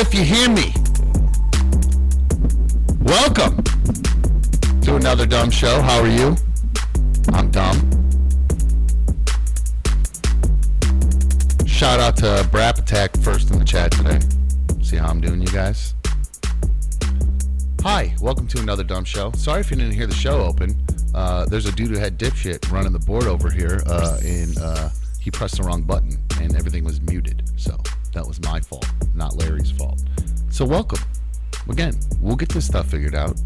if you hear me. Welcome to another dumb show. How are you? I'm dumb. Shout out to Brap Attack first in the chat today. See how I'm doing, you guys? Hi, welcome to another dumb show. Sorry if you didn't hear the show open. Uh, there's a dude who had dipshit running the board over here, uh, and uh, he pressed the wrong button, and everything was muted. So that was my fault, not Larry's fault. So welcome. Again, we'll get this stuff figured out.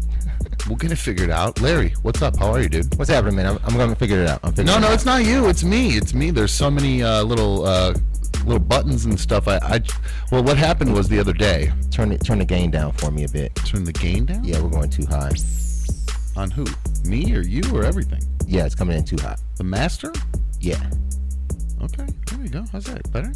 We'll get it figured out. Larry, what's up? How are you, dude? What's happening, man? I'm, I'm gonna figure it out. I'm No, it no, out. it's not you. It's me. It's me. There's so many uh, little uh, little buttons and stuff. I, I, well, what happened was the other day. Turn it, turn the gain down for me a bit. Turn the gain down. Yeah, we're going too high. On who? Me or you or everything? Yeah, it's coming in too hot. The master. Yeah, Okay, there we go. How's that? Better?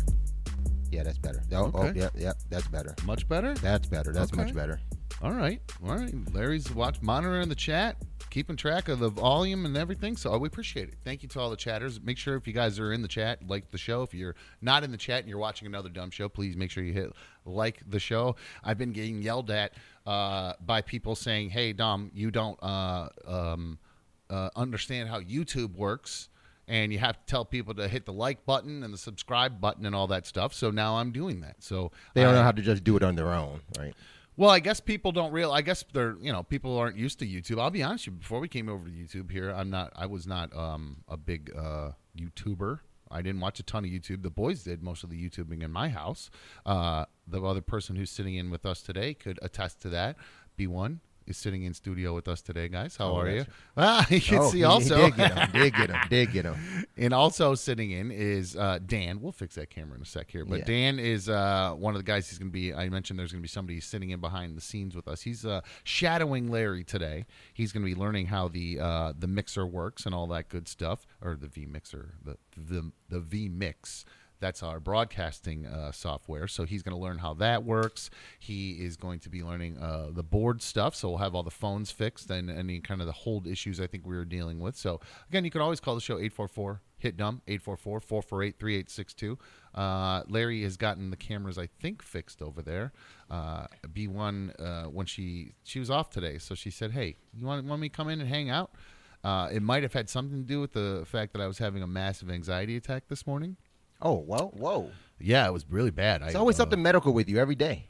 Yeah, that's better. Oh, oh, Okay. yeah, yeah, that's better. Much better? That's better. That's Okay. much better. All right. All right. Larry's watch monitoring the chat, keeping track of the volume and everything. So we appreciate it. Thank you to all the chatters. Make sure if you guys are in the chat, like the show. If you're not in the chat and you're watching another dumb show, please make sure you hit like the show. I've been getting yelled at uh, by people saying, "Hey, Dom, you don't uh, um, uh, understand how YouTube works." And you have to tell people to hit the like button and the subscribe button and all that stuff. So now I'm doing that. So They don't I- know how to just do it on their own, right? well, I guess people don't real. I guess they're you know people aren't used to YouTube. I'll be honest with you. Before we came over to YouTube here, I'm not. I was not um, a big uh, YouTuber. I didn't watch a ton of YouTube. The boys did most of the YouTubing in my house. Uh, the other person who's sitting in with us today could attest to that. B1 is sitting in studio with us today, guys. How Oh, are you? Ah, you can oh, see also. did get him. Did get him. Did get him. And also sitting in is uh, Dan. We'll fix that camera in a sec here. But Yeah. Dan is uh, one of the guys. He's going to be. I mentioned there's going to be somebody sitting in behind the scenes with us. He's uh, shadowing Larry today. He's going to be learning how the uh, the mixer works and all that good stuff, or the V mixer, the the the vMix. That's our broadcasting uh, software. So he's going to learn how that works. He is going to be learning uh, the board stuff. So we'll have all the phones fixed and any kind of the hold issues I think we were dealing with. So again, you can always call the show 844 hit dumb 844 448 3862. Uh, Larry has gotten the cameras, I think, fixed over there. Uh, B1, uh, when she she was off today, so she said, Hey, you want, want me to come in and hang out? Uh, it might have had something to do with the fact that I was having a massive anxiety attack this morning. Oh well, whoa! Yeah, it was really bad. It's I, always uh, something medical with you every day.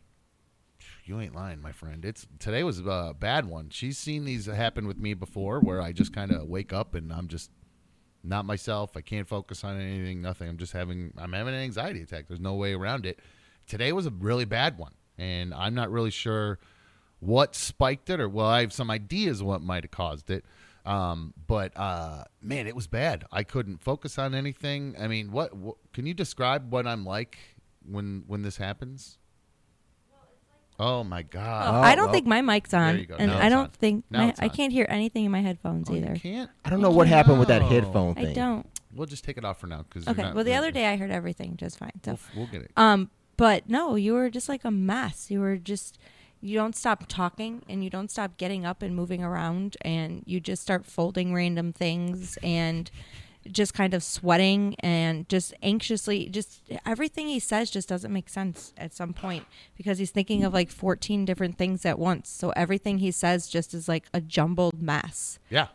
You ain't lying, my friend. It's today was a bad one. She's seen these happen with me before, where I just kind of wake up and I'm just not myself. I can't focus on anything. Nothing. I'm just having. I'm having an anxiety attack. There's no way around it. Today was a really bad one, and I'm not really sure what spiked it, or well, I have some ideas what might have caused it. Um, but uh, man, it was bad. I couldn't focus on anything. I mean, what, what can you describe what I'm like when when this happens? Oh my god! Oh, Oh, I don't well. think my mic's on, you go. and Now I don't on. think Now my, I can't hear anything in my headphones Oh, you either. can't. I don't know what happened with that no. headphone I don't. We'll just take it off for now because Okay. Well, the other day I heard everything just fine. So, we'll, we'll get it. um, but no, you were just like a mess. You were just you don't stop talking and you don't stop getting up and moving around and you just start folding random things and just kind of sweating and just anxiously just everything he says just doesn't make sense at some point because he's thinking of like 14 different things at once so everything he says just is like a jumbled mess Yeah.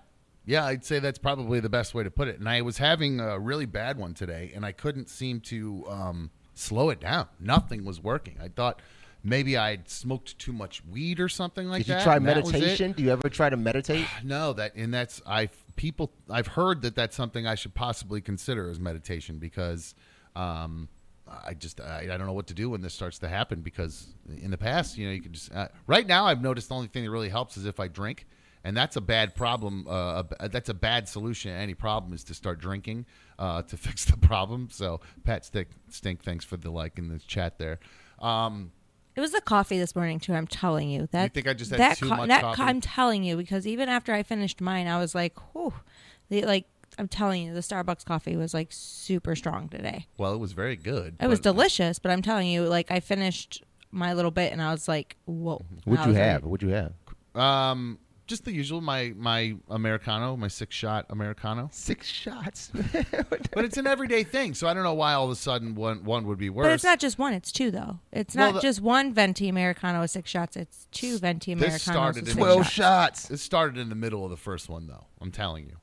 Yeah, I'd say that's probably the best way to put it. And I was having a really bad one today, and I couldn't seem to um, slow it down. Nothing was working. I thought maybe I'd smoked too much weed or something like that. Did you try and that was it. meditation? Do you ever try to meditate? No, that and that's I people I've heard that that's something I should possibly consider as meditation because um, I just I, I don't know what to do when this starts to happen because in the past you know you could just uh, right now I've noticed the only thing that really helps is if I drink and that's a bad problem uh, a- that's a bad solution to any problem is to start drinking uh, to fix the problem so Pat Stick Stink thanks for the like in the chat there. Um, It was the coffee this morning too. I'm telling you that. I think I just had that too co- much that coffee? I'm telling you because even after I finished mine, I was like, "Whew!" The, like I'm telling you, the Starbucks coffee was like super strong today. well, it was very good. It was but- delicious, but I'm telling you, like I finished my little bit and I was like, "Whoa!" What'd you have? like- What'd you have? Um, just the usual. My my americano, my six shot americano. Six shots. But it's an everyday thing, so I don't know why all of a sudden one one would be worse. But it's not just one; it's two though. It's Well, not the- just one venti americano with six shots. It's two venti This started with in six Twelve shots. shots. It started in the middle of the first one, though. I'm telling you.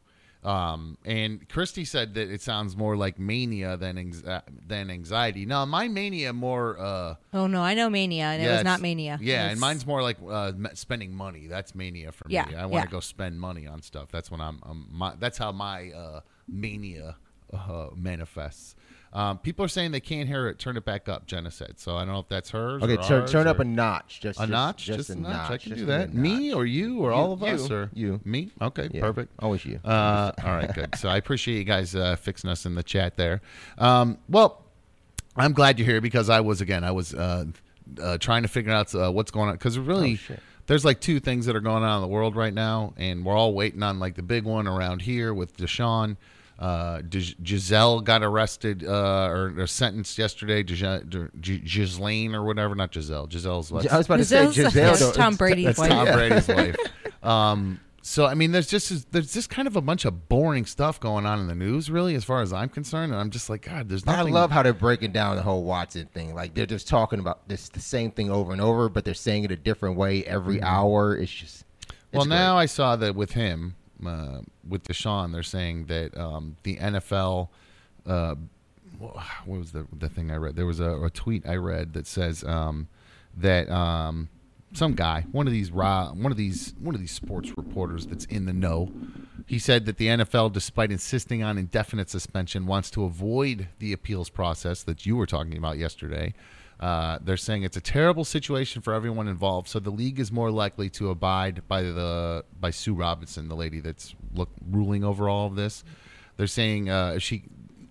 Um, and Christy said that it sounds more like mania than uh, than anxiety. Now, my mania more. Uh, Oh no, I know mania, and it yeah, was not mania. Yeah, It's- and mine's more like uh, spending money. That's mania for me. Yeah, I want to yeah. go spend money on stuff. That's when I'm. I'm my, that's how my uh, mania uh, manifests. Um, people are saying they can't hear it. Turn it back up. Jenna said. So I don't know if that's hers. Okay, or turn, turn up a notch. Just a just- notch, Just, a notch. I can just do that. Me or you or You- all of you, us or you. Me? Okay, Yeah, perfect. Always you. Uh, all right, good. So I appreciate you guys uh, fixing us in the chat there. Um, well, I'm glad you're here because I was again I was uh, uh, trying to figure out uh, what's going on because really Oh, there's like two things that are going on in the world right now, and we're all waiting on like the big one around here with Deshaun. Uh, Gis- Giselle got arrested uh, or, or sentenced yesterday. Gis- or whatever, not Giselle. Giselle's wife. I was about to say Giselle. that's Tom it's- Brady's that's wife. Tom Brady's wife. Um, so I mean, there's just there's just kind of a bunch of boring stuff going on in the news, really, as far as I'm concerned. And I'm just like, God, there's nothing. I love how they're breaking down the whole Watson thing. Like they're just talking about this the same thing over and over, but they're saying it a different way every hour. It's just it's well, great. now I saw that with him, uh, with Deshaun, they're saying that um, the NFL. Uh, what was the the thing I read? There was a, a tweet I read that says um, that um, some guy, one of these one of these one of these sports reporters that's in the know, he said that the NFL, despite insisting on indefinite suspension, wants to avoid the appeals process that you were talking about yesterday. Uh, they're saying it's a terrible situation for everyone involved, so the league is more likely to abide by the by Sue Robinson, the lady that's look, ruling over all of this. They're saying uh, she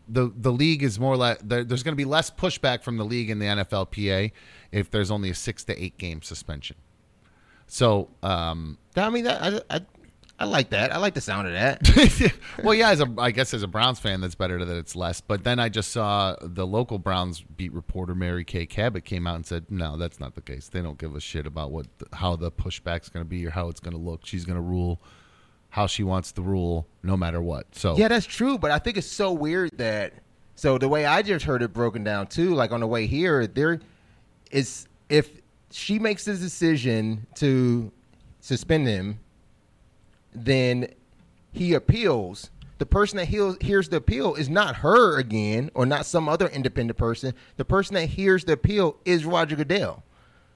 the the league is more like there, there's going to be less pushback from the league and the NFLPA if there's only a six to eight game suspension. So, um, I mean, that, I, I I like that. I like the sound of that. well, yeah, as a I guess as a Browns fan, that's better that it's less. But then I just saw the local Browns beat reporter Mary Kay Cabot came out and said, "No, that's not the case. They don't give a shit about what how the pushback's going to be or how it's going to look. She's going to rule how she wants the rule, no matter what." So Yeah, that's true. But I think it's so weird that. So the way I just heard it broken down too, like on the way here, there is if she makes the decision to suspend him, then he appeals. The person that heals, hears the appeal is not her again, or not some other independent person. The person that hears the appeal is Roger Goodell.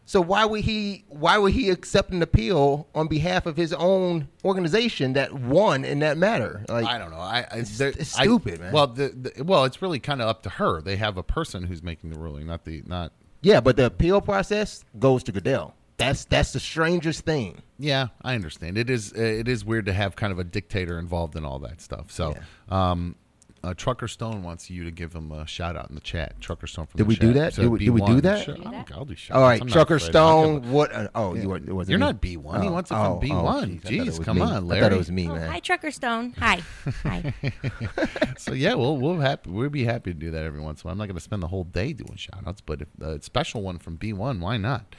So why would he? Why would he accept an appeal on behalf of his own organization that won in that matter? Like I don't know. I, I It's- it's I- stupid, man. Well, the, the, well, it's really kind of up to her. They have a person who's making the ruling, not the not. Yeah, but the appeal process goes to Goodell. That's that's the strangest thing. Yeah, I understand. It is it is weird to have kind of a dictator involved in all that stuff. So, um, uh, Trucker Stone wants you to give him a shout out in the chat. Trucker Stone from Did the we do chat. that? So Did we- did we do B1. that? Sure, Do that? I'll do shout All right, Trucker afraid. I'll Stone. What? Uh, oh, you were, it wasn't You're me? not B1. He Oh, wants it oh, from oh, B1. jeez. I thought it Jeez, come me. on, I thought it was me, Oh, man. hi, Trucker Stone. Hi. Hi. so yeah, we'll we'll happy we'll be happy to do that every once in a while. I'm not going to spend the whole day doing shout outs, but if a special one from B1, why not?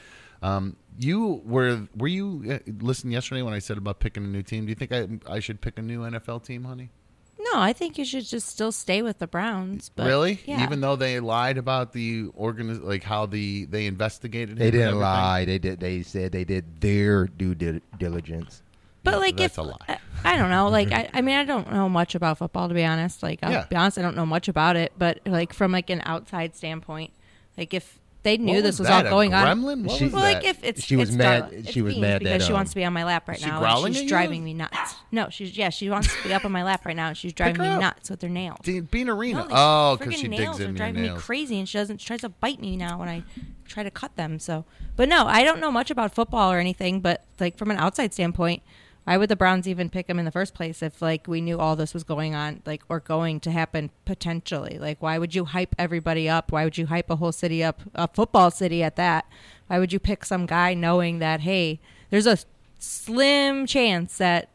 Um, you were were you uh, listening yesterday when I said about picking a new team? Do you think I I should pick a new NFL team, honey? No, I think you should just still stay with the Browns. But really? Yeah. Even though they lied about the organiz- like how the they investigated. They him didn't lie. They did. They said they did their due di- diligence. But Yeah, like, that's if a lie. I, I don't know, like I, I mean, I don't know much about football to be honest. Like, I'll Yeah. be honest, I don't know much about it. But like from like an outside standpoint, like if they knew What this was, that, all a going on, gremlin? What She- was well, that? like if it's She was it's mad- Darla. It's she was Beans mad because that, she um, wants to be on my lap right she now. growling and at she's you? driving me nuts. No, she's yeah, she wants to be up on my lap right now, and she's driving her me up. nuts with her nails. D- Bean Arena. These oh, because friggin' she nails digs are in your driving me nails. crazy, and she doesn't. She tries to bite me now when I try to cut them. So, but no, I don't know much about football or anything. But like from an outside standpoint, why would the Browns even pick him in the first place if like we knew all this was going on, like or going to happen potentially? Like, why would you hype everybody up? Why would you hype a whole city up, a football city at that? Why would you pick some guy knowing that hey, there's a slim chance that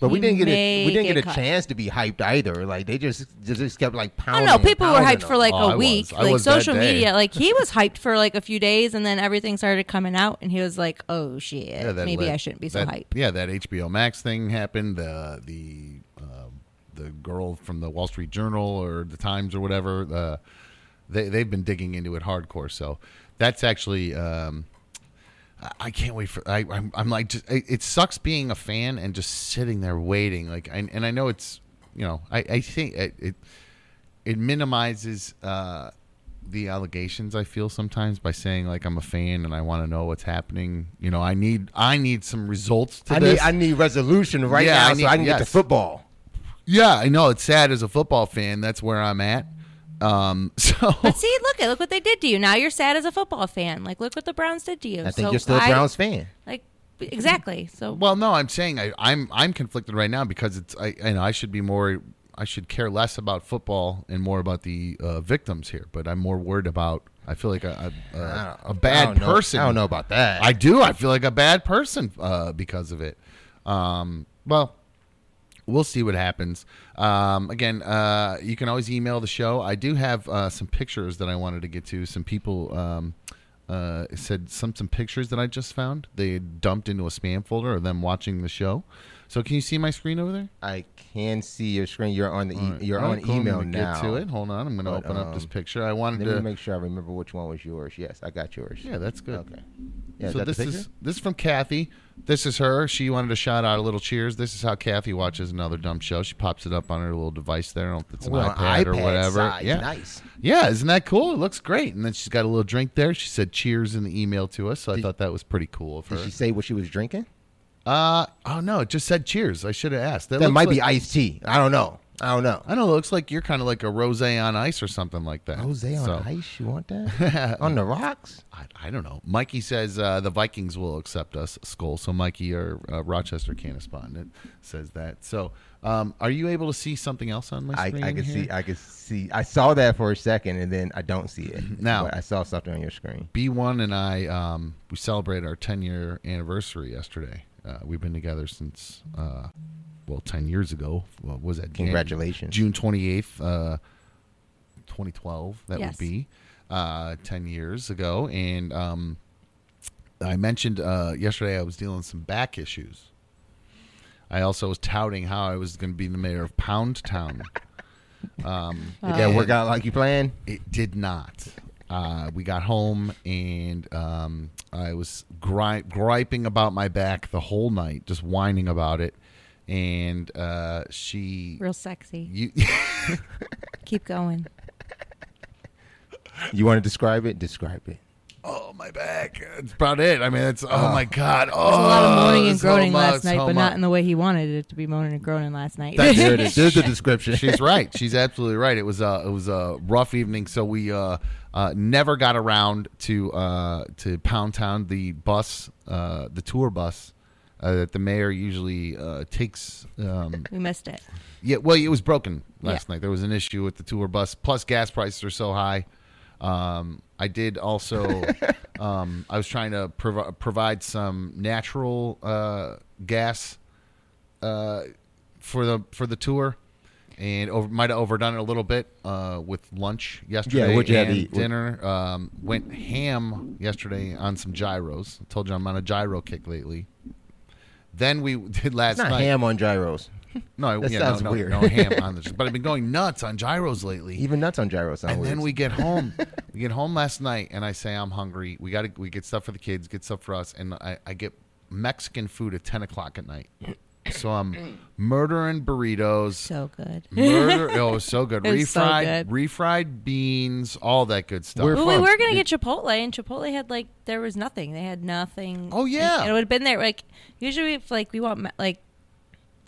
But we didn't get a, we didn't get, get a chance to be hyped either. Like they just they just kept like I pounding. don't know. People were hyped for like Oh, I a week. I like social media. Like he was hyped for like a few days, and then everything started coming out, and he was like, "Oh shit, Yeah, maybe lit- I shouldn't be so that- hyped." Yeah, that HBO Max thing happened. The the uh, the girl from the Wall Street Journal or the Times or whatever. Uh, they they've been digging into it hardcore. So that's actually. Um, I- can't wait for. I, I'm, I'm like, just, it, it sucks being a fan and just sitting there waiting. Like, I, and I know it's, you know, I, I think it, it, it minimizes uh, the allegations. I feel sometimes by saying like I'm a fan and I want to know what's happening. You know, I need, I need some results to I this. need I need resolution right Yeah, now I so need- I can get to football. yeah, I know it's sad as a football fan. That's where I'm at. Um, so But see, look at look what they did to you. Now you're sad as a football fan. Like, look what the Browns did to you. I think So you're still a I- Browns fan. Like, exactly. So Well, no, I'm saying I, I'm I'm conflicted right now because it's I and I should be more I should care less about football and more about the uh, victims here. But I'm more worried about I feel like a don't- a I bad don't know- person. I don't know about that. I do. I feel like a bad person uh, because of it. Um, well, we'll see what happens. Um, again, uh, you can always email the show. I do have uh, some pictures that I wanted to get to. Some people um, uh, said some some pictures that I just found. They dumped into a spam folder of them watching the show. So can you see my screen over there? I can see your screen. You're on the e- right. you're on cool. I'm email now. Get to it. Hold on. I'm going to open up this um, picture. I wanted Let me to. make sure I remember which one was yours. Yes, I got yours. yeah, that's good. Okay. Yeah, so is this is this is from Kathy. This is her. She wanted to shout out a little cheers. This is how Kathy watches another dumb show. She pops it up on her little device there. I don't know if it's an Well, iPad, or whatever. size. Yeah, Nice. yeah, isn't that cool? It looks great. And then she's got a little drink there. She said cheers in the email to us, so I thought that was pretty cool of her. Did she say what she was drinking? Uh oh no, it just said cheers. I should have asked. That looks might be iced tea. I don't know. I don't know. I don't know. It looks like you're kind of like a rosé on ice or something like that. Rose on So- ice. You want that on the rocks? I, I don't know. Mikey says uh, the Vikings will accept us, Skol. So Mikey, our uh, Rochester correspondent, says that. So, um, are you able to see something else on my I, screen? I can here? see. I can see. I saw that for a second, and then I don't see it. Now- I saw something on your screen. B1 and I, um, we celebrated our 10 year anniversary yesterday. Uh, we've been together since, uh, well, 10 years ago. What was that? Jan- Congratulations. June 28th, uh, 2012, that Yes. would be uh, 10 years ago. And um, I mentioned uh, yesterday I was dealing with some back issues. I also was touting how I was going to be the mayor of Pound Town. Um, Did that work out like you planned? it did not. Uh, we got home and um, I was gri- griping about my back the whole night, just whining about it. And uh, she, real sexy. you, Keep going. You want to describe it? Describe it. Oh my back. That's about it. I mean, it's oh, my god. Oh, a lot of moaning and so groaning much, last night, so but not much. in the way he wanted it to be moaning and groaning last night. That's- There it is. There's the description. She's right. She's absolutely right. It was a it was a rough evening. So we uh, uh, never got around to uh, to Pound Town, the bus, uh, the tour bus uh, that the mayor usually uh, takes. Um, we missed it. yeah, well, it was broken last Yeah. night. There was an issue with the tour bus. Plus, gas prices are so high. Um, I did also. um, I was trying to prov- provide some natural uh, gas uh, for the for the tour, and over, might have overdone it a little bit uh, with lunch yesterday what'd you have and to eat? Dinner. Um, went ham yesterday on some gyros. I told you I'm on a gyro kick lately. Then we did last It's not night. ham on gyros. No, That yeah, sounds no, no, weird. no ham on this. But I've been going nuts on gyros lately. Even nuts on gyros sound and weird. then we get home. we get home last night, and I say I'm hungry. We got to we get stuff for the kids, get stuff for us, and I, I get Mexican food at ten o'clock at night. So I'm murdering burritos. So good. Murder! Oh, it was so good. It was so refried, good. refried beans, all that good stuff. We're Well, we were gonna get Chipotle, and Chipotle had like there was nothing. They had nothing. Oh, yeah. and it would have been there. Like usually, if like we want like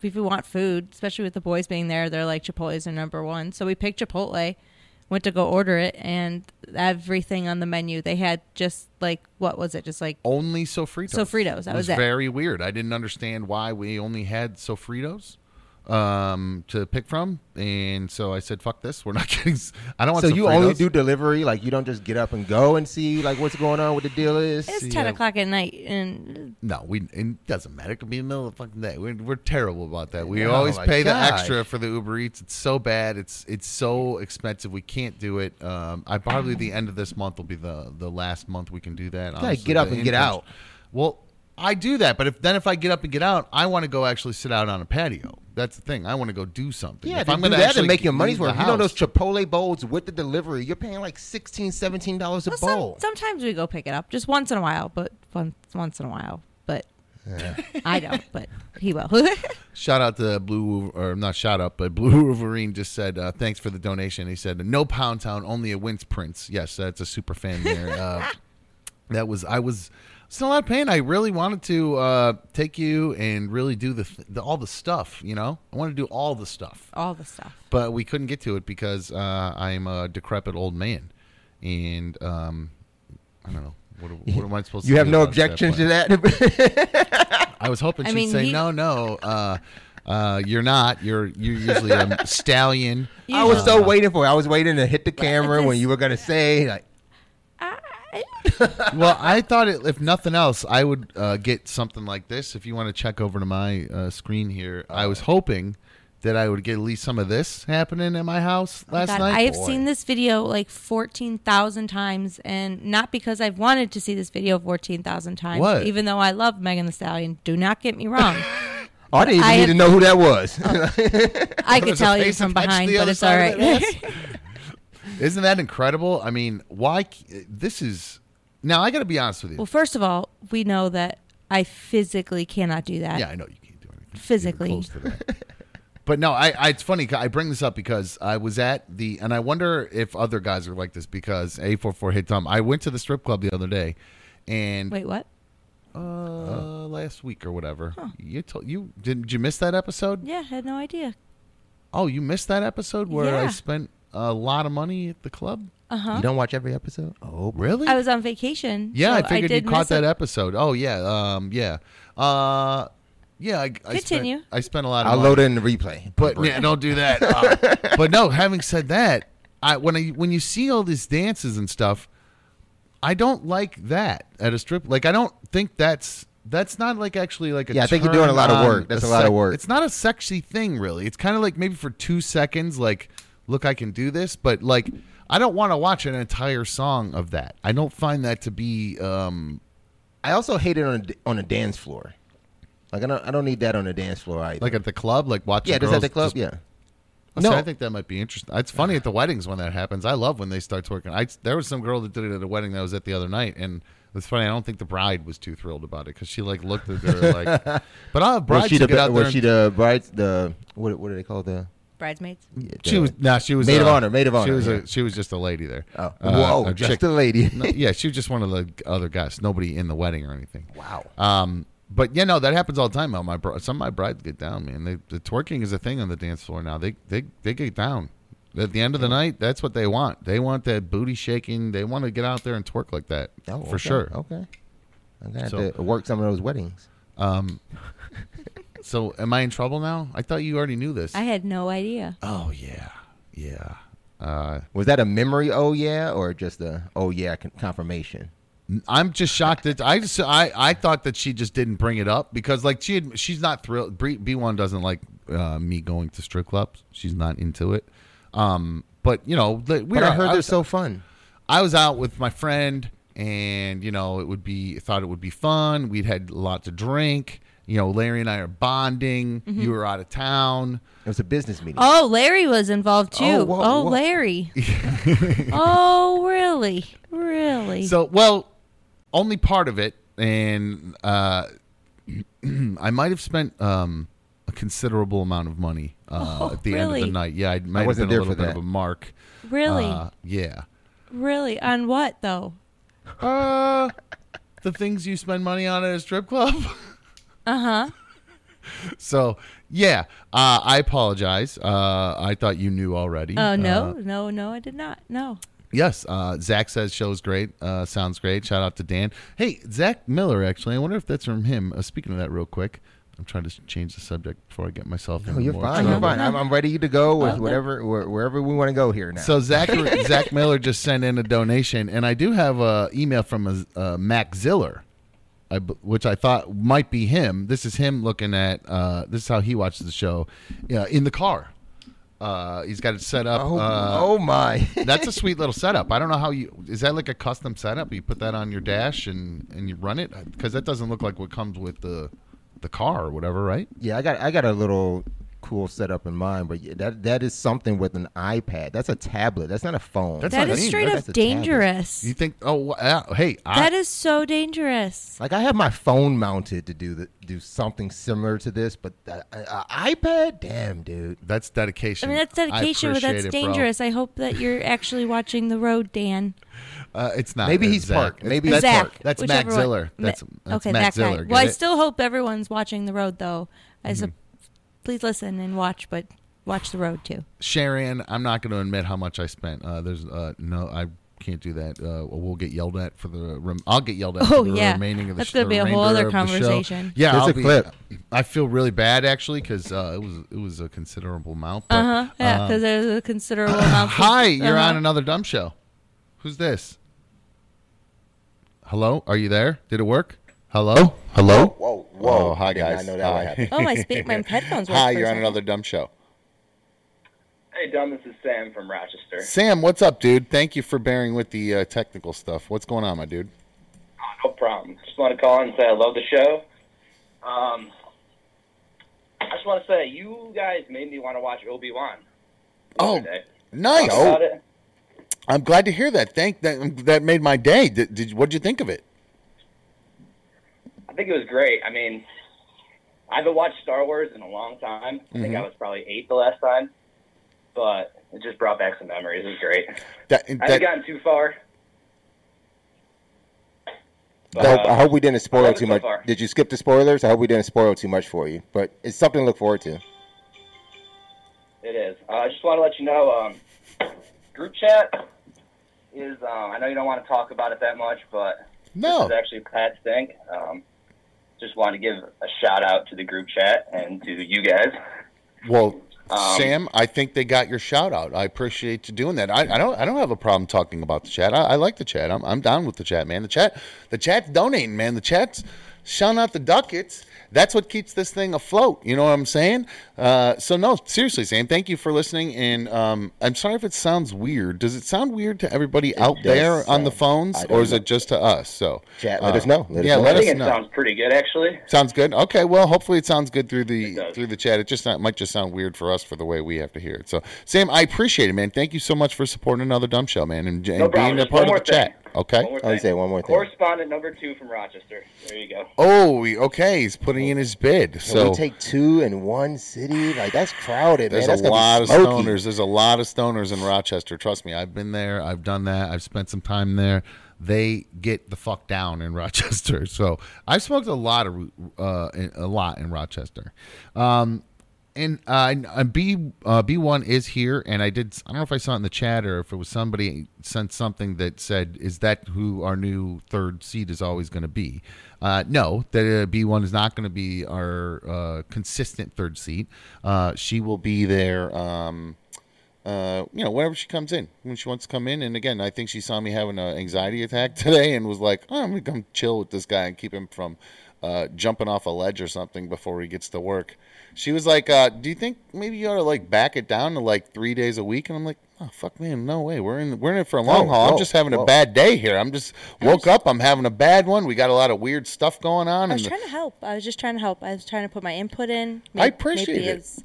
if we want food, especially with the boys being there, they're like Chipotle's are number one. So we picked Chipotle, went to go order it, and everything on the menu they had just like what was it? Just like only sofritos. Sofritos, that it was was it. very weird. I didn't understand why we only had sofritos. Um, to pick from, and so I said, "Fuck this, we're not getting." I don't want. To So some you only do delivery, like you don't just get up and go and see like what's going on, what the deal is. It's ten uh, o'clock at night, and No, we it doesn't matter. It could be in the middle of the fucking day. We're, we're terrible about that. We Oh, always my pay the extra for the Uber Eats. It's so bad. It's it's so expensive. We can't do it. Um, I probably the end of this month will be the the last month we can do that. gotta get up The and get out. Well, I do that, but if then if I get up and get out, I want to go actually sit out on a patio. That's the thing. I want to go do something. Yeah, if I'm gonna that and make your money's worth. the You know those Chipotle bowls with the delivery, you're paying like 16 dollars a well, some- bowl. sometimes we go pick it up, just once in a while, but once once in a while. But I don't. But he will. Shout out to Blue, or not shout out, but Blue Wolverine just said uh, thanks for the donation. He said no Pound Town, only a Wince Prince. Yes, that's a super fan there. Uh, that was I was it's a lot of pain. I really wanted to uh, take you and really do the, the all the stuff. You know, I want to do all the stuff, All the stuff. but we couldn't get to it because uh, I'm a decrepit old man, and um, I don't know. What, what am I supposed to You have do no about that objection point? to that? I was hoping I she'd mean, say he- no, no. Uh, uh, you're not. You're you're usually a stallion. I was so Uh, waiting for it. I was waiting to hit the camera when you were going to say, like, Well, I thought it, if nothing else, I would uh, get something like this. If you want to check over to my uh, screen here, I was hoping that I would get at least some of this happening at my house last God, night. I have Boy. seen this video like 14,000 times, and not because I've wanted to see this video 14,000 times, What? even though I love Megan Thee Stallion. Do not get me wrong. oh, I didn't even I need have- to know who that was. I could tell you from behind, but it's all side of right. Isn't that incredible? I mean, why? This is now. I got to be honest with you. well, first of all, we know that I physically cannot do that. yeah, I know you can't do anything Physically. close to that. But no, I, I it's funny. I bring this up because I was at the, and I wonder if other guys are like this because a four four hit Tom. I went to the strip club the other day, and Wait, what? uh, last week or whatever. You told you did, did you miss that episode? Yeah, I had no idea. Oh, you missed that episode where I spent a lot of money at the club. Uh huh. You don't watch every episode? Oh, Really? I was on vacation. yeah, so I figured did you caught that it. episode. Oh yeah, um, yeah, uh, yeah. I, I Continue. Spent, I spent a lot of. I'll money. load it in the replay. But yeah, don't do that. Uh, but no, having said that, I when I when you see all these dances and stuff, I don't like that at a strip. Like I don't think that's that's not like actually like a Yeah, I think you're doing a lot of turn work. That's a lot of work. It's not a sexy thing really. It's kind of like maybe for two seconds, like look, I can do this, but like I don't want to watch an entire song of that. I don't find that to be. um I also hate it on a, on a dance floor. Like I don't I don't need that on a dance floor either. like at the club, like watching. yeah, just at the club. just- yeah. See, No. I think that might be interesting. It's funny at the weddings when that happens. I love when they start twerking. I there was some girl that did it at a wedding that I was at the other night, and it's funny. I don't think the bride was too thrilled about it because she like looked at her like. But I'll have brides Was she to the get out there. was and- she the bride the what what do they call the, Bridesmaids. yeah, she the- was nah. She was Maid of uh, honor, maid of honor. She honor, was yeah. a, she was just a lady there. oh Uh, whoa a just a lady. No, yeah, she was just one of the other guests. Nobody in the wedding or anything. wow. Um, but yeah, no, that happens all the time. Though. My bro- some of my brides get down, man. They, the twerking is a thing on the dance floor now. They they they get down. At the end of the night, that's what they want. They want that booty shaking. They want to get out there and twerk like that Oh, for okay, sure. Okay. I'm gonna have So- to work some of those weddings. Um, so am I in trouble now? I thought you already knew this. I had no idea. oh yeah, yeah. Uh, Was that a memory? Oh yeah, or just a oh yeah con- confirmation? I'm just shocked that I just I, I thought that she just didn't bring it up because like she had, she's not thrilled. B one doesn't like uh, me going to strip clubs. She's not into it. Um, but you know, the- we But were, I heard they're was, so fun. I was out with my friend, and you know, it would be thought it would be fun. We'd had a lot to drink. You know, Larry and I are bonding. Mm-hmm. You were out of town. It was a business meeting. Oh, Larry was involved too. Oh, Oh, whoa, whoa. Larry. oh, really? Really? So, well, only part of it, and uh, I might have spent um, a considerable amount of money uh, Oh, at the end of the night. Yeah, I might have wasn't been a there little for bit of that. a mark. really? Uh, yeah. really? On what though? Uh, the things you spend money on at a strip club. Uh huh. so, yeah, uh, I apologize. Uh, I thought you knew already. Oh no, Uh, no, no, I did not. No. Yes, uh, Zach says show's great. Uh, sounds great. Shout out to Dan. Hey, Zach Miller. Actually, I wonder if that's from him. Uh, speaking of that, real quick, I'm trying to change the subject before I get myself. No, you're more fine. You're fine. I'm, I'm ready to go with whatever wherever we want to go here now. So Zach Zach Miller just sent in a donation, and I do have a email from a, uh Mac Ziller, I b which I thought might be him. This is him looking at. Uh, this is how he watches the show, yeah, in the car. Uh, he's got it set up. oh, uh, oh my. That's a sweet little setup. I don't know how you is that like a custom setup? You put that on your dash and and you run it because that doesn't look like what comes with the the car or whatever, right? Yeah, I got I got a little cool setup in mind, but yeah, that that is something with an iPad. That's a tablet. That's not a phone. That's That not is neat. straight That's up a tablet. dangerous. You think? Oh, uh, hey, I, That is so dangerous. Like I have my phone mounted to do the, do something similar to this, but the, uh, iPad, damn, dude. that's dedication. I dedication. mean, that's dedication, but appreciate that's it, bro. dangerous. I hope that you're actually watching the road, Dan. Uh, it's not. Maybe It's he's Zach. parked. It's- Maybe that's he's Zach. parked. That's Mac whichever one. Ziller. Ma- That's, that's okay, Mac that Ziller. guy. Get Well, I it? still hope everyone's watching the road, though. I Mm-hmm. sup- please listen and watch, but watch the road too. Sharon, I'm not going to admit how much I spent. Uh, there's uh, no, I can't do that. Uh, we'll get yelled at for the. Rem- I'll get yelled at Oh, for the yeah. remaining of the. That's sh- gonna be a whole other of the show. conversation. Yeah, There's I'll a be- clip. I feel really bad actually because uh, it was it was a considerable amount. Uh huh. Yeah, um, because there's a considerable amount. of- Hi, you're uh-huh. on another dumb show. Who's this? Hello, are you there? Did it work? Hello, hello. Whoa, whoa! Oh, hi I guys. know that would Hi. happen. Oh, my spe- my headphones. worked Hi, you're on another dumb show. Hey, Dumb, this is Sam from Rochester. Sam, what's up, dude? Thank you for bearing with the uh, technical stuff. What's going on, my dude? No problem. Just want to call and say I love the show. Um, I just want to say you guys made me want to watch Obi Wan. Oh, nice. Talk about it. I'm glad to hear that. Thank that. That made my day. Did, did what did you think of it? I think it was great. I mean, I haven't watched Star Wars in a long time. I Mm-hmm. think I was probably eight the last time, but it just brought back some memories. It was great. That, I haven't gotten too far. I hope, I hope we didn't spoil too so much. far. Did you skip the spoilers? I hope we didn't spoil too much for you, but it's something to look forward to. It is. Uh, I just want to let you know, um, group chat is. Um, I know you don't want to talk about it that much, but no. Is actually Pat Stink. Um, just want to give a shout out to the group chat and to you guys. Well, Um, Sam, I think they got your shout out. I appreciate you doing that. I, I don't. I don't have a problem talking about the chat. I, I like the chat. I'm, I'm down with the chat, man. The chat. The chat's donating, man. The chat's shouting out the ducats. That's what keeps this thing afloat. You know what I'm saying? Uh, so no, seriously, Sam. Thank you for listening. And um, I'm sorry if it sounds weird. Does it sound weird to everybody out does there on the phones, or is know. it just to us? So Chat, let uh, us know. Let us yeah, know. let I us think it sounds pretty good, actually. Sounds good. Okay. Well, hopefully it sounds good through the through the chat. It just not, might just sound weird for us for the way we have to hear it. So, Sam, I appreciate it, man. Thank you so much for supporting another dumb show, man, and, and No being a part one of more the chat. Thing. Okay. One more Oh, you thing. say one more thing. Correspondent number two from Rochester. There you go. Oh, we- okay. He's putting in his bid. Can So we take two in one city? Like that's crowded, there's man. That's a gonna be lot of smoky. stoners. There's a lot of stoners in Rochester. Trust me, I've been there. I've done that. I've spent some time there. They get the fuck down in Rochester. So I've smoked a lot of uh, in- a lot in Rochester. Um, and uh, and B uh, B one is here, and I did. I don't know if I saw it in the chat or if it was somebody sent something that said, "Is that who our new third seat is always going to be?" Uh, no, that uh, B one is not going to be our uh, consistent third seat. Uh, she will be there. Um, uh, you know, whenever she comes in, when she wants to come in. And again, I think she saw me having an anxiety attack today and was like, oh, I'm to come chill with this guy and keep him from uh, jumping off a ledge or something before he gets to work. She was like, uh, do you think maybe you ought to like back it down to like three days a week? And I'm like, oh, fuck, man, no way. We're in, we're in it for a long Whoa, haul. I'm just having a bad day here. I'm just woke up. I'm having a bad one. We got a lot of weird stuff going on. I was and trying to help. I was just trying to help. I was trying to put my input in. I appreciate maybe it. It's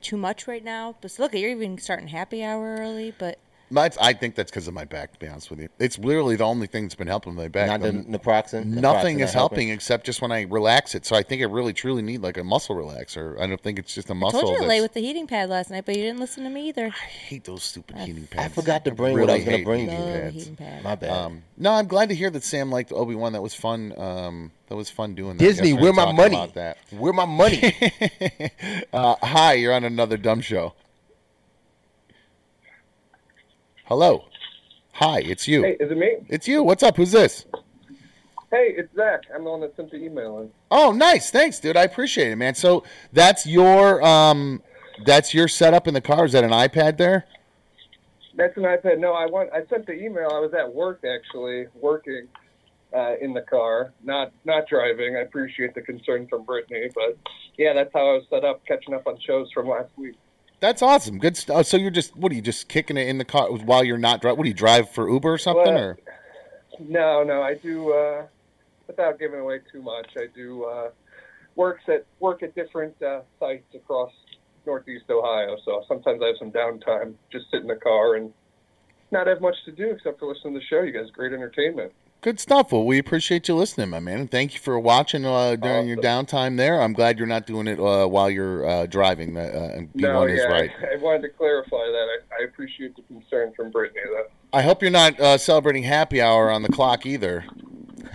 too much right now. But look, you're even starting happy hour early. But That's, I think that's because of my back, to be honest with you. It's literally the only thing that's been helping my back. Not the Um, naproxen. Nothing Naproxen is not helping except just when I relax it. So I think I really truly need like a muscle relaxer. I don't think it's just a muscle. told you to lay with the heating pad last night, but you didn't listen to me either. I hate those stupid heating pads. I forgot to bring what I was gonna hate bring heating you. Love pads. heating pad. My bad. Um, no, I'm glad to hear that Sam liked Obi Wan. That was fun. Um, that was fun doing that. Disney, where my money? About that. Where my money? uh, hi, you're on another dumb show. Hello. Hi, it's you. Hey, is it me? It's you. What's up? Who's this? Hey, it's Zach. I'm the one that sent the email in. Oh, nice. Thanks, dude. I appreciate it, man. So that's your um, that's your setup in the car. Is that an iPad there? That's an iPad. No, I want. I sent the email. I was at work actually, working uh, in the car, not not driving. I appreciate the concern from Brittany, but yeah, that's how I was set up, catching up on shows from last week. That's awesome. Good stuff. So you're just what are you just kicking it in the car while you're not driving? What do you drive for Uber or something? Well, or No, no, I do. Uh, without giving away too much, I do uh, works at work at different uh, sites across Northeast Ohio. So sometimes I have some downtime, just sit in the car and not have much to do except for listen to the show. You guys, great entertainment. Good stuff. Well, we appreciate you listening, my man. And thank you for watching uh, during your downtime there. I'm glad you're not doing it uh, while you're uh, driving. Uh, and B1 no, is yeah, right. I, I wanted to clarify that. I, I appreciate the concern from Brittany. That I hope you're not uh, celebrating happy hour on the clock either.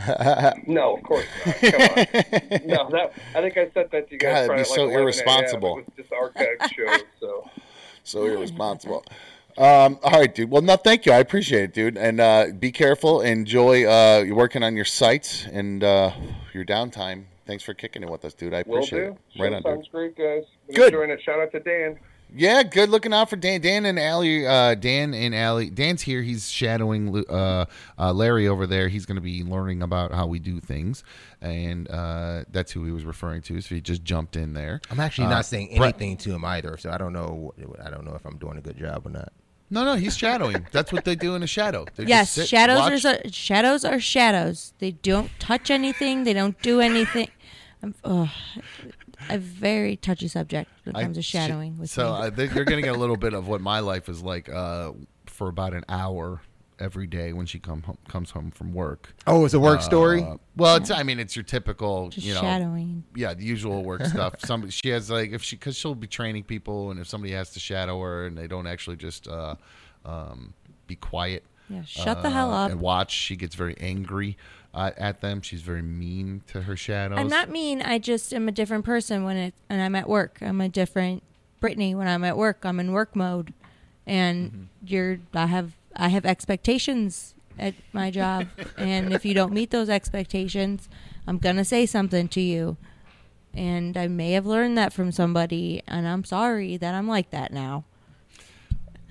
no, of course not. Come on. no, that I think I said that to you God, guys. it'd be probably so like irresponsible. It was just archived shows, so. so irresponsible. Um, all right, dude. Well, no, thank you. I appreciate it, dude. And uh, be careful. Enjoy. Uh, you're working on your sites and uh, your downtime. Thanks for kicking it with us, dude. I Will appreciate do. it. Right Show on, sounds dude. great, guys. Been Good. Enjoying it. Shout out to Dan. Yeah, good looking out for Dan. Dan and Allie. Uh, Dan and Allie. Dan's here. He's shadowing uh, uh, Larry over there. He's going to be learning about how we do things, and uh, that's who he was referring to. So he just jumped in there. I'm actually Uh, not saying Brett- anything to him either, so I don't know. I don't know if I'm doing a good job or not. No, no, he's shadowing. That's what they do in a shadow. They Yes, sit, shadows watch. are shadows are shadows. They don't touch anything. They don't do anything. I'm, ugh, a very touchy subject when it I- to shadowing. With so. I think you're going to get a little bit of what my life is like uh, for about an hour every day when she come home, comes home from work. Oh, it's a work story. Uh, well, it's I mean it's your typical just you know shadowing. yeah the usual work stuff. Somebody she has like if she because she'll be training people and if somebody has to shadow her and they don't actually just uh, um, be quiet. Yeah, shut the hell uh, up. and watch. She gets very angry uh, at them. She's very mean to her shadows. I'm not mean. I just am a different person when it and I'm at work. I'm a different Brittany when I'm at work. I'm in work mode, and Mm-hmm. you're. I have I have expectations at my job, and if you don't meet those expectations, I'm gonna say something to you. And I may have learned that from somebody, and I'm sorry that I'm like that now.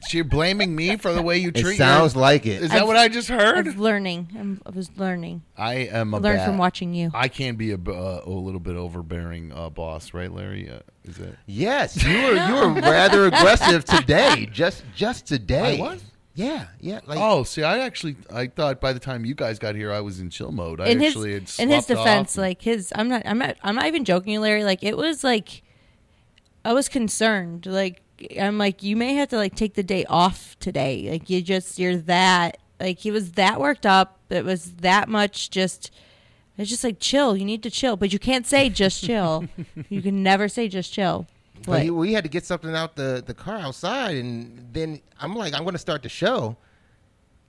She's blaming me for the way you treat. It sounds your, like it. Is that I've- what I just heard? I'm learning. I'm, I was learning. I am a I learned bad- from watching you. I can be a, b- uh, a little bit overbearing uh, boss, right, Larry? Uh, is it? Yes, you were you were rather aggressive today. Just just today. I was? Yeah, yeah. Like oh, see, I actually I thought by the time you guys got here, I was in chill mode. I in his actually had in his sloughed off defense, and- like his, I'm not, I'm not, I'm not even joking, Larry. Like it was like, I was concerned. Like I'm like, you may have to like take the day off today. Like you just, you're that. Like he was that worked up. It was that much. Just, it's just like chill. You need to chill, but you can't say just chill. you can never say just chill. But But he- we had to get something out the the car outside, and then I'm like, I'm going to start the show.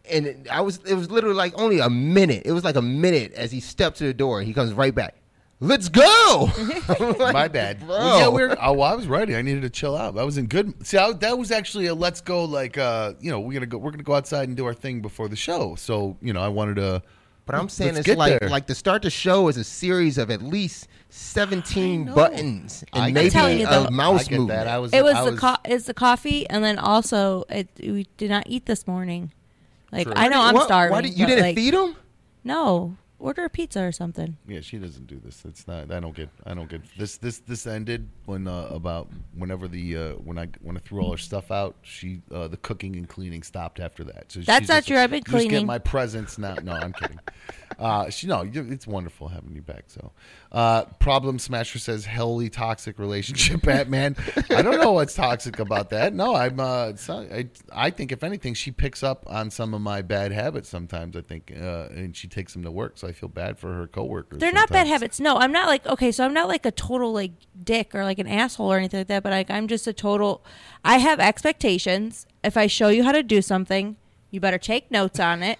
And it- I was, it was literally like only a minute. It was like a minute as he stepped to the door. He comes right back. Let's go. Like, My bad. bro. Well, yeah, we're. Oh, well, I was ready. I needed to chill out. I was in good. See, I, that was actually a let's go. Like, uh, you know, we're gonna go. We're gonna go outside and do our thing before the show. So, you know, I wanted to. But I'm saying Let's it's like there. like to start the show is a series of at least 17 know. buttons I and get maybe you, a though- mouse I get movement. that. I was. it was I the co- it's the coffee, and then also it, we did not eat this morning. Like True. I know I'm What- starving. why did- you but, didn't like, feed him? No, order a pizza or something. Yeah, she doesn't do this. It's not. I don't get. I don't get this. This this ended when uh, about whenever the uh, when I when I threw all her stuff out. She uh, the cooking and cleaning stopped after that. So That's not just, true. I've been "You Just get my presents now. No, I'm kidding. Uh, she no. It's wonderful having you back. So, uh, problem smasher says hellly toxic relationship. Batman. I don't know what's toxic about that. No, I'm. Uh, not, I I think if anything, she picks up on some of my bad habits sometimes. I think, uh, and she takes them to work. So I feel bad for her coworkers. They're not bad habits. No, I'm not like okay, so I'm not like a total like dick or like an asshole or anything like that, but like I'm just a total I have expectations. If I show you how to do something, you better take notes on it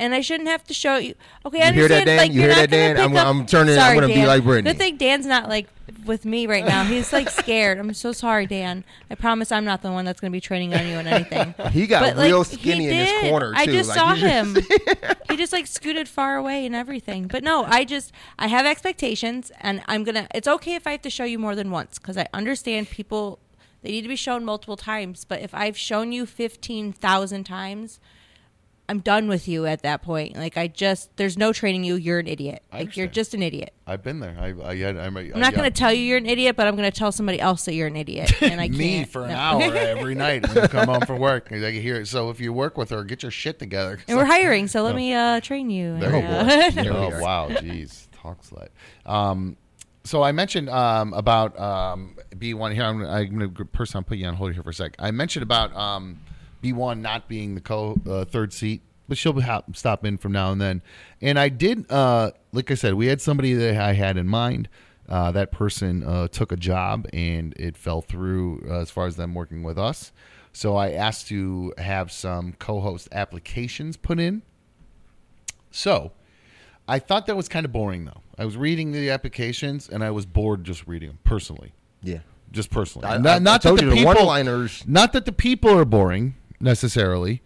and I shouldn't have to show you. Okay, I You hear that. Dan? Like, You hear that, Dan? I'm- up- I'm turning- I'm gonna be like Brittany. Good thing Dan's not like with me right now. He's like scared. I'm so sorry, Dan. I promise I'm not the one that's going to be training on you and anything. He got But, real skinny in did. corner too. I just Like, saw him. he just like scooted far away and everything. But no, I just I have expectations, and I'm gonna. It's okay if I have to show you more than once because I understand people. They need to be shown multiple times. But if I've shown you fifteen thousand times, I'm done with you at that point. Like I just there's no training you. You're an idiot. Like you're just an idiot. I've been there. I, I, had- I'm, I'm not going to tell you you're an idiot, but I'm going to tell somebody else that you're an idiot. And I can't. me for an no. hour every night when you come home from work. I can hear it. So if you work with her, get your shit together. and we're I- hiring, so let me uh, train you. There you And, go. uh, There we oh are. wow, jeez, talk slut. Um, so I mentioned um, about um, B1 here. I'm, gonna- I'm going to person. I'll put you on hold here for a sec. I mentioned about um, B1 not being the co uh, third seat, but she'll stop in from now and then. And I did, uh, like I said, we had somebody that I had in mind. Uh, that person uh, took a job and it fell through uh, as far as them working with us. So I asked to have some co-host applications put in. So I thought that was kind of boring, though. I was reading the applications and I was bored just reading them personally, Yeah. just personally. I- not I- I not told that the people, one-liners- not that the people are boring necessarily.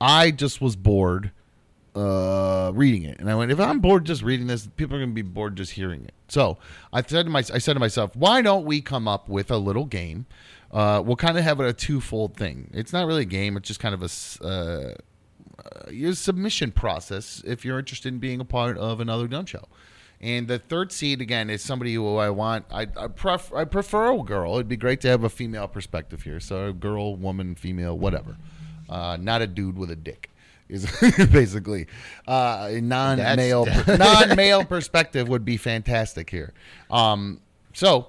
I just was bored uh, reading it, and I went, if I'm bored just reading this, people are going to be bored just hearing it. So I said to my, I said to myself, why don't we come up with a little game? Uh, we'll kind of have a twofold thing. It's not really a game; it's just kind of a uh, your submission process if you're interested in being a part of another dumb show. And the third seed again is somebody who I want. I I, pref- I prefer a girl. It'd be great to have a female perspective here. So a girl, woman, female, whatever. Uh, not a dude with a dick is basically uh, a non-male That's- non-male perspective would be fantastic here. Um, so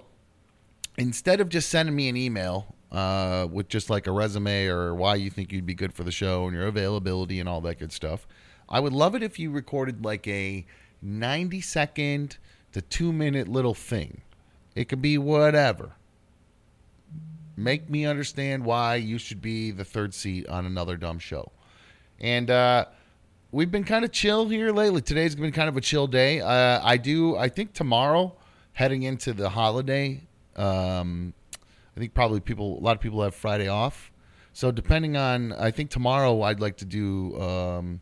instead of just sending me an email uh, with just like a resume or why you think you'd be good for the show and your availability and all that good stuff, I would love it if you recorded like a 90 second to two minute little thing. It could be whatever. Make me understand why you should be the third seat on another dumb show. And uh, we've been kind of chill here lately. Today's been kind of a chill day. Uh, I do. I think tomorrow, heading into the holiday, um, I think probably people. A lot of people have Friday off. So depending on, I think tomorrow I'd like to do um,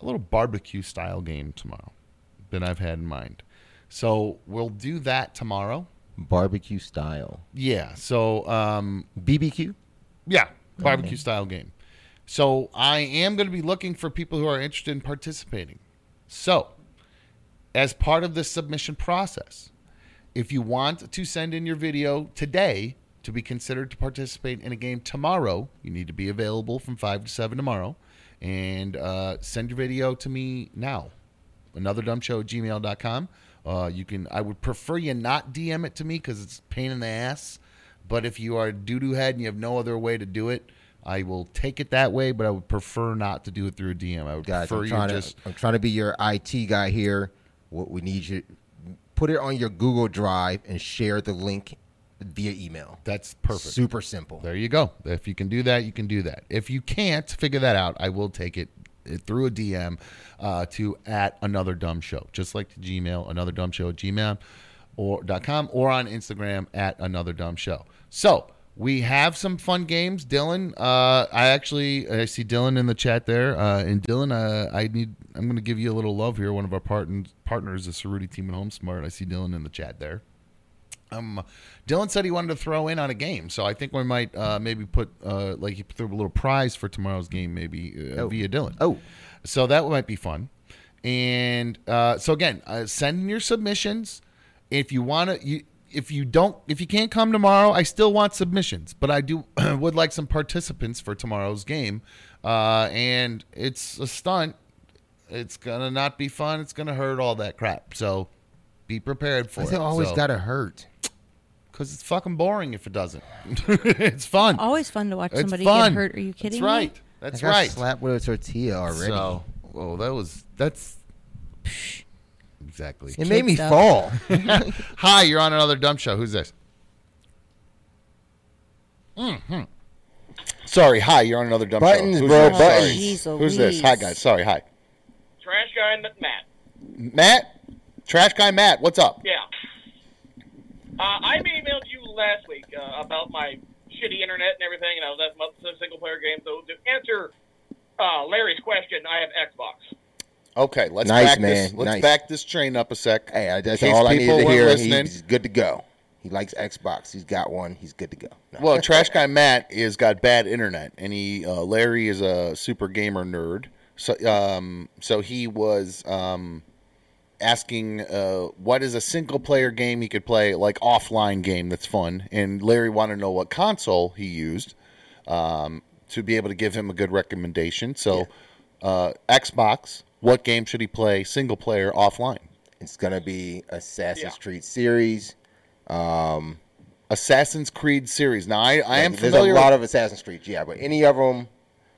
a little barbecue style game tomorrow that I've had in mind. So we'll do that tomorrow. Barbecue style. Yeah. So um, BBQ. yeah, barbecue style game. So I am going to be looking for people who are interested in participating. So, as part of the submission process, if you want to send in your video today to be considered to participate in a game tomorrow, you need to be available from 5 to 7 tomorrow and uh, send your video to me now. Anotherdumbshow at gmail.com. Uh, you can. I would prefer you not DM it to me because it's pain in the ass. But if you are a doo doo head and you have no other way to do it, I will take it that way. But I would prefer not to do it through a DM. I would Guys, prefer I'm you trying, just. to, I'm trying to be your IT guy here. What we need you put it on your Google Drive and share the link via email. That's perfect. Super simple. There you go. If you can do that, you can do that. If you can't figure that out, I will take it through a DM uh, to at another dumb show, just like the Gmail, another dumb show at gmail or dot com or on Instagram at another dumb show. So we have some fun games. Dylan, uh, I actually I see Dylan in the chat there, uh, and Dylan, uh, I need I'm going to give you a little love here. One of our partners partners, the Cerutti team at Home Smart. I see Dylan in the chat there. Um, Dylan said he wanted to throw in on a game, so I think we might uh, maybe put uh, like he threw a little prize for tomorrow's game, maybe uh, Oh. via Dylan. Oh. so that might be fun. And uh, so again, uh, send in your submissions. If you want to, you if you don't, if you can't come tomorrow, I still want submissions, but I do would like some participants for tomorrow's game. Uh, and it's a stunt. It's gonna not be fun. It's gonna hurt all that crap. So be prepared for it always So- gotta hurt? Because it's fucking boring if it doesn't. it's fun. Always fun to watch it's somebody fun. get hurt. Are you kidding That's right. me? That's I got right. Slapped with a tortilla already. So, oh, that was that's exactly. it made me stuff. fall. Hi, you're on another dumb show. Who's this? Mm-hmm. Sorry, hi. You're on another dumb Buttons, show. Who's bro, this? buttons. Sorry. Jeez Who's this? Hi, guys. Sorry, hi. Trash guy Matt. Matt, trash guy Matt, what's up? Yeah. Uh, I emailed you last week uh, about my shitty internet and everything, and I was asking about the single player game. So to answer uh, Larry's question, I have Xbox. Okay, let's Nice, back this. Let's nice. back this train up a sec. Hey, I- that's In all I people needed to weren't hear. listening. He's good to go. He likes Xbox. He's got one. He's good to go. No. Well, trash guy Matt is got bad internet, and he uh, Larry is a super gamer nerd. So, um, so he was um, asking uh, what is a single player game he could play, like offline game that's fun. And Larry wanted to know what console he used um, to be able to give him a good recommendation. So, uh, Xbox. What game should he play single player offline? it's gonna be Assassin's Yeah. Creed series. Um, Assassin's Creed series. Now, I, I am Like, There's familiar. a lot with, of Assassin's Creed, yeah, but any of them.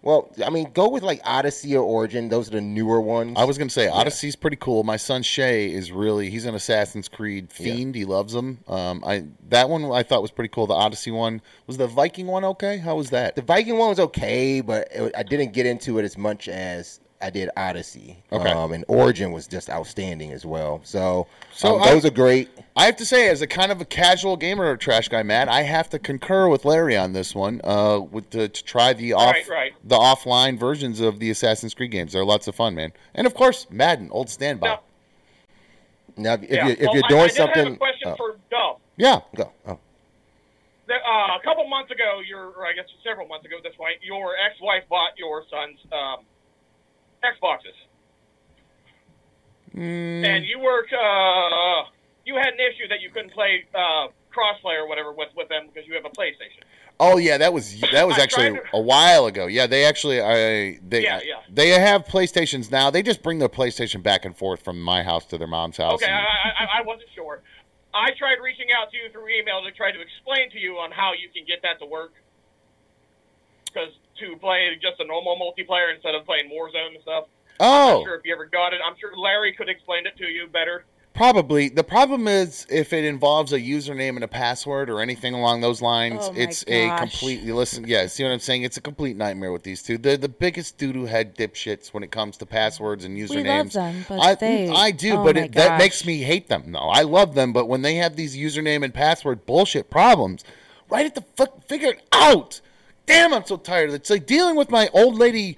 Well, I mean, go with like Odyssey or Origin. Those are the newer ones. I was going to say Odyssey's pretty cool. My son Shay is really he's an Assassin's Creed fiend. He loves them. Um, I that one I thought was pretty cool. The Odyssey one was the Viking one okay? How was that? the Viking one was okay, but it, I didn't get into it as much as I did Odyssey. Okay. Um, and Origin was just outstanding as well. So, So um, I- those are great. I have to say, as a kind of a casual gamer or trash guy, Matt, I have to concur with Larry on this one. Uh, with the, to try the off Right, right. the offline versions of the Assassin's Creed games. They're lots of fun, man. And of course, Madden, old standby. Now, Now, if, yeah. you, if well, you're doing I, did something, have a question oh, for Dove. Yeah. go. Oh. There- Uh, a couple months ago, your, or I guess several months ago at this point, your ex-wife bought your son's um, Xboxes, Mm, and you were uh, you had an issue that you couldn't play uh, crossplay or whatever with with them because you have a PlayStation. Oh yeah, that was that was actually to- a while ago. Yeah, they actually I they Yeah, yeah. they have PlayStations now. They just bring their PlayStation back and forth from my house to their mom's house. Okay, and- I, I- I wasn't sure. I tried reaching out to you through email to try to explain to you on how you can get that to work. Because to play just a normal multiplayer instead of playing Warzone and stuff. Oh, I'm not oh. sure if you ever got it. I'm sure Larry could explain it to you better. probably. The problem is if it involves a username and a password or anything along those lines, Oh my it's a gosh. completely listen. Yeah, see what I'm saying? It's a complete nightmare with these two. They're the biggest doo doo head dipshits when it comes to passwords and usernames. We love them, but I, they. I do, oh but it, that makes me hate them. No, I love them, but when they have these username and password bullshit problems, right at the fuck, figure it out. Damn, I'm so tired. It's like dealing with my old lady,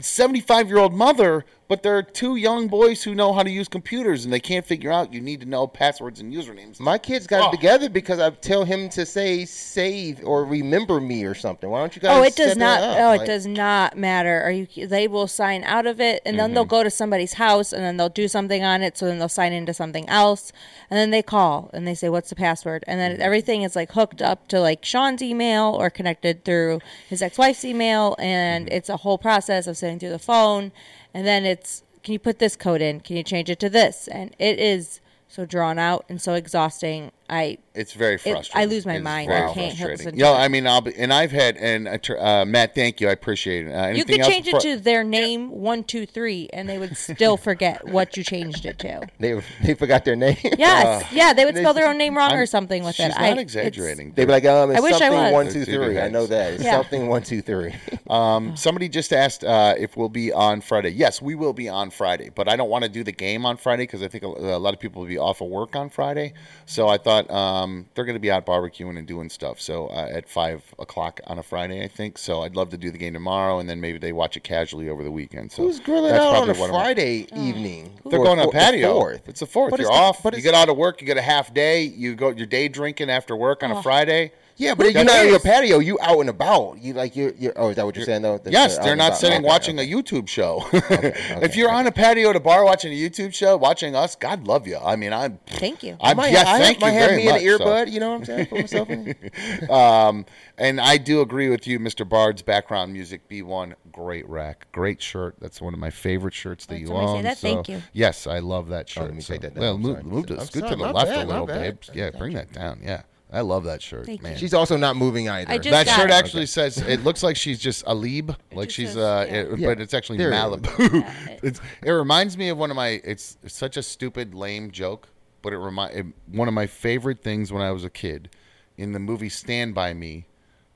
75 year old mother, but there are two young boys who know how to use computers and they can't figure out you need to know passwords and usernames. My kids got Oh. it together because I tell him to say save or remember me or something. Why don't you guys? Oh, it does not. that up? Oh, it does not matter. Are you? They will sign out of it, and then Mm-hmm. they'll go to somebody's house, and then they'll do something on it. So then they'll sign into something else, and then they call and they say, "What's the password?" And Mm-hmm. then everything is like hooked up to like Sean's email or connected through his ex-wife's email, and Mm-hmm. it's a whole process of sitting through the phone, and then it's, "Can you put this code in? Can you change it to this?" And it is so drawn out and so exhausting. I It's very frustrating. I lose my It's mind. very I can't frustrating. it. to Yeah. I mean, I'll be, and I've had and uh, Matt, thank you, I appreciate it. Uh, You could else change it to their name one two three, and they would still forget what you changed it to. They they forgot their name. Yes, yeah, they would they- spell their own name wrong I'm- or something with She's it. not I, it's- exaggerating. They'd be like, um, it's I wish I something was. one two They're two three. I know that. It's Yeah. something one two three. Um, somebody just asked uh, if we'll be on Friday. Yes, we will be on Friday, but I don't want to do the game on Friday because I think a, a lot of people will be off of work on Friday. So I thought um, they're going to be out barbecuing and doing stuff. So uh, at five o'clock on a Friday, I think. So I'd love to do the game tomorrow, and then maybe they watch it casually over the weekend. So Who's grilling that's out on a probably one of my- Friday evening? They're for- going on for the patio. fourth? It's the fourth. But You're it's the- off. but you get out of work. You get a half day. You go your day drinking after work on a Friday. Yeah, but you're not on your patio. You out and about. You like you're. you're oh, is that what you're saying though? That Yes, out they're not sitting Okay, watching okay. a YouTube show. if you're on a patio at a bar watching a YouTube show, watching us, God love you. I mean, I'm. Thank you. I'm might, yeah, I thank might you have very me much. in an so. earbud. You know what I'm saying? Put myself in. Um, and I do agree with you, Mr. Bard's background music. B1, great rack, great shirt. That's one of my favorite shirts that Let you somebody say own. that. so- Thank you. Yes, I love that shirt. Oh, let me so- take that down. Well, I'm move, move to, I'm scoot to the left bad, a little, bad. babe. Yeah, bring that down. Yeah, I love that shirt, Thank you. man. She's also not moving either. I just that got shirt it. actually says it looks like she's just Alib, like just she's says- uh, yeah. it- Yeah. but it's actually There it Malibu. It- it's, it reminds me of one of my. It's, it's such a stupid, lame joke, but it remind it, one of my favorite things when I was a kid in the movie Stand by Me,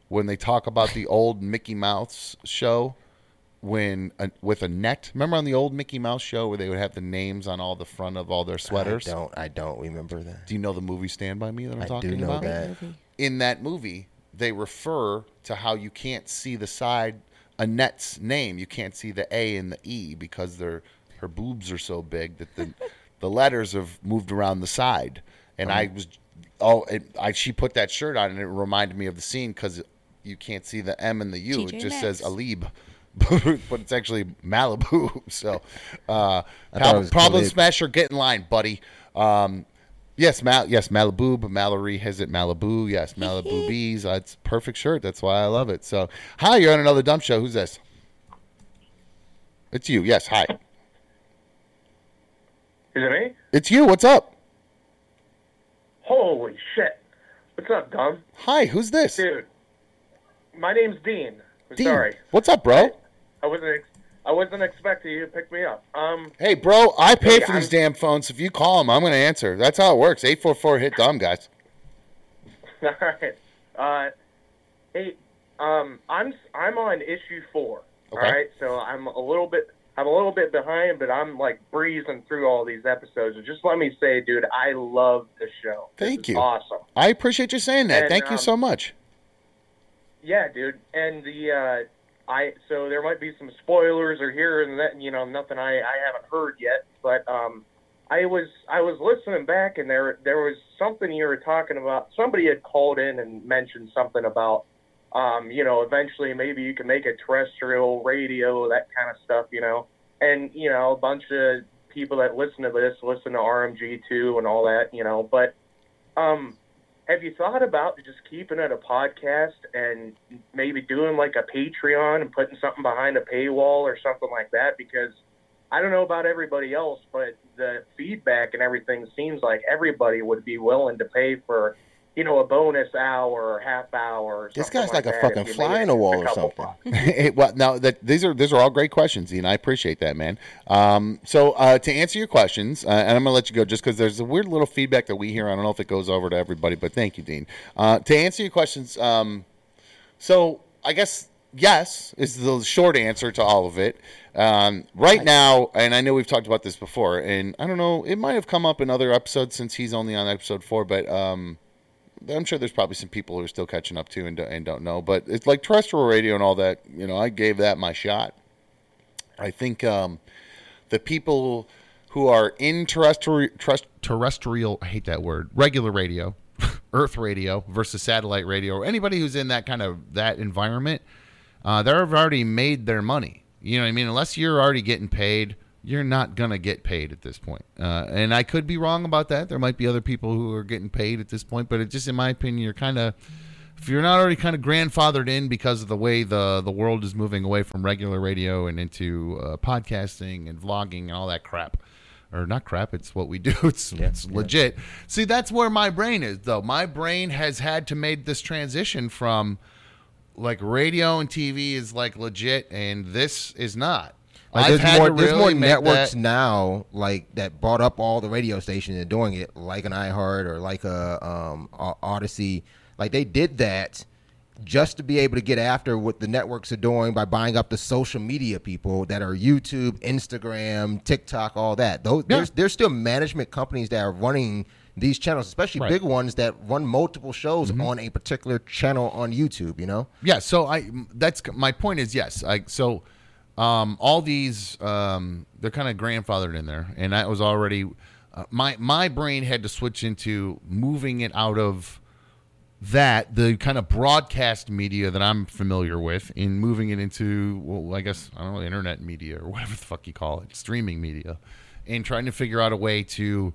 when they talk about the old Mickey Mouse show. When uh, with Annette. Remember on the old Mickey Mouse show where they would have the names on all the front of all their sweaters? I don't. I don't remember that. Do you know the movie Stand by Me that I'm I do talking know about? that. In that movie, they refer to how you can't see the side Annette's name. You can't see the A and the E because their her boobs are so big that the the letters have moved around the side. And I was oh, it, I she put that shirt on and it reminded me of the scene because you can't see the M and the U. TJ it just says Alib. but it's actually Malibu. So, uh, thought Pal- problem smasher, get in line, buddy. Um, yes, Mal- yes, Malibu, but Mallory has it Malibu. Yes, Malibu bees. Uh, it's a perfect shirt. That's why I love it. So, hi, you're on another dumb show. Who's this? It's you. Yes, hi. Is it me? It's you. What's up? Holy shit. What's up, Dom? Hi, who's this? Dude, my name's Dean. I'm Dean. Sorry. What's up, bro? I wasn't ex- I wasn't expecting you to pick me up. Um, Hey, bro, I pay Hey, for these I'm- damn phones. If you call them, I'm going to answer. That's how it works. 844 hit dumb, guys. all right. Uh, hey, um, I'm I'm on issue four. Okay. All right, so I'm a little bit I'm a little bit behind, but I'm like breezing through all these episodes. And just let me say, dude, I love the show. Thank you. Awesome. I appreciate you saying that. And, Thank you um, so much. Yeah, dude. And the uh I so there might be some spoilers or here and that you know, nothing I, I haven't heard yet. But um I was I was listening back and there there was something you were talking about somebody had called in and mentioned something about um, you know, eventually maybe you can make a terrestrial radio, that kind of stuff, you know. And, you know, a bunch of people that listen to this listen to RMG two and all that, you know, but um have you thought about just keeping it a podcast and maybe doing like a Patreon and putting something behind a paywall or something like that? Because I don't know about everybody else, but the feedback and everything seems like everybody would be willing to pay for, you know, a bonus hour or half hour. Or This guy's like a that fucking fly in a wall or something. It- well, now that these are these are all great questions, Ian. I appreciate that, man. Um, so uh, to answer your questions, uh, and I'm gonna let you go just because there's a weird little feedback that we hear. I don't know if it goes over to everybody, but thank you, Dean. Uh, to answer your questions, um, so I guess yes is the short answer to all of it. Um, right now, and I know we've talked about this before, and I don't know, it might have come up in other episodes since he's only on episode four, but um, I'm sure there's probably some people who are still catching up to and, don't- and don't know. But it's like terrestrial radio and all that. You know, I gave that my shot. I think um, the people who are in terrestrial, terrest- terrestrial I hate that word regular radio earth radio versus satellite radio or anybody who's in that kind of that environment uh, they've already made their money you know what i mean unless you're already getting paid you're not gonna get paid at this point. Uh, and i could be wrong about that. There might be other people who are getting paid at this point but it just in my opinion you're kind of if you're not already kind of grandfathered in because of the way the the world is moving away from regular radio and into uh, podcasting and vlogging and all that crap or not crap it's what we do. It's, it's legit. See that's where my brain is though. My brain has had to make this transition from like radio and tv is like legit and this is not Like, I've there's more, there's more networks that- now, like that bought up all the radio stations and doing it, like an iHeart or like a um, Audacy. Like they did that just to be able to get after what the networks are doing by buying up the social media people that are YouTube, Instagram, TikTok, all that. Those Yeah. there's there's still management companies that are running these channels, especially Right. Mm-hmm. big ones that run multiple shows on a particular channel on YouTube. You know, Yeah, so I that's my point is yes. I so um, all these um, they're kind of grandfathered in there, and that was already uh, my my brain had to switch into moving it out of that the kind of broadcast media that I'm familiar with, in moving it into well, I guess I don't know internet media or whatever the fuck you call it, streaming media, and trying to figure out a way to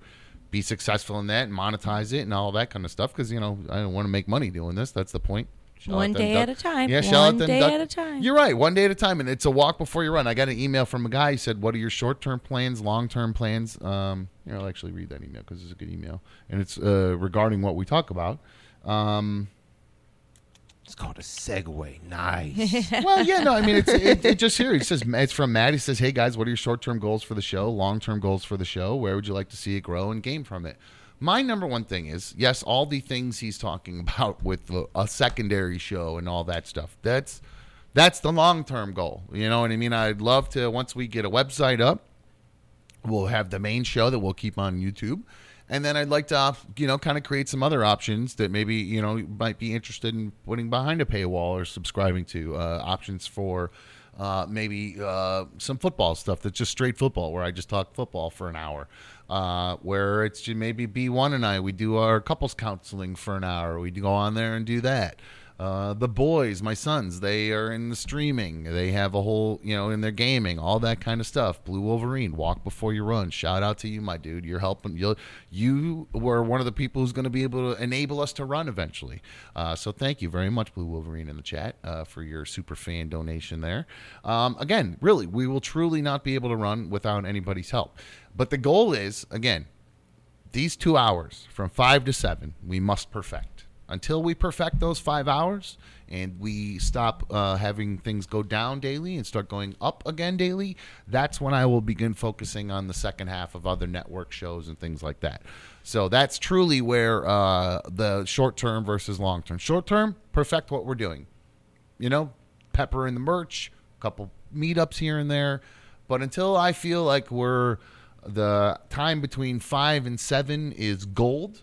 be successful in that and monetize it and all that kind of stuff because you know I don't want to make money doing this. That's the point. Shall One day duck- at a time. Yeah, shall One day duck- at a time. You're right. One day at a time, and it's a walk before you run. I got an email from a guy. He said, "What are your short-term plans, long-term plans?" Um, here, I'll actually read that email because it's a good email, and it's uh, regarding what we talk about. Um, it's called a segue. Nice. well, yeah, no, I mean, it's it, it just here. He says it's from Matt. He says, "Hey guys, what are your short-term goals for the show? Long-term goals for the show? Where would you like to see it grow and gain from it?" My number one thing is yes, all the things he's talking about with a secondary show and all that stuff. That's that's the long term goal. You know what I mean? I'd love to once we get a website up, we'll have the main show that we'll keep on YouTube. And then I'd like to, you know, kind of create some other options that maybe, you know, might be interested in putting behind a paywall or subscribing to. Uh, options for uh, maybe uh, some football stuff that's just straight football, where I just talk football for an hour. Uh, where it's maybe B1 and I, we do our couples counseling for an hour. We go on there and do that. Uh, the boys, my sons, they are in the streaming. They have a whole, you know, in their gaming, all that kind of stuff. Blue Wolverine, walk before you run. Shout out to you, my dude. You're helping. You you were one of the people who's going to be able to enable us to run eventually. Uh, so thank you very much, Blue Wolverine, in the chat uh, for your super fan donation there. Um, again, really, we will truly not be able to run without anybody's help. But the goal is, again, these two hours from five to seven, we must perfect. Until we perfect those five hours and we stop uh, having things go down daily and start going up again daily, that's when I will begin focusing on the second half of other network shows and things like that. So that's truly where uh, the short term versus long term. Short term, perfect what we're doing. You know, pepper in the merch, a couple meetups here and there. But until I feel like we're the time between five and seven is gold.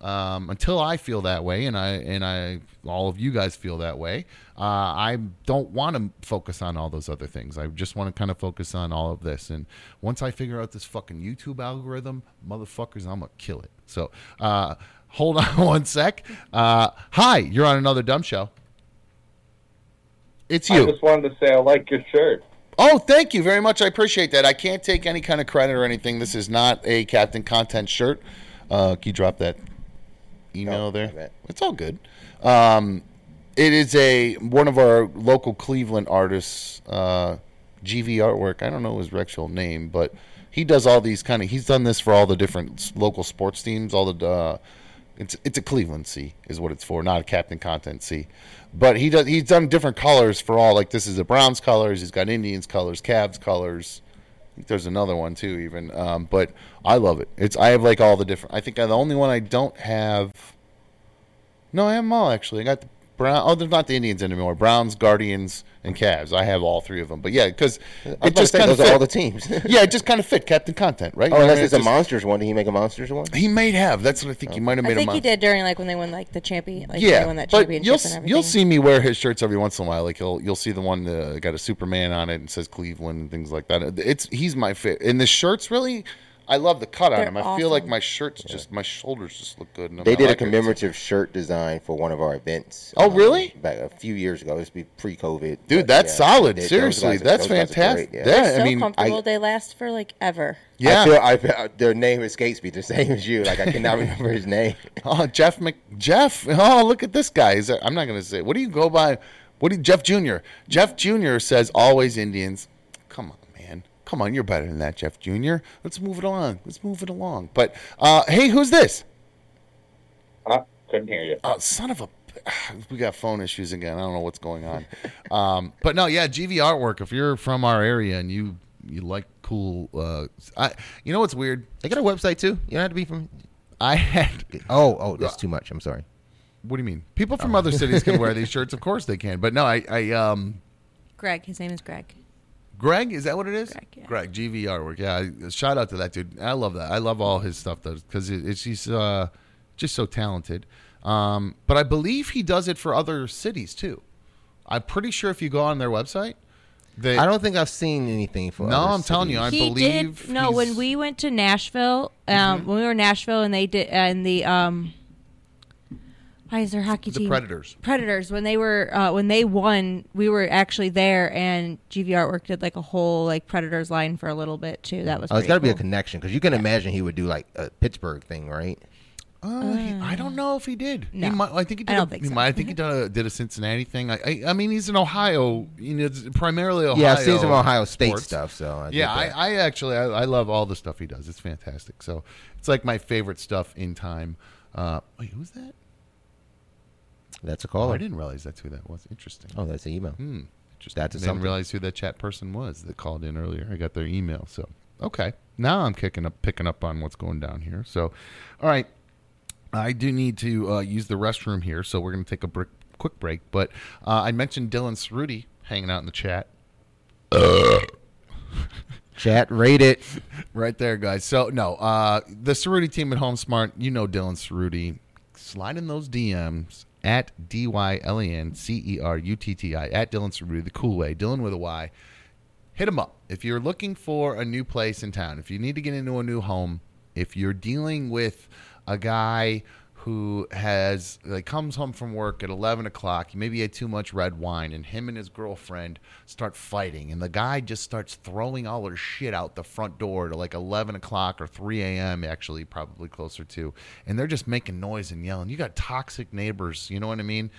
Um, until I feel that way, and I and I all of you guys feel that way, uh, I don't want to focus on all those other things. I just want to kind of focus on all of this. And once I figure out this fucking YouTube algorithm, motherfuckers, I'm gonna kill it. So uh, hold on one sec. Uh, hi, you're on another dumb show. It's you. I just wanted to say I like your shirt. Oh, thank you very much. I appreciate that. I can't take any kind of credit or anything. This is not a Captain Content shirt. Uh, can you drop that email Oh, there? It's all good. Um, it is a one of our local Cleveland artists, uh, GV Artwork. I don't know his actual name, but he does all these kind of. He's done this for all the different local sports teams. All the uh, it's it's a Cleveland C is what it's for, not a Captain Content C. But he does he's done different colors for all. Like this is the Browns colors. He's got Indians colors, Cavs colors. There's another one too, even. Um, but I love it. It's I have like all the different. I think the only one I don't have. No, I have them all actually. I got the Brown. Oh, there's not the Indians anymore. Browns, Guardians, and Cavs. I have all three of them. But yeah, because I it just kind of those are all the teams. yeah, it just kind of fit Captain Content, right? Oh, You know, unless I mean, it's a just- monsters one. Did he make a monsters one? He might have. That's what I think. He oh. might have I made a think mon- he did during like when they won like the champion, like yeah, they won that but championship you'll and everything. you'll see me wear his shirts every once in a while. Like you'll you'll see the one that got a Superman on it and says Cleveland and things like that. It's he's my fit. And the shirts really, I love the cut on They're him. I feel like my shirts just my shoulders just look good. and They did a like it. commemorative shirt design for one of our events. Oh, um, really? Back a few years ago. This would be pre-COVID. Dude, but that's yeah, solid. they- Seriously, guys that's those guys are fantastic. great, Yeah, yeah. They're so I mean, comfortable. I- they last for like ever. Yeah. I feel I, their name escapes me the same as you. Like I cannot remember his name. Oh, Jeff Mc Jeff. Oh, look at this guy. Is that, I'm not going to say. What do you go by? What do you, Jeff Jr. Jeff Jr. says always Indians. Come on, man. Come on, you're better than that, Jeff Jr. Let's move it along. Let's move it along. But uh, hey, who's this? Huh? Couldn't hear you. Oh, son of a. We got phone issues again. I don't know what's going on. Um, but no, yeah, GV artwork. If you're from our area and you you like cool, uh, I you know what's weird? They got a website too. You don't have to be from. I had Oh, oh, that's too much. I'm sorry. What do you mean? People from other cities can wear these shirts. Of course they can. But no, I, I um, Greg, his name is Greg. Greg, is that what it is? Greg, yeah. Greg, GV artwork. Yeah, shout out to that dude. I love that. I love all his stuff though, because it, it's he's uh, just so talented. Um, but I believe he does it for other cities too. I'm pretty sure if you go on their website, they. I don't think I've seen anything for. No, other I'm telling you, I he believe. did. No, when we went to Nashville, um, when we were in Nashville, and they did, and the um, why is there hockey the team? Predators. Predators when they were uh, when they won, we were actually there, and GV Artwork did like a whole like Predators line for a little bit too. That was. Oh, it's pretty got to be a connection because you can imagine he would do like a Pittsburgh thing, right? Uh, he, I don't know if he did. He no. might, I think he did. I a- don't think he so. might- I think he did a, did a Cincinnati thing. I, I, I mean, he's in Ohio. You know, primarily Ohio. yeah, I've seen some Ohio State sports. stuff. So I Yeah, I. I actually I, I love all the stuff he does. It's fantastic. So it's like my favorite stuff in time. Uh, wait, who's that? That's a Oh, caller. I didn't realize that's who that was. Interesting. Oh, that's an email. Hmm. Interesting. That's a didn't something. realize who that chat person was that called in earlier. I got their email. So okay, now I'm kicking up, picking up on what's going down here. So, all right, I do need to uh, use the restroom here, so we're going to take a brick, quick break. But uh, I mentioned Dylan Cerutti hanging out in the chat. Chat, rate it. Right there, guys. So no, uh, the Cerutti team at Home Smart, you know Dylan Cerutti. Slide in those DMs at D Y L E N C E R U T T I at Dylan Cerutti, the cool way. Dylan with a Y. Hit him up. If you're looking for a new place in town, if you need to get into a new home, if you're dealing with a guy who has like comes home from work at 11 o'clock maybe he had too much red wine and him and his girlfriend start fighting and the guy just starts throwing all her shit out the front door to like 11 o'clock or 3 a.m actually probably closer to and they're just making noise and yelling. You got toxic neighbors you know what i mean?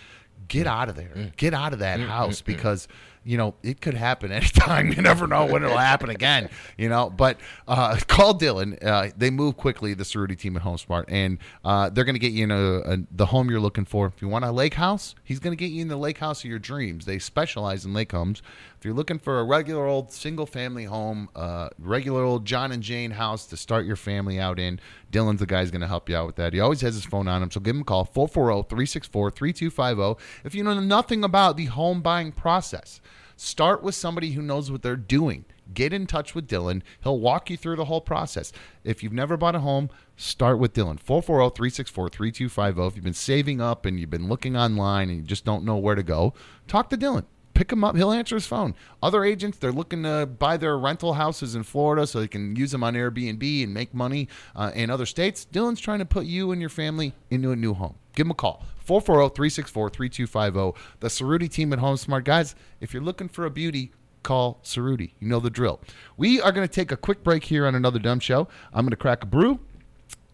Get out of there. Mm. Get out of that mm, mm, house because you know it could happen anytime. You never know when it'll happen again you know. But uh, call dylan. Uh, they move quickly the Cerutti team at homesmart and uh, they're going to get you in a, a, the home you're looking for. If you want a lake house he's going to get you in the lake house of your dreams. They specialize in lake homes. If you're looking for a regular old single family home uh, regular old john and jane house to start your family out in dylan's the guy who's going to help you out with that he always has his phone on him so give him a call 440-364-3250 if you know nothing about the home buying process Start with somebody who knows what they're doing. Get in touch with Dylan. He'll walk you through the whole process. If you've never bought a home, start with Dylan. 440 364 3250. If you've been saving up and you've been looking online and you just don't know where to go, talk to Dylan. Pick him up. He'll answer his phone. Other agents, they're looking to buy their rental houses in Florida so they can use them on Airbnb and make money uh, in other states. Dylan's trying to put you and your family into a new home. Give him a call. 440-364-3250. The Cerutti team at Home Smart. Guys, if you're looking for a beauty, call Cerutti. You know the drill. We are going to take a quick break here on another dumb show. I'm going to crack a brew.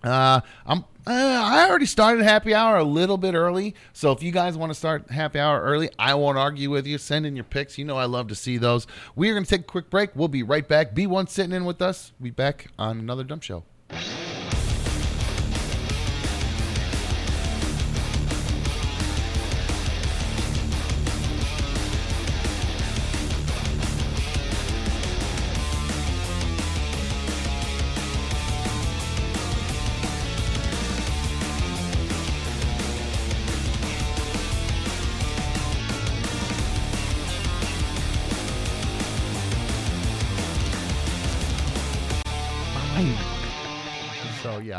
Uh, I'm. Uh, I already started happy hour a little bit early, so if you guys want to start happy hour early, I won't argue with you. Send in your picks. You know I love to see those. We are going to take a quick break. We'll be right back. B1 sitting in with us. We'll be back on another Dumb show.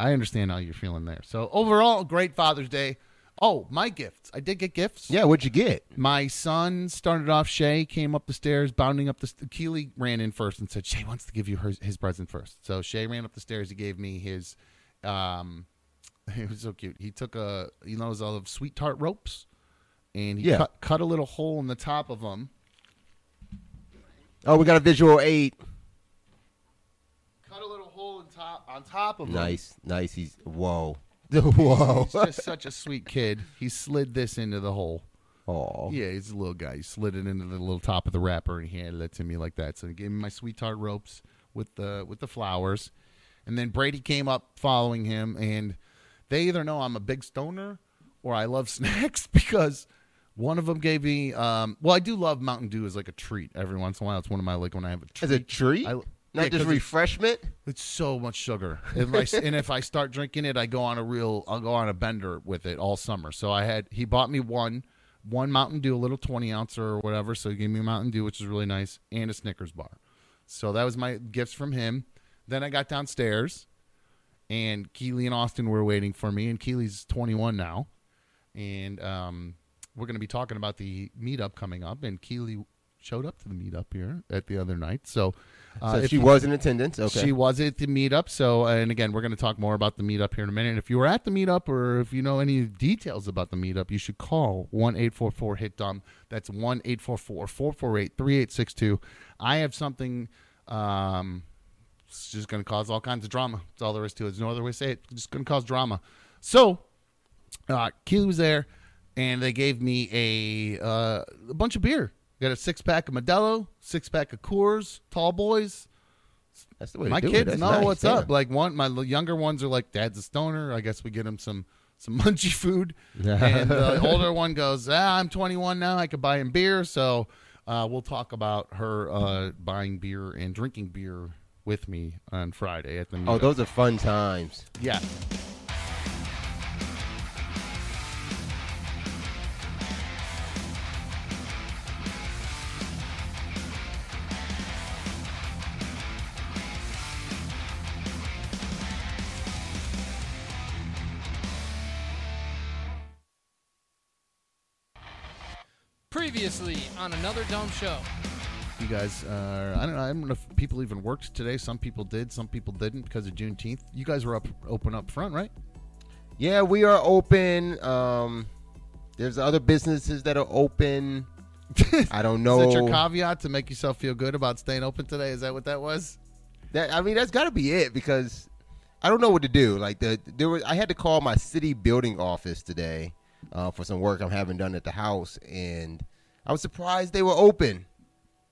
I understand how you're feeling there. So overall, great Father's Day. Oh, my gifts. I did get gifts. Yeah, what'd you get? My son started off. Shay came up the stairs, bounding up the. St- Keely ran in first and said, "Shay wants to give you her, his present first. So Shay ran up the stairs. He gave me his. Um, it was so cute. He took a you know those of sweet tart ropes, and he Yeah. cut, cut a little hole in the top of them. Oh, we got a visual eight. Cut a little hole in top on top of them. Nice, nice. He's whoa, whoa. He's just such a sweet kid. He slid this into the hole. Oh, Yeah, he's a little guy. He slid it into the little top of the wrapper and he handed it to me like that. So he gave me my sweet tart ropes with the with the flowers, and then Brady came up following him, and they either know I'm a big stoner or I love snacks because one of them gave me. Um, well, I do love Mountain Dew as like a treat every once in a while. It's one of my like when I have a treat. as a treat, I- not yeah, just it's- refreshment. it's so much sugar. If I, and if I start drinking it, I go on a real, I'll go on a bender with it all summer. So I had, he bought me one, one Mountain Dew, a little 20 ounce or whatever. So he gave me a Mountain Dew, which is really nice, and a Snickers bar. So that was my gifts from him. Then I got downstairs, and Keely and Austin were waiting for me, and Keely's 21 now. And um, we're going to be talking about the meetup coming up, and Keely showed up to the meetup here at the other night. So, uh, so she you- was in attendance. Okay. she was at the meetup. So, and again, we're going to talk more about the meetup here in a minute. If you were at the meetup or if you know any details about the meetup, you should call 1 844 HIT DUMB. That's 1 844 448 3862. I have something. Um, it's just going to cause all kinds of drama. That's all there is to it. There's no other way to say it. It's just going to cause drama. So, uh, Keely was there, and they gave me a uh, a bunch of beer. Got a six pack of Modelo, six pack of Coors, Tall Boys. That's the way. My kids know nice, what's yeah. up. Like one, my younger ones are like, "Dad's a stoner." I guess we get him some some munchy food, and the older one goes, "Ah, I'm 21 now. I could buy him beer." So uh, we'll talk about her uh, buying beer and drinking beer with me on Friday at the Oh, those are fun times. yeah. Previously on another dumb show. You guys, uh, I don't know. I don't know if people even worked today. Some people did. Some people didn't because of Juneteenth. You guys were up open up front, right? Yeah, we are open. Um, there's other businesses that are open. I don't know. Is that your caveat to make yourself feel good about staying open today? Is that what that was? That I mean, that's got to be it because I don't know what to do. Like the there was, I had to call my city building office today uh, for some work I'm having done at the house, and I was surprised they were open.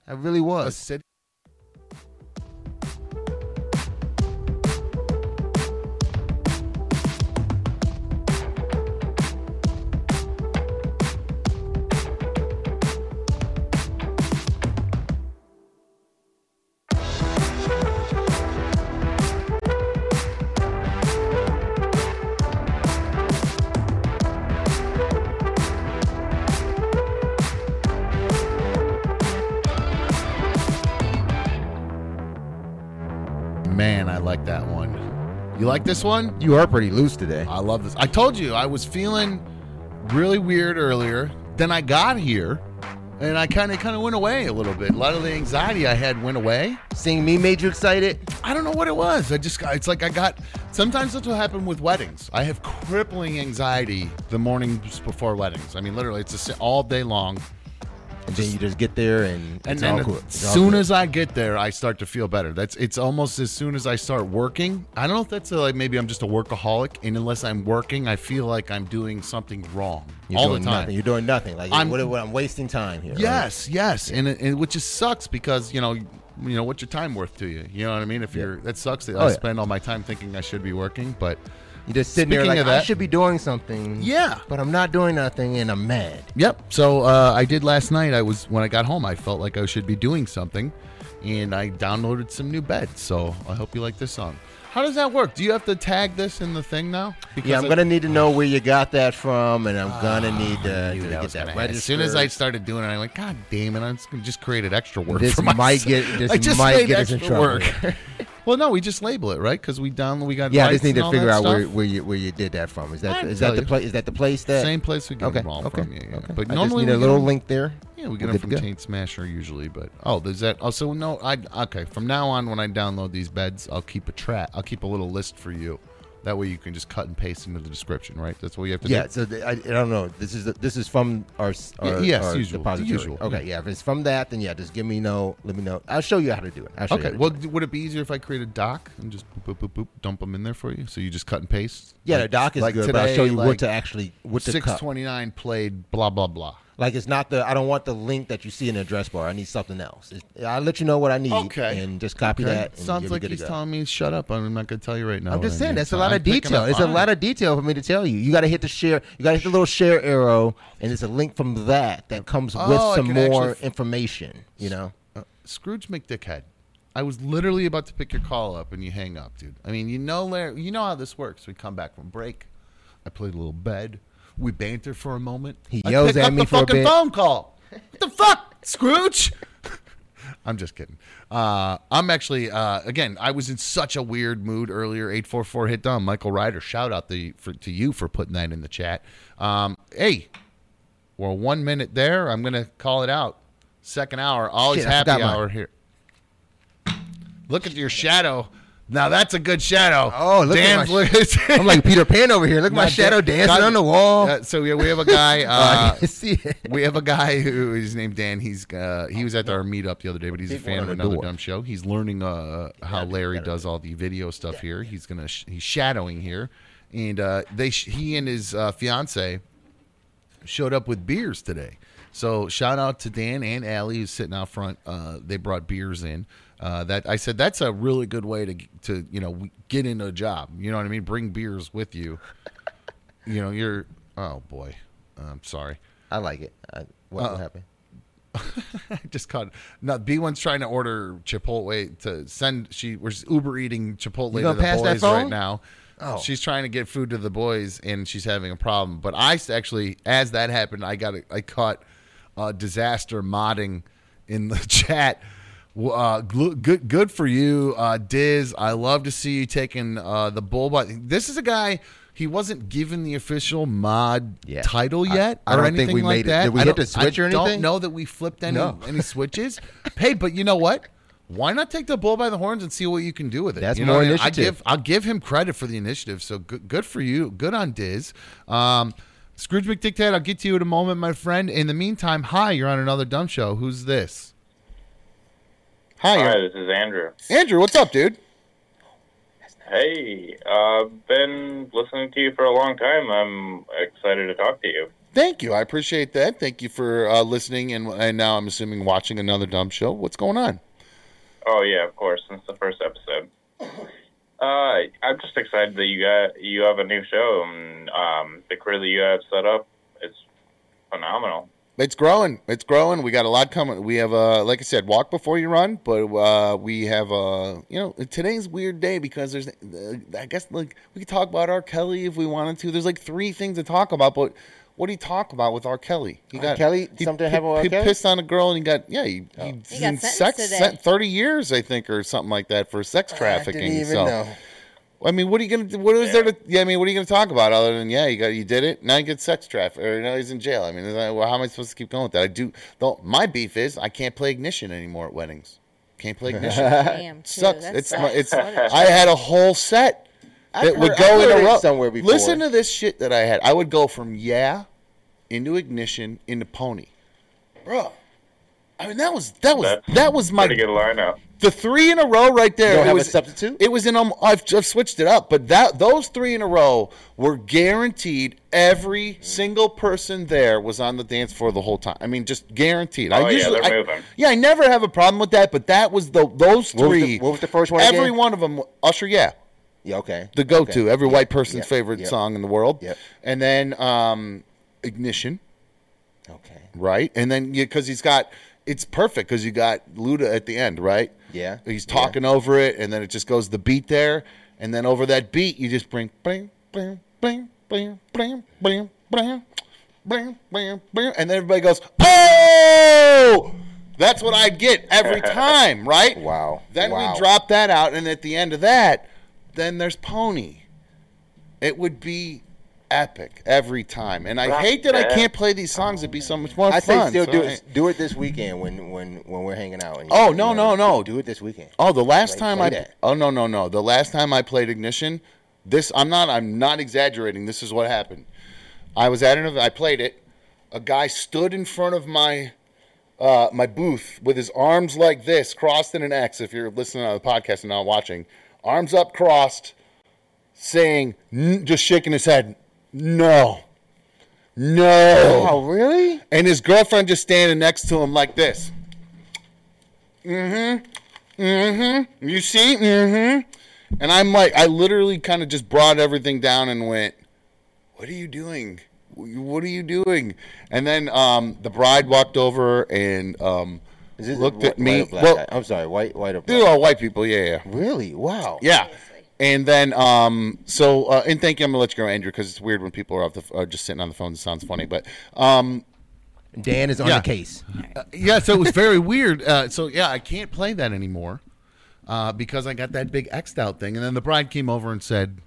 I really was. This one? You are pretty loose today. I love this. I told you I was feeling really weird earlier. Then I got here, and I kind of kind of went away a little bit. A lot of the anxiety I had went away. Seeing me made you excited. I don't know what it was. I just it's like I got sometimes that's what happened with weddings. I have crippling anxiety the mornings before weddings. I mean, literally, it's a, si- all day long. And then you just get there and And it's then all as soon good. as I get there, I start to feel better. That's it's almost as soon as I start working. I don't know if that's a, like maybe I'm just a workaholic, and unless I'm working, I feel like I'm doing something wrong You're all the time. Nothing. You're doing nothing. Like I'm- what, what, I'm wasting time here. right? Yes, yes, and, it, and which just sucks because you know, you know, what's your time worth to you? You know what I mean? If Yeah. you're that sucks that Oh, I yeah. spend all my time thinking I should be working, but You're just sitting there like of I should be doing something. yeah, But I'm not doing nothing and I'm mad. Yep. So uh, I did last night. I was when I got home. I felt like I should be doing something, and I downloaded some new beds. So I hope you like this song. How does that work? Do you have to tag this in the thing now? Yeah, I'm gonna need to know where you got that from, and I'm gonna need Ah, to, knew to that get that. As soon as I started doing it, I went, God damn it! I'm just just created extra work this for might myself." get this might get us in extra trouble. well, no, we just label it right because we download. We got yeah, I just need to figure out where, where you where you did that from. Is that is that the place? Is that the place that? Same place we get Okay. them all Okay. from. Yeah, yeah. okay. But I normally just need a little them- link there. Yeah, we get them from go. Taint Smasher usually, but oh, there's that. Oh, so no, I okay. From now on, when I download these beds, I'll keep a track. I'll keep a little list for you. That way, you can just cut and paste into the description, right? That's what you have to do. Yeah, do. so the, I, I don't know. This is this is from our, our yes, our usual, depository. usual, Okay, yeah. If it's from that, then yeah, just give me know. Let me know. I'll show you how to do it. I'll show Okay. to Well, would it be easier if I create a doc and just boop boop boop boop dump them in there for you? So you just cut and paste. yeah, Like- the doc is like good, but I'll show you like what to actually what to Six cut. twenty nine played blah blah blah. Like it's not the. I don't want the link that you see in the address bar. I need something else. It's, I'll let you know what I need. Okay. And just copy Okay. that. And Sounds like he's telling me shut up. I'm not going to tell you right now. I'm just saying that's a lot I'm of detail. It's a lot of detail for me to tell you. You got to hit the share. You got to hit the little share arrow, and there's a link from that that comes with Oh, I some more actually- information. You know. Uh, Scrooge McDickhead. I was literally about to pick your call up and you hang up, dude. I mean, you know, Larry, you know how this works. We come back from break. I played a little bed. We banter for a moment. He I yells at me the for a fucking bit. phone call. What the fuck, Scrooge? I'm just kidding. Uh, I'm actually uh, again. I was in such a weird mood earlier. Eight four four hit dumb. Michael Ryder. Shout out the for, to you for putting that in the chat. Um, hey, we're one minute there. I'm gonna call it out. Second hour, always Shit, happy forgot mine. hour here. Look at your shadow. Now that's a good shadow. Oh, look at Dan's my look- I'm like Peter Pan over here. Look at my shadow Dan- dancing God- on the wall. Uh, so yeah, we have a guy. Oh, I Uh, it. we have a guy who is named Dan. He's uh, he was at our meetup the other day, but he's a fan of another dumb show. He's learning uh, how Larry does all the video stuff here. He's gonna sh- he's shadowing here, and uh, they sh- he and his uh, fiance showed up with beers today. So shout out to Dan and Allie who's sitting out front. Uh, they brought beers in. Uh, that I said that's a really good way to to you know get into a job. You know what I mean? Bring beers with you. You know you're. Oh boy, I'm sorry. I like it. I, what, Uh, what happened? I just caught. No, B one's trying to order Chipotle to send. She we're Uber eating Chipotle to the boys right now. Oh. She's trying to get food to the boys, and she's having a problem. But I actually, as that happened, I got a, I caught uh, disaster modding in the chat. Uh, good, good for you, uh, Diz. I love to see you taking uh, the bull. by. this is a guy. he wasn't given the official mod Yeah. title yet I or don't think we like made it. that. Did we I hit the switch I or anything? I don't know that we flipped any No. any switches. hey, but you know what? Why not take the bull by the horns and see what you can do with it? That's you know more I initiative. I give I'll give him credit for the initiative. So good, good for you. Good on Diz. Um, Scrooge McDictate, I'll get to you in a moment, my friend. In the meantime, hi, you're on another dumb show. Who's this? Hi, Hi, this is Andrew. Andrew. What's up, dude? Hey, I've been listening to you for a long time. I'm excited to talk to you. Thank you. I appreciate that. Thank you for uh, listening, and and now I'm assuming watching another dumb show. What's going on? Oh yeah, of course, since the first episode. Uh, I'm just excited that you got you have a new show and um, the crew that you have set up. It's phenomenal. It's growing. It's growing. We got a lot coming. We have, uh, like I said, walk before you run. But uh, we have, uh, you know, today's a weird day because there's, uh, I guess, like we could talk about R. Kelly if we wanted to. There's like three things to talk about, but what do you talk about with R. Kelly? He R. Kelly? Something he, happened with R. he Kelly? pissed on a girl and he got, yeah, he, he, He in got sentenced sex, today. thirty years, I think, or something like that for sex trafficking. I didn't even so. know. I mean, what are you gonna? do? What is there to? Yeah, I mean, what are you gonna talk about other than yeah, you got you did it. Now you get sex traffic, or now he's in jail. I mean, is that, well, how am I supposed to keep going with that? I do. Though my beef is I can't play ignition anymore at weddings. Can't play ignition. Damn, too. sucks. That It's sucks. my, it's. What a I had a whole set I've that would go I've in a it row. somewhere before. Listen to this shit that I had. I would go from yeah into ignition into pony, bro. I mean, that was that was That's that was my Pretty good lineup. The three in a row right there. You don't it have a was, substitute? It was in. Um, I've, I've switched it up, but that those three in a row were guaranteed. Every single person there was on the dance floor the whole time. I mean, just guaranteed. Oh, I yeah, usually, they're I- moving. yeah, I never have a problem with that. But that was the those What was the- three. what was the first one Every again? one of them. Usher, yeah, Yeah, okay. the go-to. Okay. Every Yeah, white person's yeah, favorite yeah. song in the world. Yep. And then um, ignition Okay. right? And then because he's got it's perfect because you got Luda at the end, right? Yeah. He's talking over it, and then it just goes the beat there, and then over that beat you just bring bling bling bling bling bling bling bling bling bling bling, and then everybody goes oh. That's what I get every time, right? Wow. Then Wow. we drop that out, and at the end of that, then there's Pony. It would be epic every time, and I Rock hate that I can't play these songs. It'd be so much more I say fun. still so do I- it. Do it this weekend when when when we're hanging out. and you- Oh, you no, know, no, no. Do it this weekend. Oh, the last Play- time play I that. oh no no no the last time I played Ignition, this I'm not I'm not exaggerating. This is what happened. I was at an event. I played it. A guy stood in front of my uh, my booth with his arms like this, crossed in an X. If you're listening on the podcast and not watching, arms up, crossed, saying, n- just shaking his head, no, no. Oh, really? And his girlfriend just standing next to him like this. Mm-hmm. Mm-hmm. You see? Mm-hmm. And I'm like, I literally kind of just brought everything down and went, What are you doing? What are you doing? And then um, the bride walked over and um, looked at me. White black well, guy? I'm sorry, white, white or these are all white people. Yeah, yeah. Really? Wow. Yeah. And then, um, so, uh, and thank you. I'm gonna let you go, Andrew, because it's weird when people are off the, are just sitting on the phone. It sounds funny, but um, Dan is on Yeah. the case. yeah, so it was very weird. Uh, so yeah, I can't play that anymore uh, because I got that big X'd out thing. And then the bride came over and said,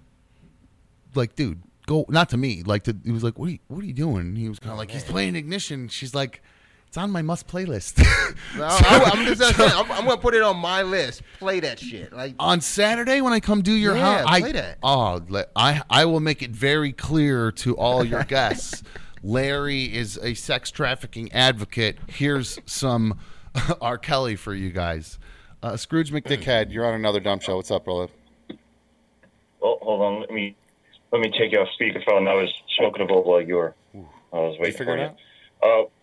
like, dude, go not to me. Like, to, he was like, what are you, what are you doing? And he was kind of like, he's playing Ignition. She's like, it's on my must playlist. I, am just saying, I'm, I'm gonna put it on my list. Play that shit. Like on Saturday when I come do your Yeah, house, I, play that. Oh, le- I I will make it very clear to all your guests. Larry is a sex trafficking advocate. Here's some R. Kelly for you guys. uh, Scrooge McDickhead, you're on another dumb show. What's up, brother? Oh, hold on. Let me let me take you off speakerphone. I was smoking a bowl while you were. I was waiting figure for it you. out? Uh, Yeah, it's ordered.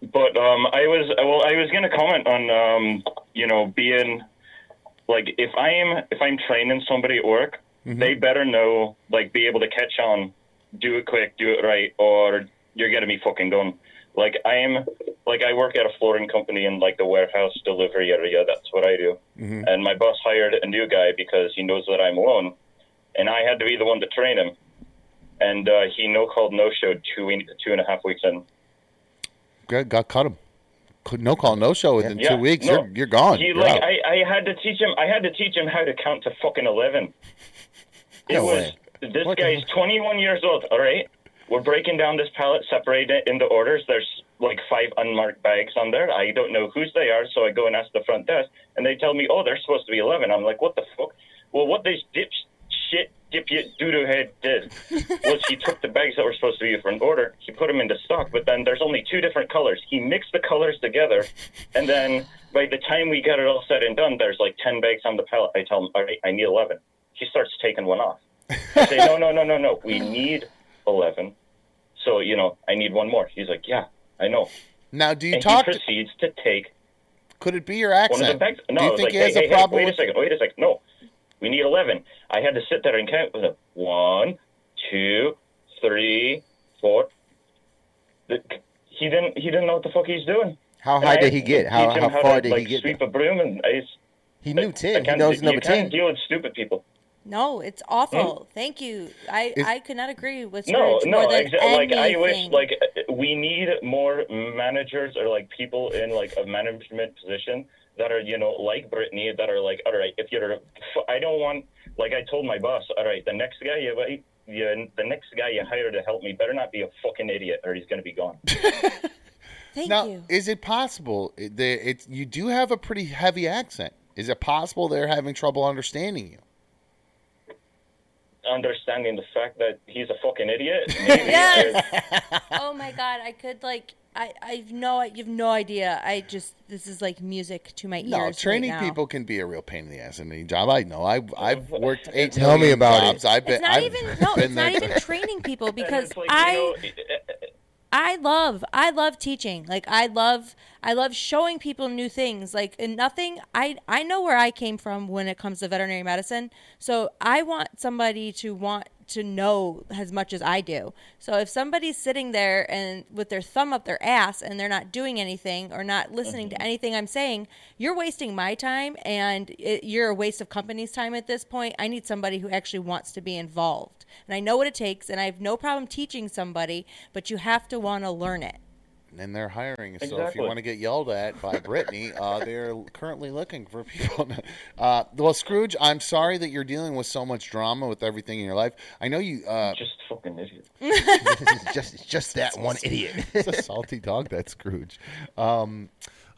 But um, I was well. I was going to comment on um, you know being like if I'm if I'm training somebody at work, they better know like be able to catch on, do it quick, do it right, or you're gonna be fucking done. Like I'm like I work at a flooring company in like the warehouse delivery area. That's what I do. And my boss hired a new guy because he knows that I'm alone, and I had to be the one to train him. And uh, he no called no showed two two and a half weeks in. Got, got cut him. No call, no show within Yeah, two weeks. no. You're, you're gone. He You're like. I, I had to teach him I had to teach him how to count to fucking eleven. It No was way. This What guy's 21 years old. All right, we're breaking down this pallet, separating it into orders. There's like five unmarked bags on there. I don't know whose they are, so I go and ask the front desk, and they tell me, "Oh, they're supposed to be 11." I'm like, "What the fuck?" Well, what this dipshit, dipshit, doodoo head did was he took the bags that were supposed to be for an order, he put them into stock, but then there's only two different colors. He mixed the colors together, and then by the time we got it all said and done, there's like 10 bags on the pallet. I tell him, all right, I need 11. He starts taking one off. I say, no, no, no, no, no. We need 11. So, you know, I need one more. He's like, yeah, I know. Now, do you and talk? he proceeds to take could it be your one of the accent? bags. No, do I you was think like, he has hey, a hey, hey, problem wait with? a second, wait a second. No, we need 11. I had to sit there and count with him. One, two, three, four. The- He didn't. He didn't know what the fuck he's doing. How high I did he get? How how how far to, did like, he get? Sweep a broom, and I. just- He knew I ten. He can't- knows you number can't deal with stupid people. No, it's awful. Hmm? Thank you. I, Is- I could not agree with No, Scrooge no, more than exa- like I wish, like we need more managers or like people in like a management position that are, you know, like Brittany, that are like, all right, if you're, I don't want, like I told my boss, all right, the next guy you, you the next guy you hire to help me better not be a fucking idiot or he's gonna be gone. Thank now, you. is it possible? That it's you do have a pretty heavy accent. Is it possible they're having trouble understanding you? Understanding the fact that he's a fucking idiot. Maybe Yes. oh my god, I could like I I've no you have no idea. I just this is like music to my ears. No, right training now. people can be a real pain in the ass in any job. I know. I've I've worked eight Tell me million about it. jobs. I've been. It's not I've even no, it's not there. even training people because like, I you know, it- it- I love I love teaching. Like I love I love showing people new things. Like and nothing I I know where I came from when it comes to veterinary medicine. So I want somebody to want to know as much as I do. So if somebody's sitting there and with their thumb up their ass and they're not doing anything or not listening to mm-hmm. anything I'm saying, you're wasting my time and it, you're a waste of company's time at this point. I need somebody who actually wants to be involved. And I know what it takes and I have no problem teaching somebody, but you have to want to learn it. And they're hiring. So if you want to get yelled at by Brittany, uh, they're currently looking for people. uh, well, Scrooge, I'm sorry that you're dealing with so much drama with everything in your life. I know you. Uh, just fucking idiot. this is just just that one idiot. it's a salty dog, that Scrooge. Um,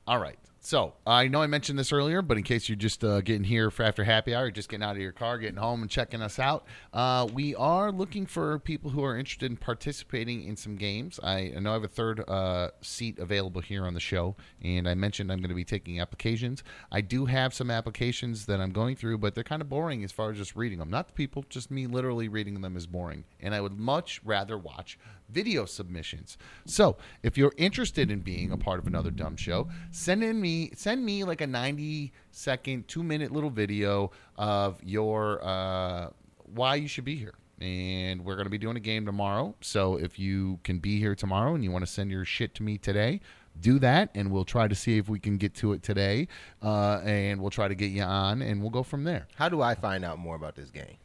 all right. So I know I mentioned this earlier, but in case you're just uh, getting here for after happy hour, just getting out of your car, getting home, and checking us out, uh, we are looking for people who are interested in participating in some games. I, I know I have a third uh, seat available here on the show, and I mentioned I'm going to be taking applications. I do have some applications that I'm going through, but they're kind of boring as far as just reading them. Not the people, just me literally reading them is boring, and I would much rather watch video submissions. So, if you're interested in being a part of another dumb show, send in me send me like a 90 second, 2 minute little video of your uh why you should be here. And we're going to be doing a game tomorrow. So, if you can be here tomorrow and you want to send your shit to me today, do that and we'll try to see if we can get to it today. Uh, and we'll try to get you on and we'll go from there. How do I find out more about this game?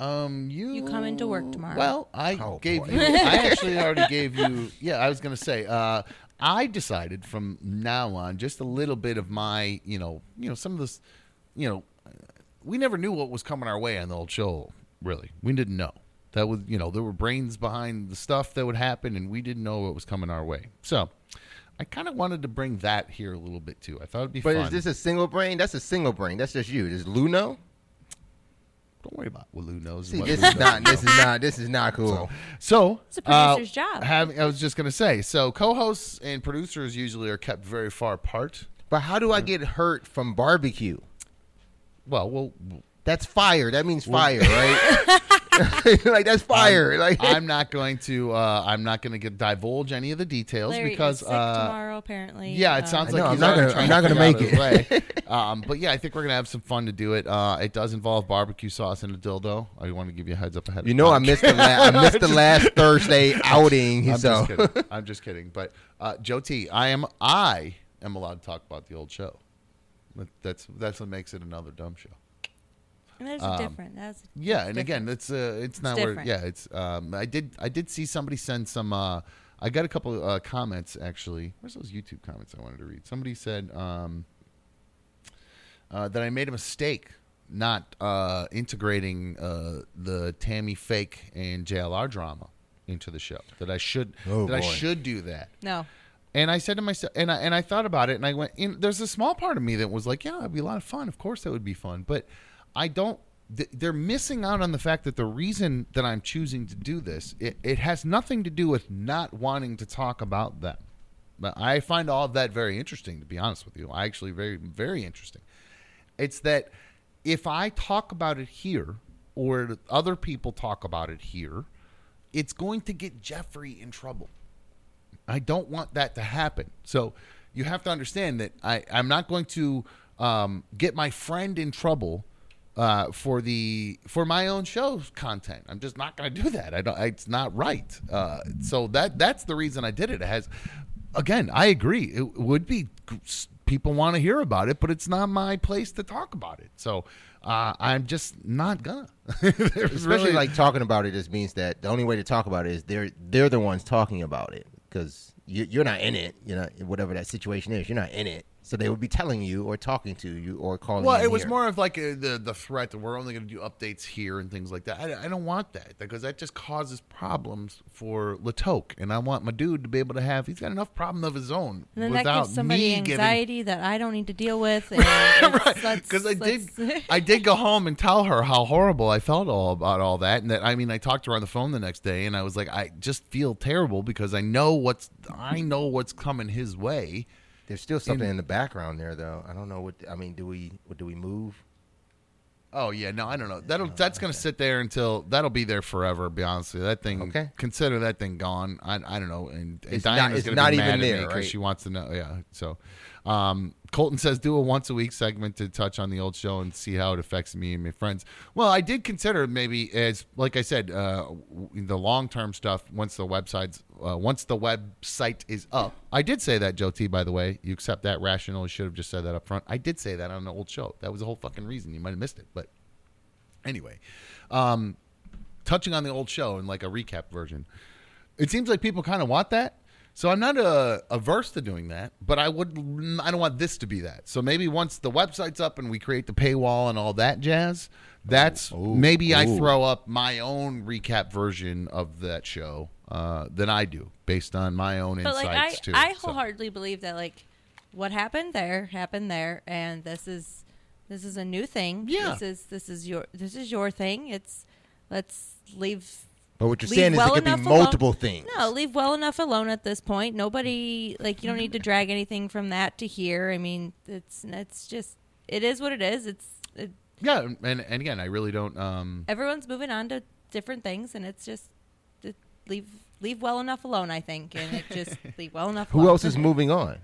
Um, you You come into work tomorrow. Well, I Oh, gave boy. you. I actually already gave you. Yeah, I was gonna say. Uh, I decided from now on just a little bit of my, you know, you know, some of this, you know, we never knew what was coming our way on the old show. Really, we didn't know. That was, you know, there were brains behind the stuff that would happen, and we didn't know what was coming our way. So, I kind of wanted to bring that here a little bit too. I thought it'd be But fun. is this a single brain? That's a single brain. That's just you. Is Lou know? Don't worry about what Lou knows. See, what this Lou is not. This is not. This is not cool. So It's a producer's uh, job. Having, I was just gonna say. So co-hosts and producers usually are kept very far apart. But how do I get hurt from barbecue? Well, well, That's fire. That means fire, right? like that's fire. I'm, like I'm not going to. Uh, I'm not going to get divulge any of the details Larry because is sick uh, tomorrow, apparently. Yeah, it sounds I like know, he's I'm not gonna- I'm not gonna make it. way. um, but yeah, I think we're gonna have some fun to do it. Uh, it does involve barbecue sauce and a dildo. I want to give you a heads up ahead. you of know, I missed the la- I missed the last Thursday outing. I'm so just kidding. I'm just kidding. But uh, Joe T, I am I am allowed to talk about the old show. That's that's what makes it another dumb show. And there's Um, a different. That's Yeah, that's and again, it's uh, it's not It's where. Yeah, it's. Um, I did I did see somebody send some. Uh, I got a couple uh, comments actually. Where's those YouTube comments I wanted to read? Somebody said um, uh, that I made a mistake not uh, integrating uh, the Tammy Fake and JLR drama into the show. That I should Oh, that I should do that. No. And I said to myself, and I and I thought about it, and I went. In, there's a small part of me that was like, yeah, it'd be a lot of fun. Of course, that would be fun. But I don't. They're missing out on the fact that the reason that I'm choosing to do this, it, it has nothing to do with not wanting to talk about them. But I find all of that very interesting, to be honest with you. I actually very very interesting. It's that if I talk about it here, or other people talk about it here, it's going to get Jeffrey in trouble. I don't want that to happen. So you have to understand that I, I'm not going to um, get my friend in trouble uh, for the for my own show's content. I'm just not going to do that. I don't. It's not right. Uh, so that that's the reason I did it. It has, again, I agree. It would be people want to hear about it, but it's not my place to talk about it. So uh, I'm just not gonna. Especially really- like talking about it just means that the only way to talk about it is they're they're the ones talking about it because you, you're not in it. You know, whatever that situation is, you're not in it. So they would be telling you or talking to you or calling. Well, in it was here. more of like a, the the threat that we're only going to do updates here and things like that. I, I don't want that because that just causes problems for Latoke, and I want my dude to be able to have. He's got enough problem of his own And then that without gives somebody me giving. anxiety that I don't need to deal with. And it's- let's- Because I did, I did go home and tell her how horrible I felt all about all that, and that I mean, I talked to her on the phone the next day, and I was like, I just feel terrible because I know what's, I know what's coming his way. There's still something in- in the background there, though. I don't know what. I mean, do we? What do we move? Oh yeah, no, I don't know. That'll that's gonna sit there until that'll be there forever. Be honest with you, that thing. Okay. Consider that thing gone. I, I don't know. And, and It's not- gonna not be even mad at there, me because right? she wants to know. Yeah. So, um, Colton says do a once a week segment to touch on the old show and see how it affects me and my friends. Well, I did consider maybe as like I said, uh, the long term stuff once the websites uh, once the website is up. I did say that, Joe T. By the way, you accept that rational. You should have just said that up front. I did say that on the old show. That was the whole fucking reason. You might have missed it, but anyway, um, touching on the old show in like a recap version, it seems like people kind of want that. So I'm not uh, averse to doing that, but I would I don't want this to be that. So maybe once the website's up and we create the paywall and all that jazz, that's maybe I throw up my own recap version of that show uh, than I do based on my own But insights like I, too. I So- wholeheartedly believe that like what happened there happened there, and this is this is a new thing. Yeah. This is this is your this is your thing. It's let's leave. But what you're leave saying is well it could be enough alone- multiple things. No, leave well enough alone at this point. Nobody like you don't need to drag anything from that to here. I mean, it's it's just it is what it is. It's it, yeah, and and again, I really don't. Um, everyone's moving on to different things, and it's just it, leave leave well enough alone. I think, and it just leave well enough. Who else is moving on?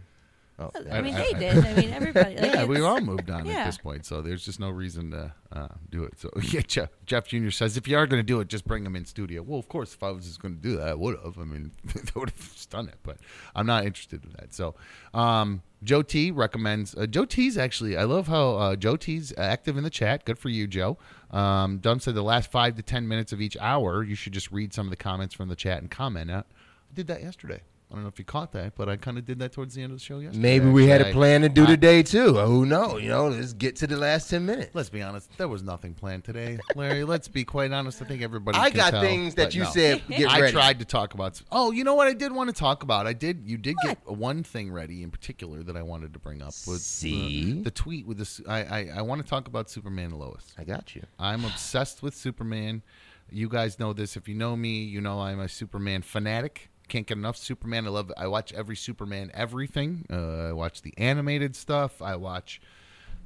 Oh, I mean, I- they I- did. I mean, everybody. Like, yeah, we it's- all moved on yeah. at this point, so there's just no reason to uh, do it. So yeah, Jeff, Jeff Jr. says if you are going to do it, just bring him in studio. Well, of course, if I was just going to do that, I would have. I mean, I would have done it, but I'm not interested in that. So um, Joe T recommends. Uh, Joe T's actually. I love how uh, Joe T's active in the chat. Good for you, Joe. Um, Dunn said the last five to ten minutes of each hour, you should just read some of the comments from the chat and comment. out. I did that yesterday. I don't know if you caught that, but I kind of did that towards the end of the show yesterday. Maybe we had a plan to do I- today too. Uh, who knows? You know, let's get to the last ten minutes. Let's be honest. There was nothing planned today, Larry. let's be quite honest. I think everybody. I got tell, things that you no. said get I ready. tried to talk about. Oh, you know what? I did want to talk about. I did. You did get one thing ready in particular that I wanted to bring up. Was See? the, the tweet with this. I, I I want to talk about Superman Lois. I got you. I'm obsessed with Superman. You guys know this. If you know me, you know I'm a Superman fanatic. Can't get enough Superman. I love. I watch every Superman everything. Uh, I watch the animated stuff. I watch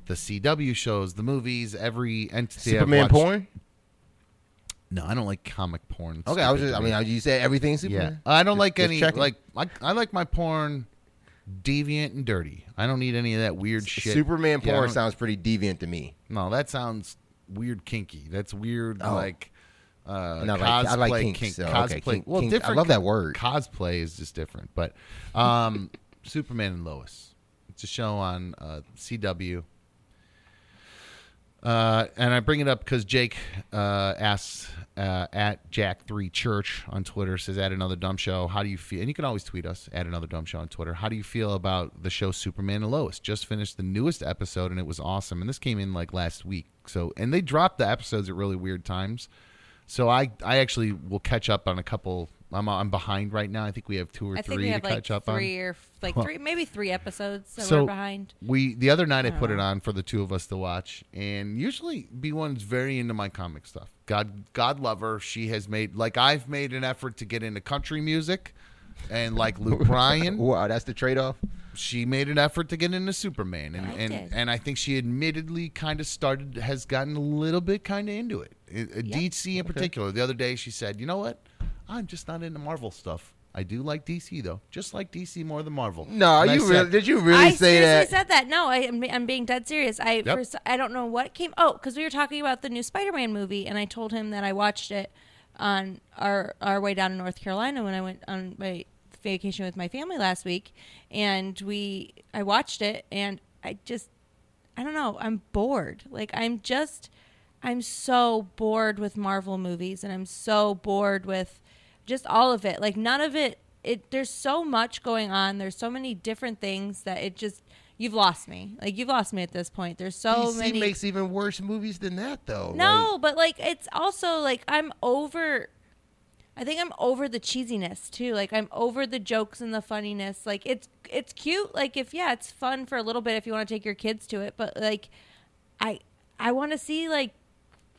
the CW shows, the movies, every entity. I've Superman watched. porn. No, I don't like comic porn. Okay, I was Stupid just. I mean, me. you said everything yeah, Superman. I don't Just- like just any checking. like. I, I like my porn deviant and dirty. I don't need any of that weird shit. Superman Yeah, I porn don't- sounds pretty deviant to me. No, that sounds weird, kinky. That's weird, Oh. like uh, No, cosplay. like- I like kink, kinks, so, cosplay. okay, kink- well, kink- I love that word. Cosplay is just different, but um, Superman and Lois. It's a show on uh, CW. Uh, and I bring it up because Jake uh, asks uh, at Jack Three Church on Twitter says at another dumb show. How do you feel? And you can always tweet us at another dumb show on Twitter. How do you feel about the show Superman and Lois? Just finished the newest episode and it was awesome. And this came in like last week. So and they dropped the episodes at really weird times. So I I actually will catch up on a couple. I'm I'm behind right now. I think we have two or I three think we have to like catch up three on. or like Huh. three, maybe three episodes that so we're behind. we the other night I put Oh. it uh-huh. on for the two of us to watch, and usually B1's very into my comic stuff. God God love her. She has made like I've made an effort to get into country music, and like Luke Bryan. Wow, that's the trade off. She made an effort to get into Superman, and I and, did. and I think she admittedly kind of started has gotten a little bit kind of into it. Uh, uh, DC in particular. The other day she said, "You know what? I'm just not into Marvel stuff." I do like DC though, just like DC more than Marvel. No, And I you said- really, did you really I say seriously that? said that. No, I, am I'm being dead serious. I Yep. first, I don't know what came. Oh, because we were talking about the new Spider-Man movie, and I told him that I watched it on our our way down to North Carolina when I went on my vacation with my family last week, and we I watched it, and I just I don't know. I'm bored. Like I'm just I'm so bored with Marvel movies, and I'm so bored with just all of it. Like none of it. It there's so much going on. There's so many different things that it just you've lost me. Like you've lost me at this point. There's so DC many. makes even worse movies than that, though. no, but like it's also like I'm over. I think I'm over the cheesiness too. Like I'm over the jokes and the funniness. Like it's it's cute. Like if yeah, it's fun for a little bit if you want to take your kids to it. But like, I I want to see like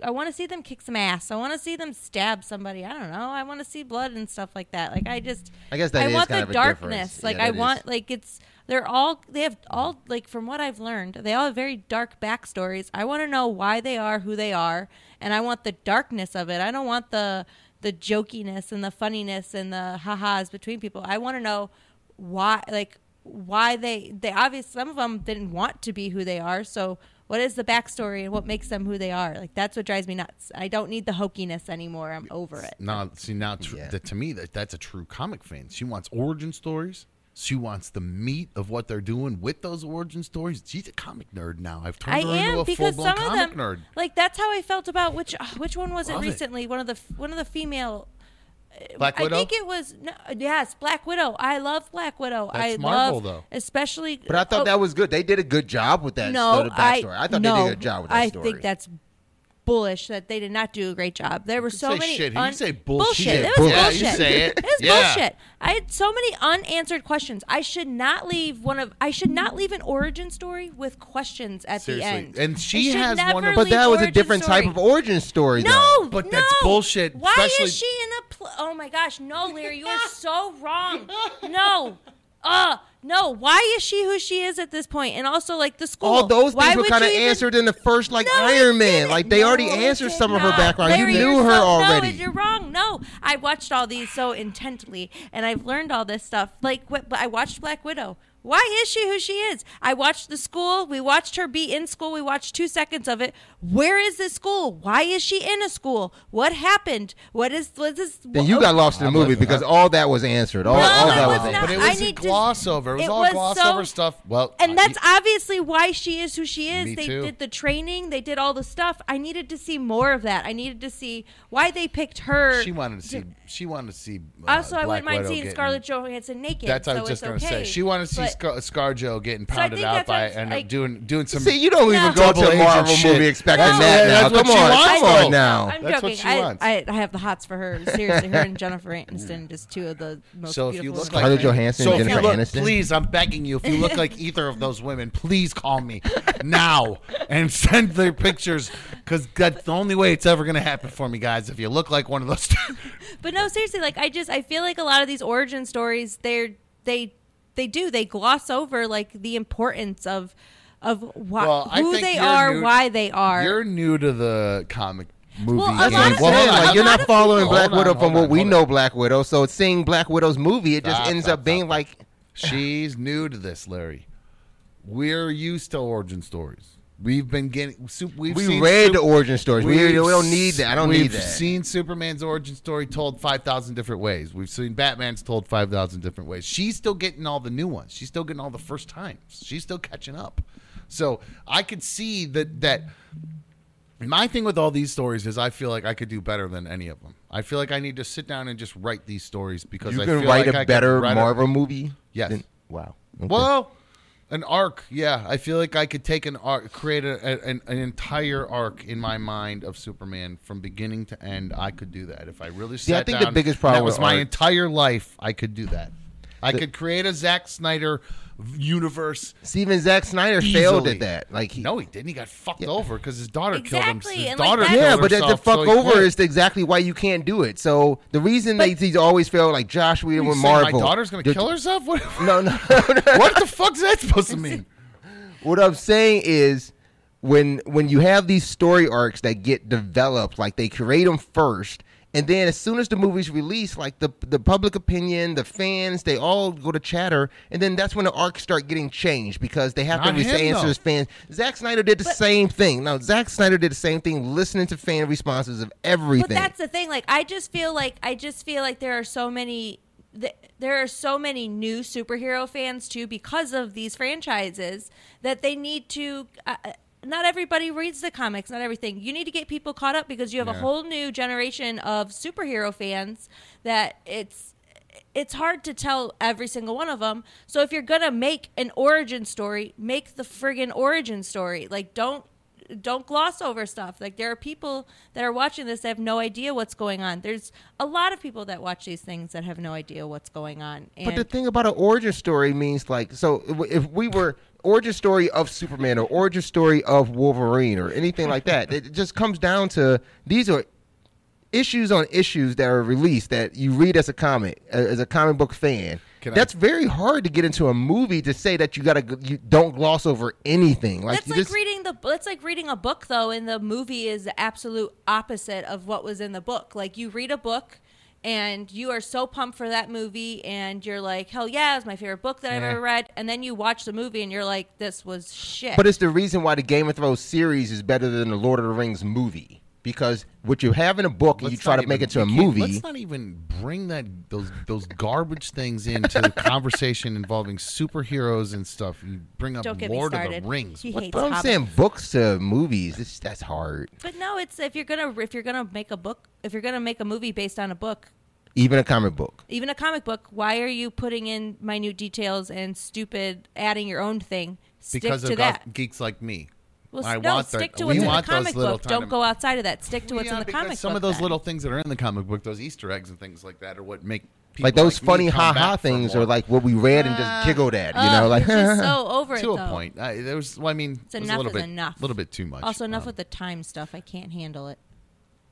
I want to see them kick some ass. I want to see them stab somebody. I don't know. I want to see blood and stuff like that. Like I just I guess that I is want kind the darkness. Like Yeah, I that want is. like it's they're all they have all like from what I've learned, they all have very dark backstories. I want to know why they are who they are, and I want the darkness of it. I don't want the the jokiness and the funniness and the ha-has between people. I want to know why like why they they obviously some of them didn't want to be who they are. So what is the backstory and what makes them who they are? Like that's what drives me nuts. I don't need the hokiness anymore. I'm over it. Now, see now, tr- Yeah. that, to me, that that's a true comic fan. She wants origin stories. She wants the meat of what they're doing with those origin stories. She's a comic nerd now. I've turned I her am into a because full blown some of comic them, nerd. like that's how I felt about which uh, which one was Love it it. recently? One of the one of the female. Black Widow. I think it was no, yes, Black Widow. I love Black Widow. That's I Marvel, love, though. especially. But I thought oh, that was good. They did a good job with that. no, the backstory. I, thought no, they did a good job with that I story. think that's bullish. That they did not do a great job. There were so say many. shit. You say bullshit. It was Bullshit. Yeah, bullshit. you say it. It was Yeah. bullshit. I had so many unanswered questions. I should not leave one of. I should not leave an origin story with questions at Seriously. the end. And she has one of- but that was a different story. type of origin story. No, though. But no. that's bullshit, Why especially- is she in a? Pl- oh my gosh, no, Larry, you are so wrong. No, uh, no. Why is she who she is at this point? And also, like the school. all those Why things were kind of you even- answered in the first, like No, Iron Man. Like they already No, it answered some of her background. Larry, you knew her so- already. No, you're wrong. No, I watched all these so intently, and I've learned all this stuff. Like, what? I watched Black Widow. Why is she who she is? I watched the school. We watched her be in school. We watched two seconds of it. Where is this school? Why is she in a school? What happened? What is what is? then you got lost in the movie because all that was answered. All, No, all it that was was not. But it. I was a need to- gloss over. It was it all was gloss so- over stuff. Well, And I- that's obviously why she is who she is. Me they too. did the training, they did all the stuff. I needed to see more of that. I needed to see why they picked her. she wanted to see. She wanted to see. Uh, also, I wouldn't mind Widow seeing getting- Scarlett Johansson naked. That's what I so was just gonna okay. say. She wanted to see But- Scar- ScarJo getting pounded think out by and like- doing doing some. See, you don't even go to Double a agent Marvel shit. movie expecting No. that now. That's what Come she on, wants, come on now. I'm That's what joking. she I, wants. I, I have the hots for her. Seriously, her and Jennifer Aniston, just two of the most So if you look like Scarlett Johansson, so if Jennifer look, Aniston. please, I'm begging you. If you look like either of those women, please call me now and send their pictures because that's the only way it's ever gonna happen for me, guys. If you look like one of those two. But no, seriously, like I just I feel like a lot of these origin stories, they're they they do they gloss over like the importance of of why, Well, who they you're new- why they are. You're new to the comic movie. Well, a game. lot That's of- what I'm saying. Well, Like you're not following people- Black on, Widow from hold what we hold know. Black Widow. So seeing Black Widow's movie, it just Stop, ends stop, up being stop, like She's new to this, Larry. We're used to origin stories. We've been getting. We've we read Sup- the origin stories. We, we don't need that. I don't need that. we've seen Superman's origin story told 5,000 different ways. We've seen Batman's told 5,000 different ways. She's still getting all the new ones. She's still getting all the first times. She's still catching up. So I could see that that My thing with all these stories is I feel like I could do better than any of them. I feel like I need to sit down and just write these stories because You I can feel write like a I could better write a- Marvel movie. Yes. than- wow. Okay. Well, an arc, yeah. I feel like I could take an arc, create a, a- an, an entire arc in my mind of Superman from beginning to end. I could do that if I really sat See, I think the down, biggest problem that was with my arc- entire life. I could do that. I The- could create a Zack Snyder universe. Steven Zack Snyder failed at that. Like he, no, he didn't. He got fucked over because his daughter killed him. Exactly, His and like daughter that- killed Yeah, but the, the fuck so over is exactly why you can't do it. So the reason they these always fail, like Joss Whedon You with saying Marvel. My daughter's gonna the- kill herself. What, No, no. what the fuck's that supposed to mean? What I'm saying is, when when you have these story arcs that get developed, like they create them first, and then as soon as the movie's released, like the the public opinion, the fans, they all go to chatter, and then that's when the arcs start getting changed because they have Not to him, answer though. as fans. Zack Snyder did the same thing. Now Zack Snyder did the same thing, listening to fan responses of everything. But that's the thing. Like, I just feel like I just feel like there are so many. th- There are so many new superhero fans too because of these franchises that they need to. Uh, not everybody reads the comics, not everything. You need to get people caught up because you have a whole new generation of superhero fans that it's it's hard to tell every single one of them. So if you're gonna make an origin story, make the friggin' origin story. Like don't don't gloss over stuff. Like there are people that are watching this that have no idea what's going on. There's a lot of people that watch these things that have no idea what's going on. And But the thing about an origin story means like so if- if we were origin story of Superman or origin story of Wolverine or anything like that, it just comes down to these are issues on issues that are released that you read as a comic as a comic book fan. Can I- That's very hard to get into a movie to say that you gotta you don't gloss over anything. Like that's like just, reading the that's like reading a book though, and the movie is the absolute opposite of what was in the book. Like you read a book. And you are so pumped for that movie, and you're like, "Hell yeah, it's my favorite book that I've Yeah. ever mm-hmm. read." And then you watch the movie, and you're like, "This was shit." But it's the reason why the Game of Thrones series is better than the Lord of the Rings movie. Because what you have in a book and you try not to make it to a you can't- movie. Let's not even bring that those those garbage things into the conversation involving superheroes and stuff. You bring up Don't get me Lord of started. the Rings. He What hates But I'm Hobbit. saying books to movies. It's, that's hard. But no, it's if you're gonna if you're gonna make a book if you're gonna make a movie based on a book, Even a comic book. even a comic book, why are you putting in minute details and stupid adding your own thing? Stick because to of that. go- geeks like me. Well, I no, want that- stick to we what's in the want those comic little book. Don't go outside of that. Stick to what's Yeah, in the comic some book. Some of those then. little things that are in the comic book, those Easter eggs and things like that, are what make people like those me funny ha ha things more. are like what we read and just giggled at. You Ugh, know, like so over it to a though. point. I, there was, well, I mean, It's it was enough a little is bit, enough. A little bit too much. Also, enough Um, with the time stuff. I can't handle it.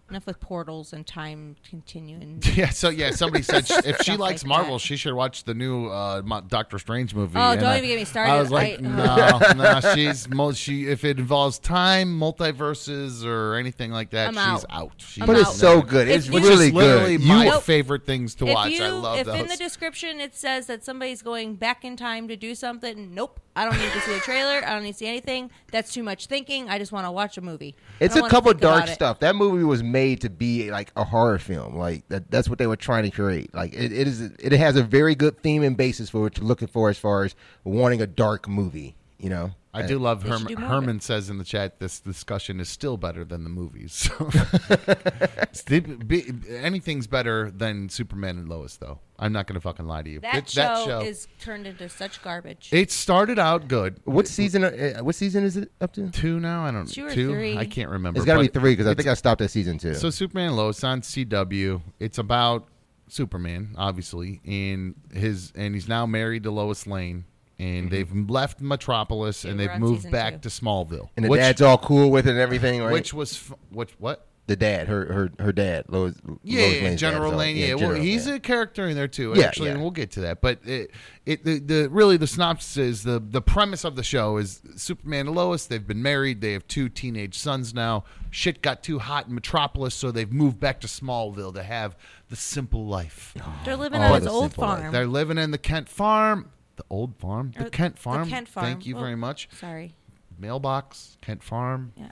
Enough with portals and time continuing. Yeah, so yeah, somebody said sh- if she Stuff likes like Marvel, that. she should watch the new uh, Mo- Doctor Strange movie. Oh, And don't I- even get me started. I was like, I- no, no, she's mo- she if it involves time, multiverses, or anything like that, I'm she's out. out. She's I'm but out. it's so good. If It's you- Which really is literally good. my You, Nope. favorite things to watch. you, I love if those. in the description it says that somebody's going back in time to do something, nope. I don't need to see a trailer. I don't need to see anything. That's too much thinking. I just want to watch a movie. I it's don't a wanna couple think about dark it. stuff. That movie was made to be like a horror film. Like that, that's what they were trying to create. Like it, it is. It has a very good theme and basis for what you're looking for as far as wanting a dark movie. You know. I do love They should Herman. do more of it. Herman says in the chat this discussion is still better than the movies. So It's- be- anything's better than Superman and Lois, though. I'm not going to fucking lie to you. That, It- show, is turned into such garbage. It started out good. What season? Uh, what season is it up to? Two now? I don't know. Two or two? three. I can't remember. It's got to be three because I think I stopped at season two. So Superman and Lois on CW. It's about Superman, obviously, and his and he's now married to Lois Lane, and mm-hmm. they've left Metropolis and Yeah, we're they've moved back two. to Smallville. and the which, dad's all cool with it and everything, right? which was f- which what? the dad, her her her dad, Lois. Yeah, Lois yeah, Lane's General dad, so- Lane. Yeah, well, he's yeah. a character in there too. Yeah, actually, yeah. and we'll get to that. But it, it, the, the really the synopsis is the the premise of the show is Superman and Lois. They've been married. They have two teenage sons now. Shit got too hot in Metropolis, so they've moved back to Smallville to have the simple life. They're living Oh, on his old simple life. farm. They're living in the Kent farm. The old farm, the Kent farm. The Kent farm. Thank you Oh, very much. Sorry. Mailbox, Kent farm. Yeah.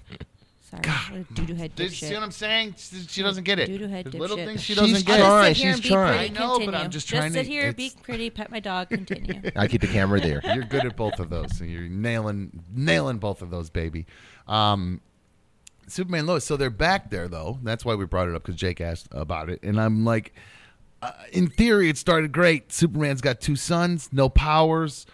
Sorry. What a doo-doo head Did you see what. I'm saying? She she doesn't get it. Doo-doo head There's little things she She's doesn't get. trying. Just sit here she's and be trying. pretty. I know, but I'm just trying just sit to- here, be pretty, pet my dog. Continue. I keep the camera there. You're good at both of those. So you're nailing nailing both of those, baby. Um, Superman Lois. So they're back there though. That's why we brought it up because Jake asked about it, and I'm like, uh, in theory, it started great. Superman's got two sons, no powers.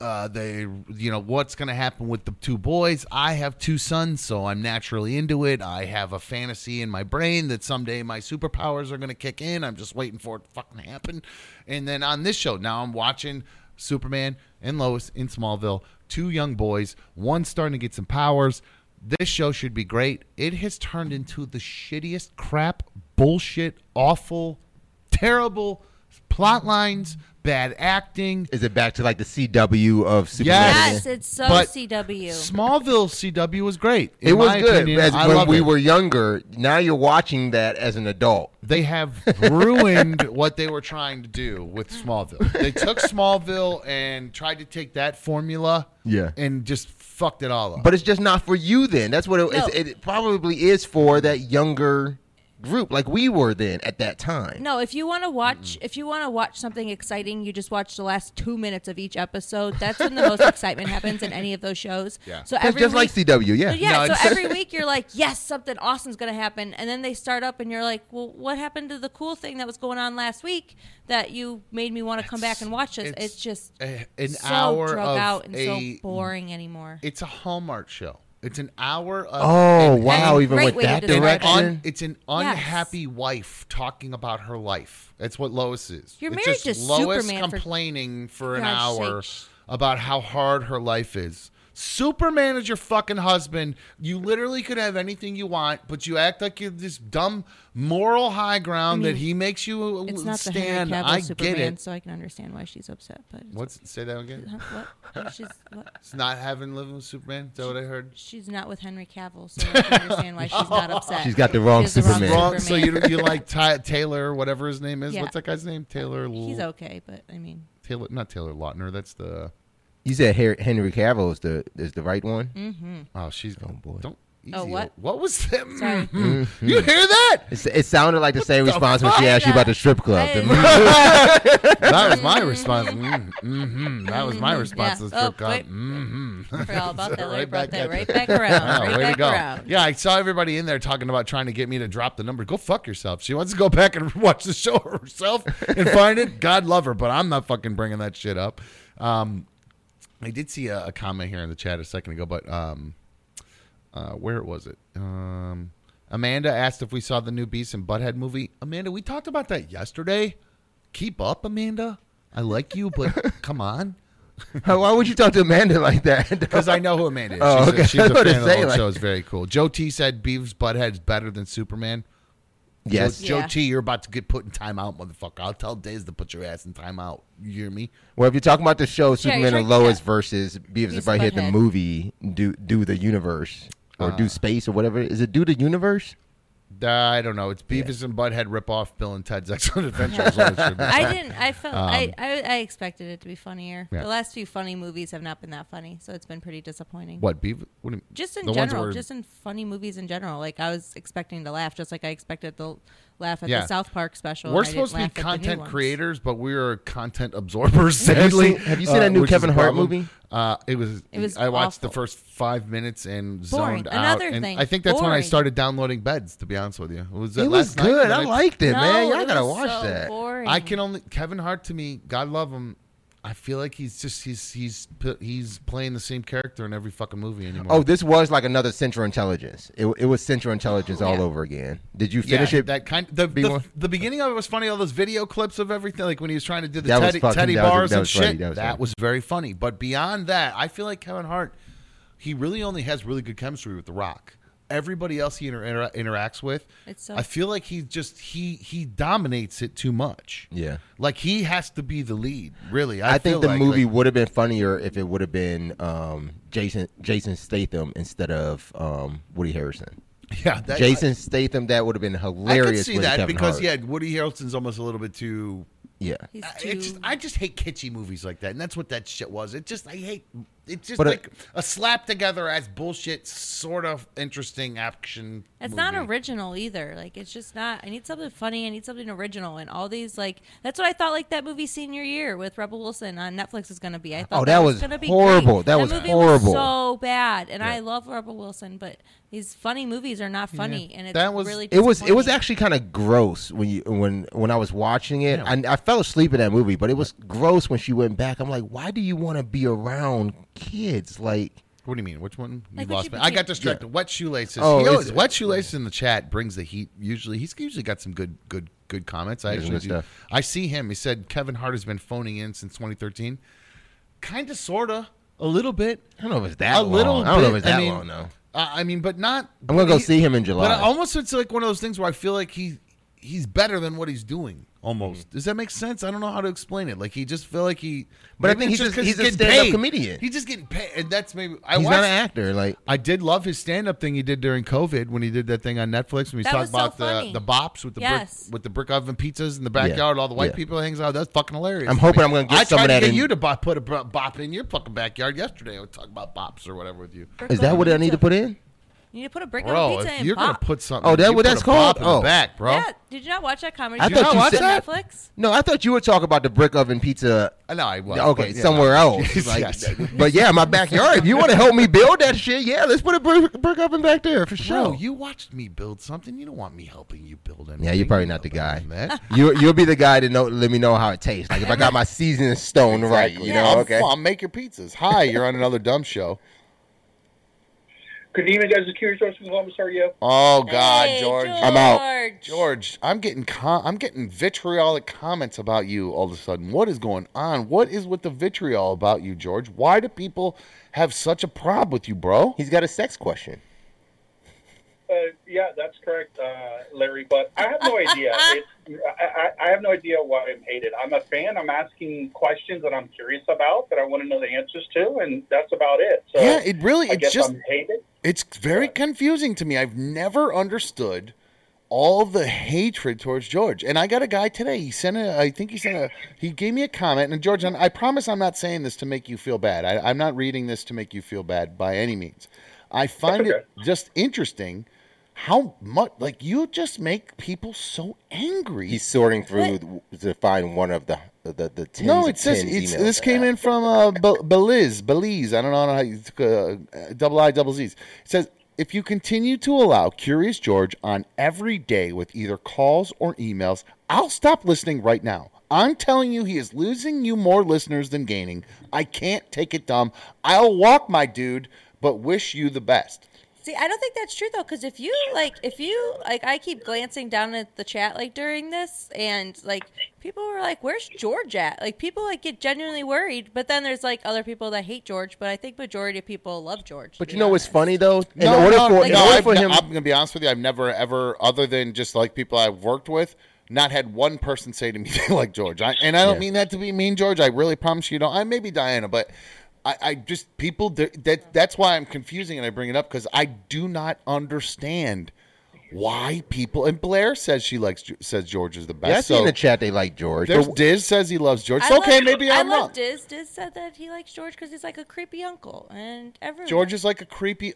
Uh, they, you know, what's going to happen with the two boys? I have two sons, so I'm naturally into it. I have a fantasy in my brain that someday my superpowers are going to kick in. I'm just waiting for it to fucking happen. And then on this show, now I'm watching Superman and Lois in Smallville, two young boys, one starting to get some powers. This show should be great. It has turned into the shittiest crap, bullshit, awful, terrible plot lines, bad acting. Is it back to like the CW of Superman? Yes, it's so But CW. Smallville CW was great. in It was my good opinion. as I when we it. were younger. Now you're watching that as an adult. They have ruined what they were trying to do with Smallville. They took Smallville and tried to take that formula, Yeah. and just fucked it all up. But it's just not for you then. That's what it, No. it's, it probably is for that younger group, like we were then at that time. No, if you want to watch, if you want to watch something exciting, you just watch the last two minutes of each episode. That's when the most excitement happens in any of those shows. Yeah. So every just like CW, yeah. yeah. No, so every week you're like, yes, something awesome's gonna happen, and then they start up, and you're like, well, what happened to the cool thing that was going on last week that you made me want to come back and watch this? it's It's, just a- an so hour drug of out and a- so boring anymore. it's a Hallmark show. It's an hour of Oh and- wow! and Even with that describe it. direction, Un, it's an unhappy wife talking about her life. That's what Lois is. You're it's married just to Lois Superman complaining for, an hour sakes. about how hard her life is. Superman is your fucking husband. You literally could have anything you want, but you act like you're this dumb moral high ground I mean, that he makes you It's not the stand. Henry Cavill I Superman, get it. so I can understand why she's upset. But it's- What's say that again? What? She's what? It's not having living with Superman. Is that what I heard? She's not with Henry Cavill, so I can understand why she's not upset. She's got the wrong She has the wrong Superman. So you you like Ty, Taylor, whatever his name is? Yeah. What's that guy's name? Taylor. He's okay, but I mean, Taylor, not Taylor Lautner. That's the. You said Her- Henry Cavill is the is the right one. mm-hmm. Oh, she's. Oh, boy. Don't. Easy. Oh, what? What was that? Sorry. Mhm. You hear that? It's, it sounded like the same the response when she fuck? asked you about the strip club. I- that was my response. Mm-hmm. That was my Mhm. response to the strip Oh, club. wait. Mm-hmm. Forgot all about that. Right, brought that right back around. Oh, right way back to go. around. Yeah, I saw everybody in there talking about trying to get me to drop the number. Go fuck yourself. She wants to go back and watch the show herself and find it. God love her, but I'm not fucking bringing that shit up. Um, I did see a, a comment here in the chat a second ago, but um, uh, where was it? Um, Amanda asked if we saw the new Beavis and Butthead movie. Amanda, we talked about that yesterday. Keep up, Amanda. I like you, but come on. Why would you talk to Amanda like that? Because I know who Amanda is. Oh, she's, okay. a, she's a fan of the like- show. It's very cool. Joe T said Beavis Butthead's better than Superman. Yes. Joe, Joe Yeah. T, you're about to get put in timeout, motherfucker. I'll tell Days to put your ass in timeout. You hear me? Well, if you're talking about the show you're Superman and trying- Lois yeah. versus Beavis and Beavis and Butthead, the Butthead. movie, do do the universe or Uh, do space or whatever. Is it do the universe? Uh, I don't know. It's Beavis and Butthead rip off Bill and Ted's Excellent Adventure. is what it. I didn't. I felt. I, Um, I. I expected it to be funnier. Yeah. The last few funny movies have not been that funny, so it's been pretty disappointing. What Beavis? What do you, Just in general, where- just in funny movies in general. Like I was expecting to laugh, just like I expected to laugh at Yeah. the South Park special. We're I supposed to be laugh at the new content creators, but we're content absorbers. Have you Sadly, seen- have you seen that new which Kevin Hart movie? Uh, it was. It was I watched the first five minutes and Boring. zoned Another out. And thing, I think that's when I started downloading beds. To be honest with you, was It it was good. I liked it, No, man. Y'all gotta watch so that. Boring. I can only Kevin Hart to me. God love him. I feel like he's just he's he's he's playing the same character in every fucking movie anymore. Oh, this was like another Central Intelligence. It, it was Central Intelligence all Yeah. over again. Did you yeah, finish it? That kind the, the, the beginning of it was funny. All those video clips of everything, like when he was trying to do the That teddy, fucking- teddy that was- bars and was funny, shit. that was that was very funny. But beyond that, I feel like Kevin Hart, he really only has really good chemistry with The Rock. Everybody else he inter- inter- interacts with, It's so- I feel like he just he he dominates it too much. yeah. Like he has to be the lead. Really, I, I, think the like- movie like- would have been funnier if it would have been um, Jason Jason Statham instead of um, Woody Harrison. yeah, that, Jason Statham, that would have been I, I hilarious. could see with that Kevin because Hart. yeah, Woody Harrelson's almost a little bit too yeah. He's I- just, I just hate kitschy movies like that, and that's what that shit was. It just I hate it's just But, like a slap together as bullshit, sort of interesting action. It's not original either. Like it's just not. I need something funny. I need something original. And all these like that's what I thought like that movie Senior Year with Rebel Wilson on Netflix is going to be. I oh, thought Oh, that was gonna be horrible. Great. That was movie horrible. so bad. And I love Rebel Wilson, but these funny movies are not funny. And it's That was- really It was it was actually kind of gross when you when when I was watching it. I, I fell asleep in that movie, but it was gross when she went back. I'm like, why do you want to be around kids? Like, What do you mean? Which one? You Like when lost she me. I got became- distracted. Wet shoelaces. Oh, He always- it's- wet shoelaces in the chat brings the heat. Usually, he's usually got some good, good, good comments. I Yeah, actually, good do. stuff. I see him. He said Kevin Hart has been phoning in since 2013. Kind of, sorta, a little bit. I don't know if it's that a long. little. I don't know if bit. it's that I mean, long though. I mean, but not. I'm gonna go he- see him in July. But almost, it's like one of those things where I feel like he he's better than what he's doing. Almost. Mm-hmm. Does that make sense? I don't know how to explain it. Like he just feel like he. But I think he's just a- he's a getting stand-up paid. comedian. He's just getting paid, and that's maybe. I He's watched, not an actor. Like, I did love his stand-up thing he did during COVID when he did that thing on Netflix when he That talked was so about the funny. the bops with the Yes. brick with the brick oven pizzas in the backyard. All the white yeah. people hangs out. That's fucking hilarious. I'm to hoping me. I'm gonna get I some tried of that to get in- you to bop, put a bop bop in your fucking backyard yesterday. I would talk about bops or whatever with you. is that what I need to put in? You need to put a brick on Bro, pizza if and you're gonna put something, Oh, that you what put that's a bop called? in the Oh. back, bro. Yeah. Did you not watch that comedy? I show thought you on said- Netflix. No, I thought you were talking about the brick oven pizza. I know I was. okay, but, yeah, somewhere no. else. Like, Yes. But yeah, my backyard. If you want to help me build that shit, yeah, let's put a brick, brick oven back there for sure. Bro, you watched me build something. You don't want me helping you build anything. yeah, you're probably not the guy. than that. You you'll be the guy to know. Let me know how it tastes. Like if I got my seasoning stone right, you Yeah, know. I'll- Okay. I'll make your pizzas. Hi, you're on another dumb show. Good evening, guys. The Curious George from Columbus. How are you? Oh God, Hey, George. I'm out. George, I'm getting com- I'm getting vitriolic comments about you all of a sudden. What is going on? What is with the vitriol about you, George? Why do people have such a problem with you, bro? He's got a sex question. Uh, yeah, that's correct, uh, Larry. But I have no idea. It's, I, I I have no idea why I'm hated. I'm a fan. I'm asking questions that I'm curious about that I want to know the answers to, and that's about it. So yeah, it really I it's guess just I'm hated. It's very confusing to me. I've never understood all the hatred towards George. And I got a guy today. He sent a I think he sent a he gave me a comment. And George, and I promise I'm not saying this to make you feel bad. I, I'm not reading this to make you feel bad by any means. I find it just interesting how much like you just make people so angry. He's sorting through to find one of the the the tens no, it says it's, this came in from uh, Belize. Belize. I don't know how you uh, double I double Z's. It says if you continue to allow Curious George on every day with either calls or emails, I'll stop listening right now. I'm telling you, he is losing you more listeners than gaining. I can't take it dumb. I'll walk my dude, but wish you the best. See, I don't think that's true though, because if you like, if you like, I keep glancing down at the chat like during this, and like people were like, "Where's George at?" Like people like get genuinely worried, but then there's like other people that hate George, but I think majority of people love George. But you know what's funny though? In No, order no, for, in no, order I've for ne- him, I'm gonna be honest with you. I've never ever, other than just like people I've worked with, not had one person say to me they like George. I, and I don't Yeah. mean that to be mean, George. I really promise you don't. I maybe Diana, but I, I just people that that's why I'm confusing and I bring it up because I do not understand why people. And Blair says she likes says George is the best. yeah, I see so in the chat they like George. there's Diz says he loves George. I So, okay, love- maybe I'm I wrong. love Diz. Diz said that he likes George because he's like a creepy uncle, and everyone. George is like a creepy.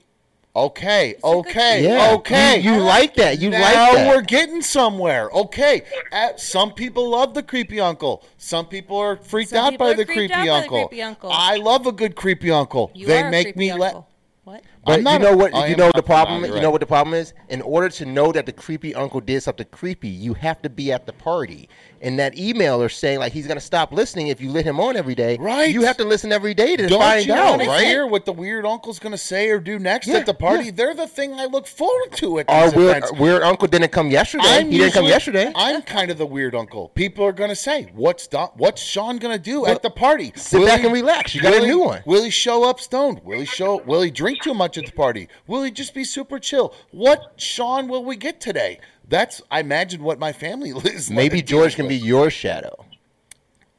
Okay, okay, yeah, okay. You, you like that? You now like that? we're getting somewhere. Okay. Uh, some people love the creepy uncle. Some people are freaked Some out by are the creeped creepy out by the uncle. creepy uncle. I love a good creepy uncle. You they are a make creepy me let. What? But you know what? You know the problem. is you're know what the problem is? In order to know that the creepy uncle did something creepy, you have to be at the party. And that emailer saying like he's gonna stop listening if you let him on every day. Right. You have to listen every day to Don't find you out, right? hear what the weird uncle's going to say or do next Yeah, at the party? yeah. They're the thing I look forward to at Our weird, events. weird uncle didn't come yesterday. I'm he didn't come yesterday. I'm kind of the weird uncle. People are going to say, "What's Don, what's Sean going to do at the party?" sit back and relax. You got a new he- one. Will he show up stoned? Will he show? Will he drink too much at the party? Will he just be super chill? What Sean will we get today? That's I imagine what my family is. Maybe George can dealing be your shadow.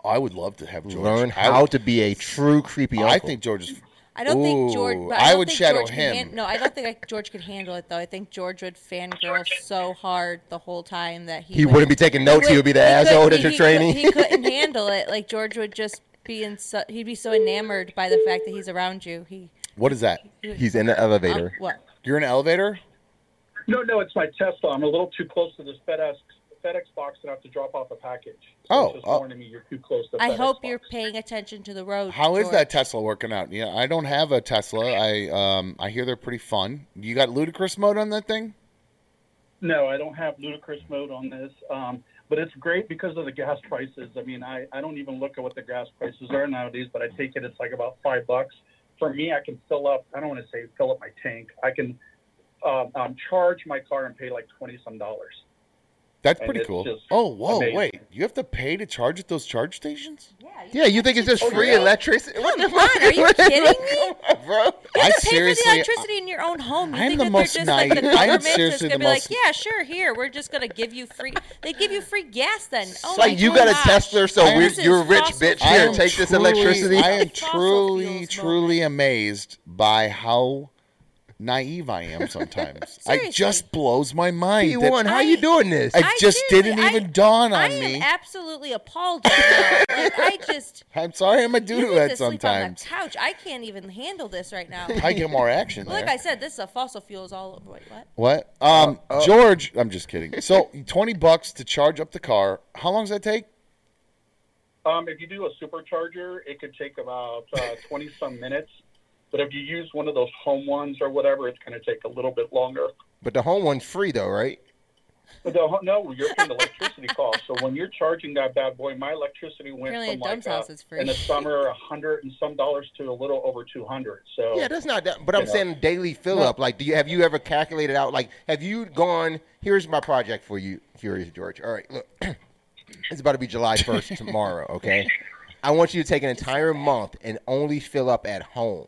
I would love to have George Learn how would- to be a true creepy uncle. I think George is. I don't think George. But I I, would shadow George him. han- no, I don't think like, George could handle it though. I think George would fangirl so hard the whole time that he He wouldn't be taking notes. He would be the asshole that couldn't- you're training. could- He couldn't handle it. Like George would just be in so, he'd be so enamored by the fact that he's around you. He What is that? He's in the elevator. Um, what? You're in an elevator? No, no, it's my Tesla. I'm a little too close to this FedEx FedEx box and I have to drop off a package. So Oh, it's just oh. warning me you're too close to I FedEx hope box. you're paying attention to the road. How is George. that Tesla working out? Yeah, I don't have a Tesla. I um I hear they're pretty fun. You got ludicrous mode on that thing? No, I don't have ludicrous mode on this. Um, but it's great because of the gas prices. I mean, I, I don't even look at what the gas prices are nowadays, but I take it it's like about five bucks. For me, I can fill up, I don't want to say fill up my tank. I can um, um, charge my car and pay like 20 some dollars. That's And pretty cool. Oh, whoa, amazing. wait. You have to pay to charge at those charge stations? Yeah, you think it's just Oh, free yeah. electricity? What the Come on, fuck? are you kidding me? bro? You I have to pay for the electricity in your own home. You I'm think the that most they're just like the naive- I am government that's seriously gonna the be most- like, yeah, sure, here, we're just gonna give you free. They give you free gas then. Oh like my you got a. Tesla, so we're, you're a rich bitch. I Here, am take this truly- electricity. I am truly, truly amazed by how naive I am sometimes. it just blows my mind. that- P1, how you I- doing this? It I just seriously- didn't I- even dawn on me. I me. am absolutely appalled right now. like, I just. I'm sorry I'm a You doo need head to sleep on the sometimes. couch. I can't even handle this right now. I get more action Like. I said, this is a fossil fuels all over. Wait, what? What? Um, George, I'm just kidding. So, 20 bucks to charge up the car. How long does that take? Um, if you do a supercharger, it could take about uh, 20 some minutes. But if you use one of those home ones or whatever, it's going to take a little bit longer. But the home one's free though, right? But the, no, you're paying the electricity cost. So when you're charging that bad boy, my electricity went Apparently from at like Dumb's uh, house it's free. in the summer a hundred and some dollars to a little over two hundred. So Yeah, that's not that. But I'm know. saying daily fill up. Like, do you have you ever calculated out? Like, have you gone? Here's my project for you, Curious George. All right, look, it's about to be July 1st tomorrow. Okay, I want you to take an entire month and only fill up at home,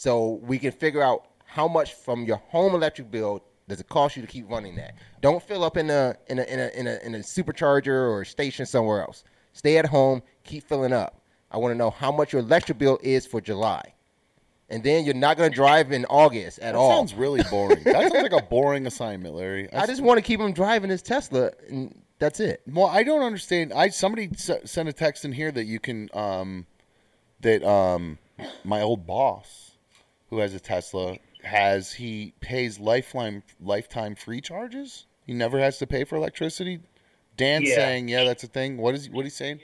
so we can figure out how much from your home electric bill does it cost you to keep running that. Don't fill up in a in a in a in a, in a supercharger or station somewhere else. Stay at home, keep filling up. I want to know how much your electric bill is for July. And then you're not going to drive in August at That all. sounds really boring. that sounds like a boring assignment, Larry. I just want to keep him driving his Tesla, and that's it. Well, I don't understand. I somebody s- sent a text in here that you can um that um my old boss who has a Tesla has he pays lifeline lifetime free charges. He never has to pay for electricity. Dan's Yeah. saying, yeah, that's a thing. What is what he saying?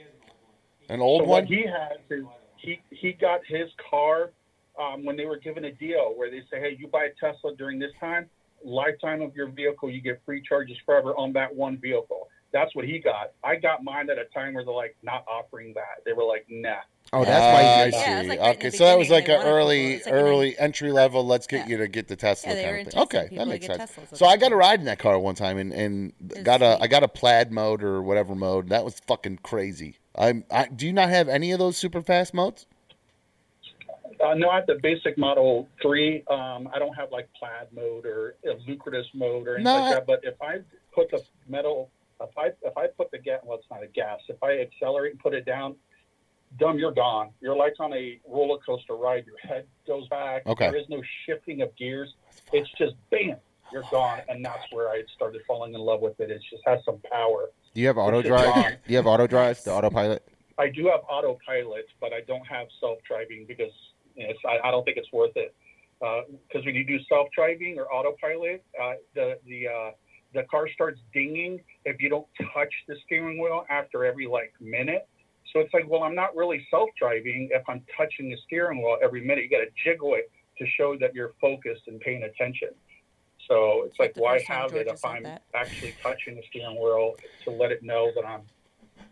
An old so one? what he has is he he got his car um, when they were given a deal where they say, hey, you buy a Tesla during this time, lifetime of your vehicle, you get free charges forever on that one vehicle. That's what he got. I got mine at a time where they're like not offering that. They were like, nah. Oh, that's why Ah, I see. Yeah, like right okay, so that was like an wanted people- early, an early entry level. Let's get Yeah. you to get the Tesla Yeah, kind of thing. Okay, that makes sense. Teslas at So the I got a ride in that car one time and, and got a sweet. I got a plaid mode or whatever mode. That was fucking crazy. I'm. I, do you not have any of those super fast modes? Uh, no, I have the basic Model 3. Um, I don't have like plaid mode or a lucrative mode or anything No, like I- that. But if I put the metal, if I if I put the gas, well, it's not a gas. If I accelerate and put it down, dumb, you're gone. You're like on a roller coaster ride. Your head goes back. Okay. There is no shifting of gears. It's just bam, you're gone. And that's where I started falling in love with it. It just has some power. Do you have auto drive? Do you have auto drives? The autopilot? I do have autopilot, but I don't have self driving because it's, I, I don't think it's worth it. Because when you do self driving or autopilot, uh, the the uh, the car starts dinging if you don't touch the steering wheel after every like minute. So it's like, well, I'm not really self driving if I'm touching the steering wheel every minute. You got to jiggle it to show that you're focused and paying attention. So it's like, why have it if I'm that. actually touching the steering wheel to let it know that I'm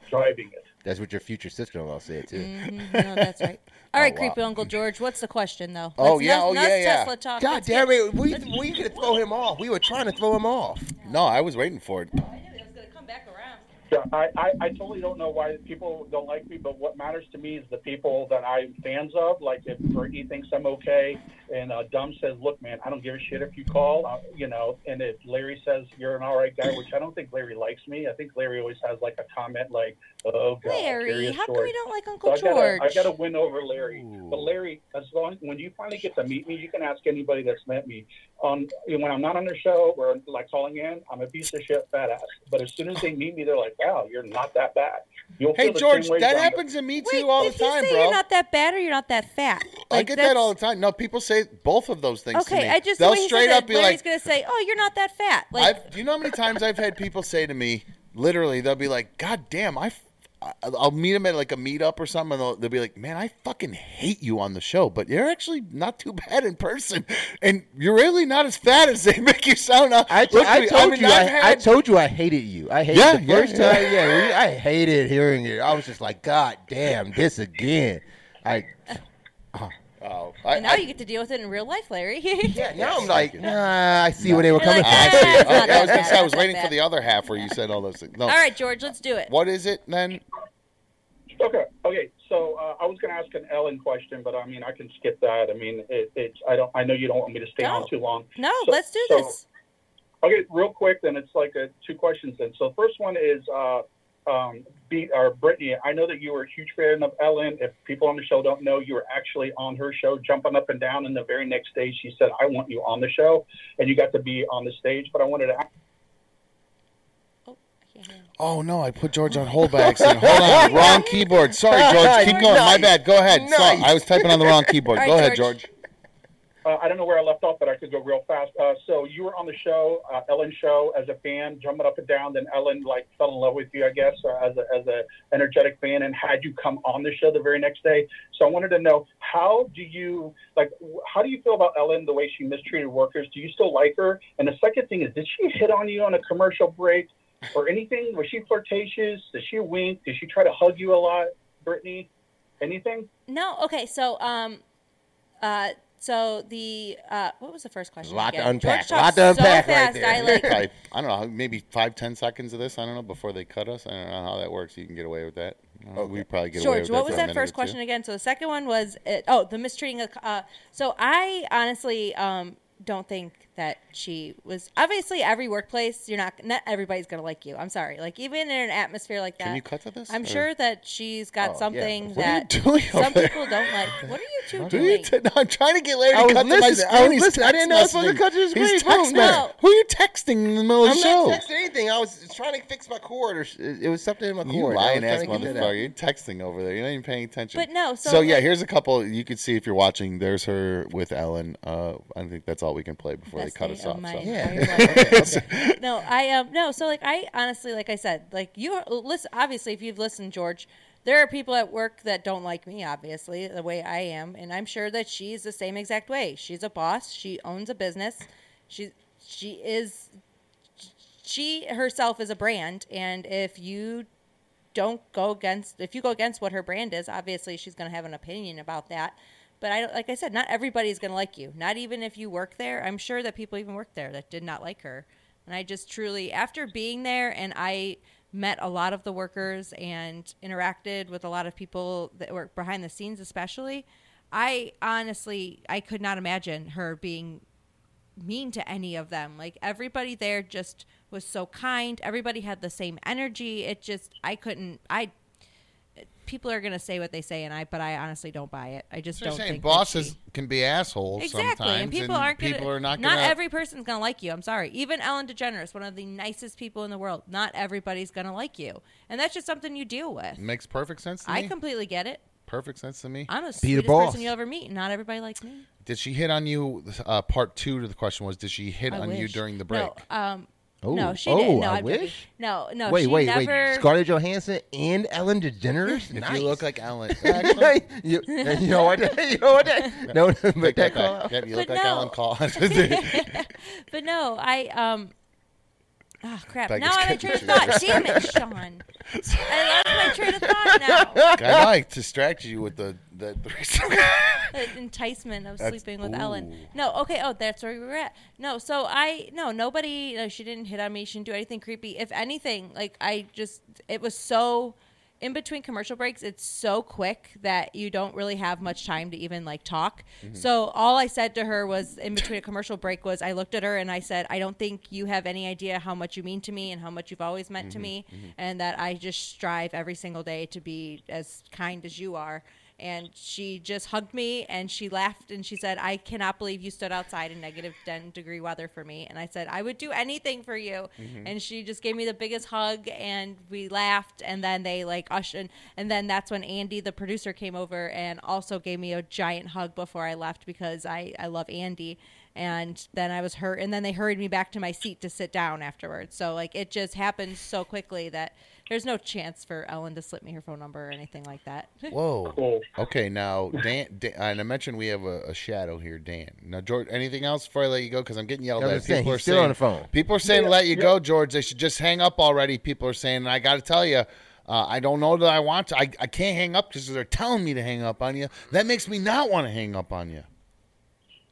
driving it? That's what your future sister-in-law said too. Mhm, no, that's right. All right, wow. creepy Uncle George. What's the question though? Oh, Let's- yeah, enough- oh, enough yeah, yeah. Tesla talk. God Let's damn get- it! We we could throw him off. We were trying to throw him off. No, I was waiting for it. I knew it was gonna come back around. Yeah, I, I, I totally don't know why people don't like me, but what matters to me is the people that I'm fans of. Like if Brittany thinks I'm okay, and uh, Dumb says, "Look, man, I don't give a shit if you call," uh, you know. And if Larry says you're an all right guy, which I don't think Larry likes me. I think Larry always has like a comment like, "Oh God, Larry, Curious how come George." you don't like Uncle I George? I gotta win over Larry. But Larry, as long when you finally get to meet me, you can ask anybody that's met me. Um, when I'm not on the show or like calling in, I'm a piece of shit fat ass. But as soon as they meet me, they're like, wow, you're not that bad. You'll Hey George, that happens to me too Wait, all the did you time, say bro. you're not that bad or you're not that fat? I Like, get that all the time. No, people say both of those things to Okay, me. I just they'll the way he straight up that, be Larry's like, gonna say, "Oh, you're not that fat." Like, I've, do you know how many times I've had people say to me, literally, they'll be like, "God damn, I." f- I- I'll meet them at like a meetup or something, and they'll, they'll be like, "Man, I fucking hate you on the show, but you're actually not too bad in person, and you're really not as fat as they make you sound." I, I, look I told mean, you I've I, I told you I hated you. I hated Yeah, the yeah, first yeah. time. Yeah, we, I hated hearing it. I was just like, God damn, this again. I Oh, and now you get to deal with it in real life, Larry. yeah, now I'm like, nah, I see where they were You're coming like, from. "Ah, I see. it's Okay, I was gonna say I was waiting that for the other half where you said all those things. No. All right, George, let's do it. What is it then? Okay. Okay. So uh, I was going to ask an Ellen question, but I mean I can skip that. I mean it, it's I don't I know you don't want me to stay No. on too long. No, So- let's do so- this. Okay, real quick. Then it's like uh two questions. Then so the first one is uh, um, be, or Brittany. I know that you were a huge fan of Ellen. If people on the show don't know, you were actually on her show, jumping up and down. And the very next day, she said, "I want you on the show," and you got to be on the stage. But I wanted to. ask Oh no, I put George on hold by accident. Hold on, wrong keyboard. Sorry, George. Keep going. My bad. Go ahead. So, Nice. I was typing on the wrong keyboard. All Go ahead, George. George. Uh, I don't know where I left off, but I could go real fast. Uh, so you were on the show, uh, Ellen show, as a fan, jumping up and down. Then Ellen like fell in love with you, I guess, uh, as a as a energetic fan, and had you come on the show the very next day. So I wanted to know how do you like? How do you feel about Ellen? The way she mistreated workers. Do you still like her? And the second thing is, did she hit on you on a commercial break or anything? Was she flirtatious? Did she wink? Did she try to hug you a lot, Brittany? Anything? No, okay. So, um, uh, so the uh, what was the first question? Lot to unpack, George lot to unpack so right there. I like. Probably- I don't know, maybe five, ten seconds of this. I don't know before they cut us. I don't know how that works. You can get away with that. Uh, We probably get away George, with what that was for a that first question again? So the second one was uh, oh the mistreating. Of, uh, so I honestly um, don't think that she was. Obviously, every workplace you're not not everybody's gonna like you. I'm sorry. Like even in an atmosphere like that, Can you cut to this, I'm or- sure that she's got Oh, yeah. something What are you that doing some there? people don't like. What are you two Do doing? you t- no, I'm trying to get Larry I to was cut to my listening. I was I didn't know I was supposed to cut to his He's screen. text No. Who are you texting in the middle of the show? I'm not texting anything. I was trying to fix my cord, or it was something in my You cord. I lying was ass trying to motherfucker. You're texting over there. You're not even paying attention. But no, so, So, yeah, here's a couple you could see if you're watching. There's her with Ellen. Uh, I think that's all we can play before they cut us off. my So. entire life. no, I um no. So like I honestly, like I said, like you listen. Obviously, if you've listened, George, there are people at work that don't like me. Obviously, the way I am, and I'm sure that she's the same exact way. She's a boss. She owns a business. She she is she herself is a brand, and if you don't go against if you go against what her brand is obviously she's going to have an opinion about that but i like i said not everybody's going to like you not even if you work there i'm sure that people even work there that did not like her and i just truly after being there and i met a lot of the workers and interacted with a lot of people that work behind the scenes especially i honestly i could not imagine her being mean to any of them. Like everybody there just was so kind. Everybody had the same energy. It just I couldn't I people are going to say what they say and I but I honestly don't buy it. I just So don't saying think bosses she- can be assholes Exactly. sometimes, And people aren't gonna, people are not not gonna. every person's going to like you. I'm sorry. Even Ellen DeGeneres, one of the nicest people in the world, not everybody's going to like you. And that's just something you deal with. makes perfect sense to I me. completely get it. perfect sense to me. I'm the Be sweetest boss. person you'll ever meet, not everybody likes me. Did she hit on you? Uh, part two to the question was: Did she hit I on you during the break? No, um, Oh, no, she oh, didn't. No, I I'm joking. No, no. wait, she wait, never... wait. Scarlett Johansson and Ellen DeGeneres. If nice. you look like Ellen, you, you know what? You know what? No, Take but that back. call. Yep, you look But like no. Alan Call. but no, I um. Oh crap! Now I'm my train of thought. Damn it, Sean! I lost my train of thought now. I know I distracted you with the the the enticement of That's- sleeping with Ellen. No, okay. Oh, that's where we were at. No, so I no nobody. No, she didn't hit on me. She didn't do anything creepy. If anything, like I just it was so in between commercial breaks. It's so quick that you don't really have much time to even like talk. Mhm. So all I said to her was in between a commercial break was I looked at her and I said I don't think you have any idea how much you mean to me and how much you've always meant to Mhm, me mhm. and that I just strive every single day to be as kind as you are. And she just hugged me and she laughed and she said, "I cannot believe you stood outside in negative ten degree weather for me." And I said, "I would do anything for you." Mhm. And she just gave me the biggest hug and we laughed and then they like ushered and then that's when Andy the producer came over and also gave me a giant hug before I left because I I love Andy and then I was hurt and then they hurried me back to my seat to sit down afterwards. So like it just happened so quickly that there's no chance for Ellen to slip me her phone number or anything like that. Whoa. Okay, now Dan, Dan, and I mentioned we have a, a shadow here, Dan. Now, George, anything else before I let you go? Because I'm getting yelled I was at. saying, People are still saying on the phone. People are saying Yeah, let you yeah. go, George. They should just hang up already. People are saying, and I got to tell you. Uh, I don't know that I want to. I, I can't hang up because they're telling me to hang up on you. That makes me not want to hang up on you.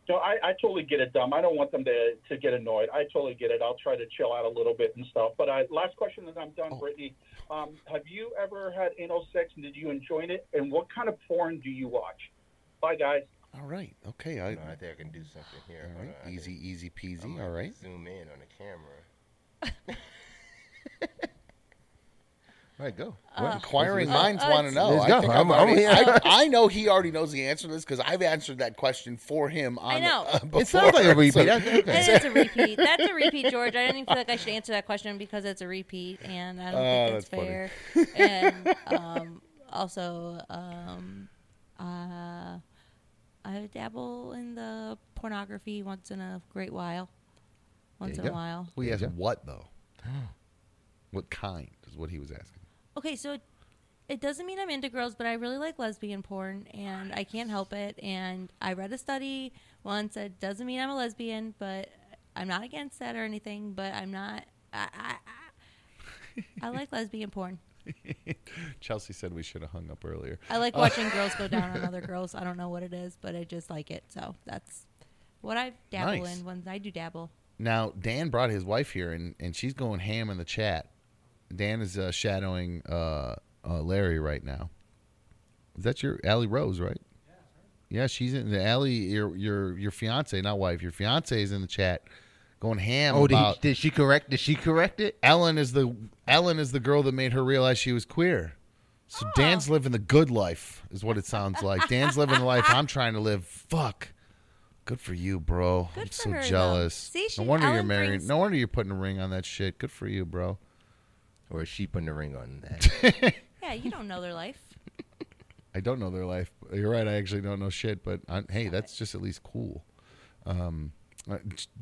No, I, I totally get it, Dumb. I don't want them to, to get annoyed. I totally get it. I'll try to chill out a little bit and stuff. But I, last question, and I'm done, Oh. Brittany. Um, have you ever had anal sex and did you enjoy it? And what kind of porn do you watch? Bye, guys. All right. Okay. I, I think I can do something here. All Hold right. on, I Easy, can- easy peasy. I'm All. Zoom in on the camera. All right, go. Well, What? inquiring Let's- minds uh, want to know. I think I'm- I've I'm already- I, I know he already knows the answer to this because I've answered that question for him. On, I know. Uh, It sounds like a repeat. So- That's okay. It is a repeat. That's a repeat, George. I don't even feel like I should answer that question because it's a repeat, and I don't Oh, think it's that's fair. funny. and um, also, um, uh, I dabble in the pornography once in a great while. Once in a while. Well, asked what though? what kind is what he was asking. Okay, so it, it doesn't mean I'm into girls, but I really like lesbian porn, and I can't help it. And I read a study once that doesn't mean I'm a lesbian, but I'm not against that or anything. But I'm not. I I, I, I like lesbian porn. Chelsea said we should have hung up earlier. I like Uh, watching girls go down on other girls. I don't know what it is, but I just like it. So that's what I dabble Nice. in when I do dabble. Now Dan brought his wife here, and and she's going ham in the chat. Dan is uh, shadowing uh, uh, Larry right now. Is that your Allie Rose, right? Yeah, she's in the Allie. Your your your fiance, not wife. Your fiance is in the chat, going ham Oh, did, he- did she correct? Did she correct it? Ellen is the Ellen is the girl that made her realize she was queer. So Dan's living the good life, is what it sounds like. Dan's living the life I'm trying to live. Fuck. Good for you, bro. I'm for so her, jealous. See, she- no wonder you're married. brings- No wonder you're putting a ring on that shit. Good for you, bro. Or a sheep putting the ring on that? Yeah, you don't know their life. I don't know their life. You're right. I actually don't know shit. But i hey, that's just at least cool. Um, uh,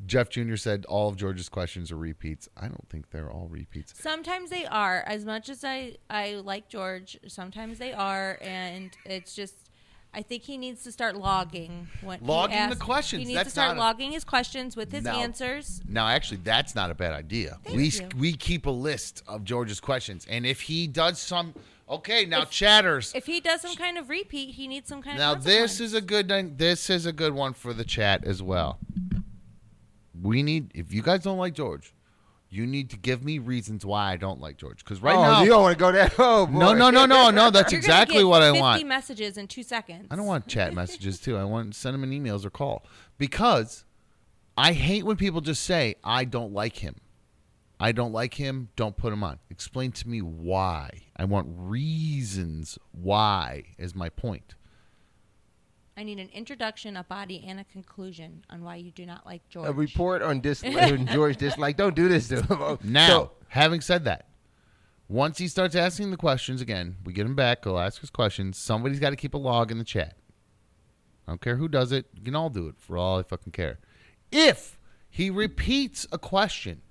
Jeff Jr. said all of George's questions are repeats. I don't think they're all repeats. Sometimes they are. As much as I I like George, sometimes they are, and it's just. I think he needs to start logging mm-hmm. when he Logging the questions. He needs That's to start a- logging his questions with his answers. Now, actually, that's not a bad idea. Thank we you. we keep a list of George's questions, and if he does some, okay, now chatters. If he does some kind of repeat, he needs some kind Now of. Now this is a good this is a good one for the chat as well. We need if you guys don't like George, you need to give me reasons why I don't like George. Because right oh, now you don't want to go there. Oh, boy. no no no no no that's You're exactly what I 50 want. messages in two seconds. I don't want chat messages too. I want send them an emails or call because I hate when people just say I don't like him. I don't like him. Don't put him on. Explain to me why. I want reasons why. Is my point. I need an introduction, a body, and a conclusion on why you do not like George. A report on dis- on George dislike. Don't do this to him. Now, So- having said that, once he starts asking the questions again, we get him back. He'll ask his questions. Somebody's got to keep a log in the chat. I don't care who does it. You can all do it for all I fucking care. If he repeats a question,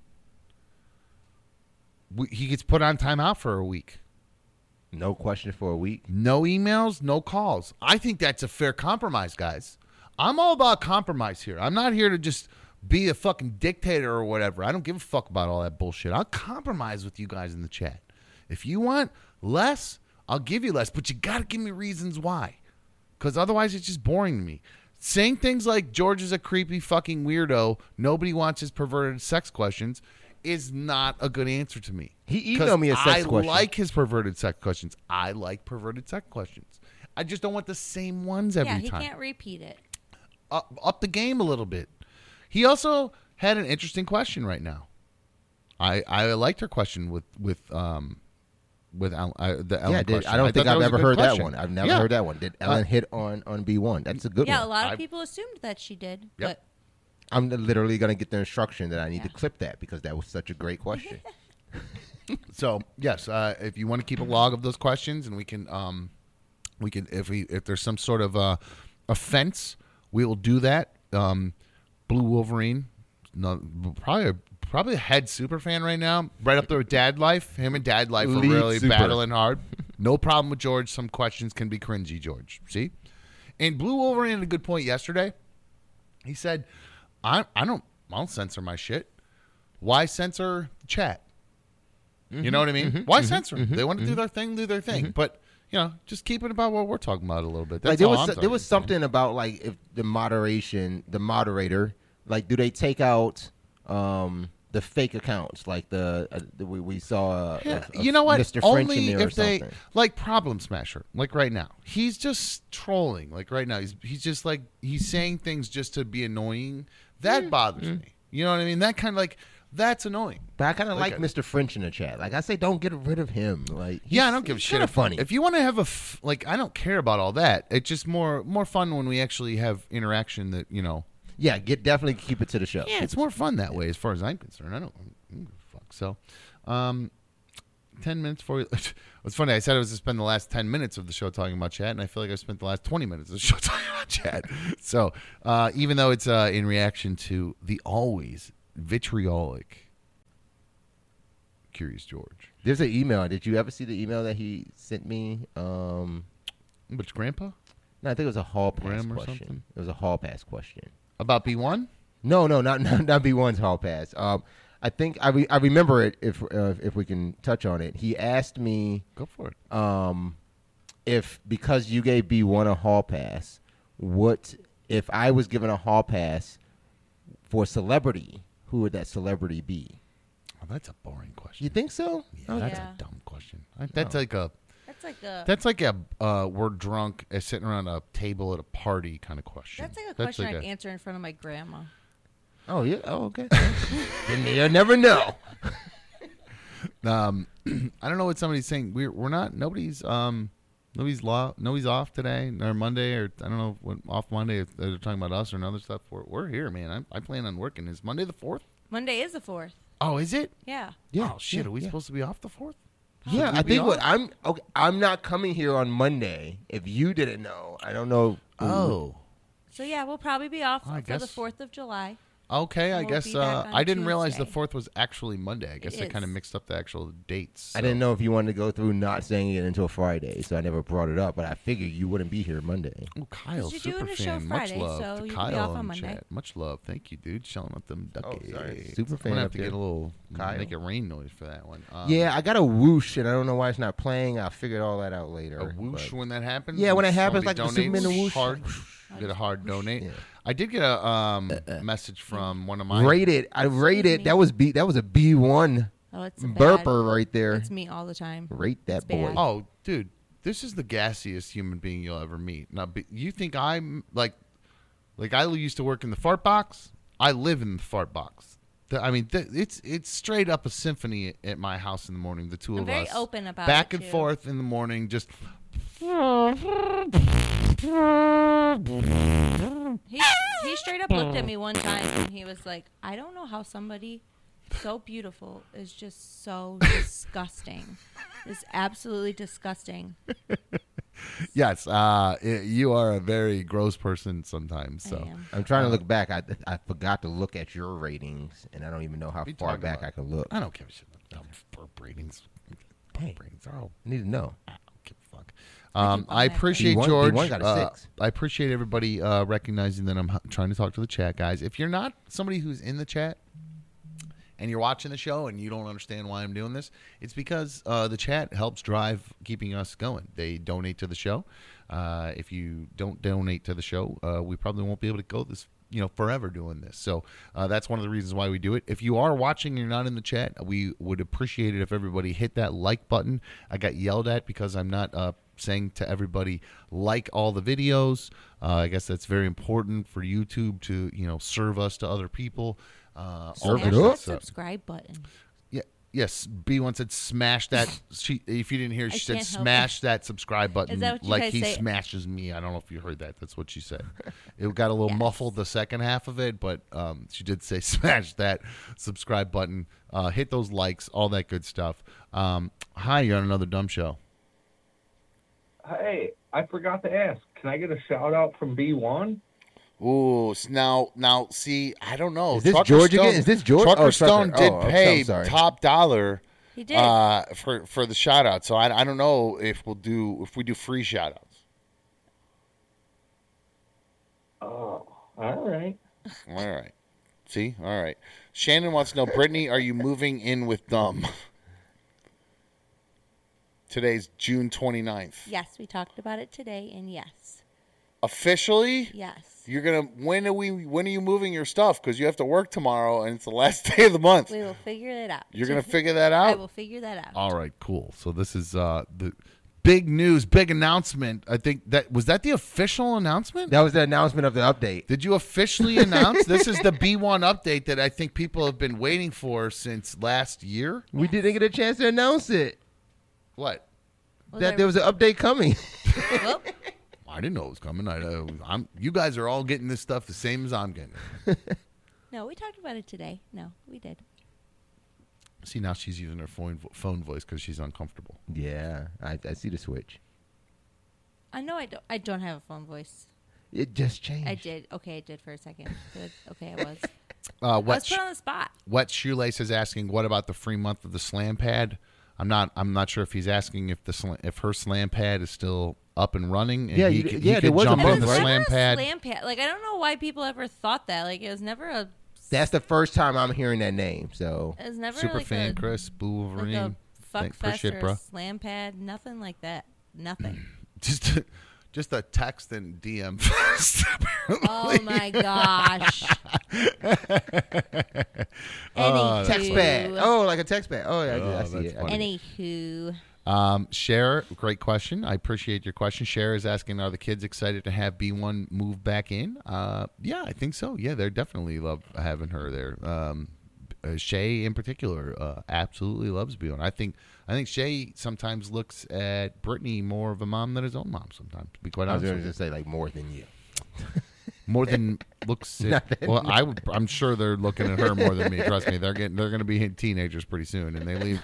we, he gets put on timeout for a week. No question for a week. No emails, no calls. I think that's a fair compromise, guys. I'm all about compromise here. I'm not here to just be a fucking dictator or whatever. I don't give a fuck about all that bullshit. I'll compromise with you guys in the chat. If you want less, I'll give you less, but you got to give me reasons why. Because otherwise, it's just boring to me. Saying things like George is a creepy fucking weirdo, nobody wants his perverted sex questions, is not a good answer to me. He emailed me a sex I question. like his perverted sex questions. I like perverted sex questions. I just don't want the same ones every time. yeah, he time. can't repeat it. Up, up the game a little bit. He also had an interesting question right now. I I liked her question with with um with Ellen, uh, the Ellen yeah, did. I don't think I've ever heard question. that one. I've never Yeah. heard that one. Did Ellen Uh, hit on on B one? That's a good yeah, one. a lot of I- people assumed that she did, Yep. but I'm literally going to get the instruction that I need to clip that because that was such a great question. So yes, uh, if you want to keep a log of those questions, and we can, um, we can if we if there's some sort of uh, offense, we will do that. Um, Blue Wolverine, no, probably a, probably a head super fan right now, right up there with Dad Life. Him and Dad Life are really super. battling hard. No problem with George. Some questions can be cringy, George. See, and Blue Wolverine had a good point yesterday. He said, "I I don't I don't censor my shit. Why censor chat? You know what I mean? Why censor? 'em? They want to do their thing, do their thing. But you know, just keep it about what we're talking about a little bit. That's like there was there was something about like if the moderation, the moderator, like do they take out um the fake accounts like the, uh, the we, we saw uh, Yeah, a- a you know what? Mr. French Only in there or if they like Problem Smasher, like right now, he's just trolling. Like right now, he's he's just like he's saying things just to be annoying. That bothers me. You know what I mean? That kind of like that's annoying. But I kind of Like like, a- Mr. French in the chat. Like I say, don't get rid of him. Like Yeah, I don't give a shit. kinda If, funny. If you want to have a f- like, I don't care about all that. It's just more more fun when we actually have interaction. That you know, yeah, get definitely keep it to the show. yeah, it's more fun that way, as far as I'm concerned. I don't, I don't give a fuck. So, um, ten minutes for you. It's funny. I said I was to spend the last ten minutes of the show talking about chat, and I feel like I spent the last twenty minutes of the show talking about chat. So, uh, even though it's uh, in reaction to the always vitriolic Curious George, There's an email. Did you ever see the email that he sent me? Um, which Grandpa no, I think it was a hall pass Graham or question. something? It was a hall pass question. about B one. No, no, not not, not B1's hall pass. Um, I think I re- I remember it if uh, if we can touch on it. He asked me Go for it. um, if because you gave B1 a hall pass, what if I was given a hall pass for a celebrity? Who would that celebrity be? Oh, that's a boring question. You think so? Yeah, that's Yeah. a dumb question. I, that's like a that's like a that's like a uh, we're drunk uh, sitting around a table at a party kind of question. that's like a question like I'd a- answer in front of my grandma. Oh yeah. Oh okay. then you never know. Um, I don't know what somebody's saying. We're we're not. Nobody's um. Nobody's law. Nobody's off today or Monday or I don't know what off Monday. If they're talking about us or another stuff. We're, we're here, man. I, I plan on working. Is Monday the fourth? Monday is the fourth. Oh, is it? Yeah. Yeah. Oh shit. yeah, are we yeah. supposed to be off the fourth? Yeah, I be think what? I'm okay. I'm not coming here on Monday. If you didn't know, I don't know. Oh. So yeah, we'll probably be off I for the fourth of July. Okay, I We'll guess uh, I didn't realize the fourth was actually Monday. I guess I kind of mixed up the actual dates. I didn't know if you wanted to go through not saying it until Friday, so I never brought it up. But I figured you wouldn't be here Monday. Oh, Kyle, you're super doing a show fan. Much love so to you can be Kyle on Monday. chat. Much love. Thank you, dude. Shelling up them Oh, duckies. sorry. Super I'm fan gonna have up to there. get a little Kyle. make a rain noise for that one. Um, yeah, I got a whoosh, and I don't know why it's not playing. I'll figure all that out later. a whoosh but- when that happens. Yeah, when it happens, like the Superman donates whoosh. hard. Get a hard donate. Yeah. I did get a um, message from one of my Rated. I rated. That was B. That was a B one Oh, it's burper bad- right there. It's me all the time. Rate that It's boy. bad. Oh, dude, this is the gassiest human being you'll ever meet. Now, you think I'm like, like I used to work in the fart box. I live in the fart box. The- I mean, th- it's it's straight up a symphony at my house in the morning. The 2 I'm of very us, open about back it, and too. forth in the morning, just He he straight up looked at me one time and he was like, "I don't know how somebody so beautiful is just so disgusting. It's absolutely disgusting." yes. Uh, i- you are a very gross person sometimes. So I am. I'm trying to look back. I I forgot to look at your ratings, and I don't even know how We far talking back about- I can look. I don't give a shit about burp ratings. Burp Hey. ratings are all I need to know. I don't give a fuck. Um, on I appreciate B1 George. B1 got a uh. I appreciate everybody uh, recognizing that I'm h- trying to talk to the chat guys. If you're not somebody who's in the chat and you're watching the show and you don't understand why I'm doing this, it's because uh, the chat helps drive keeping us going. They donate to the show. Uh, if you don't donate to the show, uh, we probably won't be able to go this you know forever doing this. So uh, that's one of the reasons why we do it. If you are watching and you're not in the chat, we would appreciate it if everybody hit that like button. I got yelled at because I'm not uh, saying to everybody like all the videos. Uh, I guess that's very important for YouTube to you know serve us to other people. Uh, Serve it up. subscribe button. Yeah. Yes, B one said smash that. She, if you didn't hear, I she said can't help smash that subscribe button that what you like guys he say? smashes me. I don't know if you heard that. That's what she said. It got a little muffled the second half of it, but um, she did say smash that subscribe button, uh, hit those likes, all that good stuff. Um, hi, you're on another dumb show. Hey, I forgot to ask. Can I get a shout out from B1? Ooh, s- now now see, I don't know. Is this Trucker George Stone, again? Is this George? Trucker Oh, Stone Trucker. did Oh, pay sorry. top dollar. He did. uh, for for the shout out. So I, I don't know if we'll do if we do free shout outs. Oh, all right. All right. See? All right. Shannon wants to know, Brittany, are you moving in with Dumb? Today's June 29th. Yes, we talked about it today, and yes, Officially? yes, You're gonna when are we when are you moving your stuff? Because you have to work tomorrow and it's the last day of the month. we will figure it out. You're gonna figure that out. I will figure that out. All right, cool. So this is uh, the big news, big announcement. I think that was that the official announcement. That was the announcement of the update. Did you officially announce this is the B1 update that I think people have been waiting for since last year? We didn't get a chance to announce it. What? that there was an update coming. Well, I didn't know it was coming. I, uh, I'm. You guys are all getting this stuff the same as I'm getting. it. no, we talked about it today. No, we did. See, now she's using her phone vo- phone voice because she's uncomfortable. yeah, I, I see the switch. I know I don't. I don't have a phone voice. It just changed. I did. Okay, I did for a second. Good. Okay, I was. Uh, I wet, was put on the spot. wet shoelace is asking, "What about the free month of the slam pad?" I'm not. I'm not sure if he's asking if the sla- if her slam pad is still up and running. And Yeah, he, you- c- he yeah, there could was jump month, in the right? slam pad. Slam pad. Like I don't know why people ever thought that. Like it was never a. That's the first time I'm hearing that name. So It was never Super like fan a, Chris Boo like Wolverine. a fuck Thank- fest or it, bro. slam pad. Nothing like that. Nothing. Just just a text and DM fest. oh my gosh. Oh, text Anywho. pad. Oh, like a text pad. Oh, yeah, I, Oh, I see it. funny. Anywho. Um, Cher, great question. I appreciate your question. Cher is asking, are the kids excited to have B1 move back in? Uh, yeah, I think so. Yeah, they're definitely love having her there. Um, uh, Shay in particular uh, absolutely loves B1. I think I think Shay sometimes looks at Brittany more of a mom than his own mom. Sometimes, to be quite I was going to say like more than you. more than looks. At, Nothing. well, I would, I'm sure they're looking at her more than me. Trust me, they're getting they're going to be teenagers pretty soon, and they leave,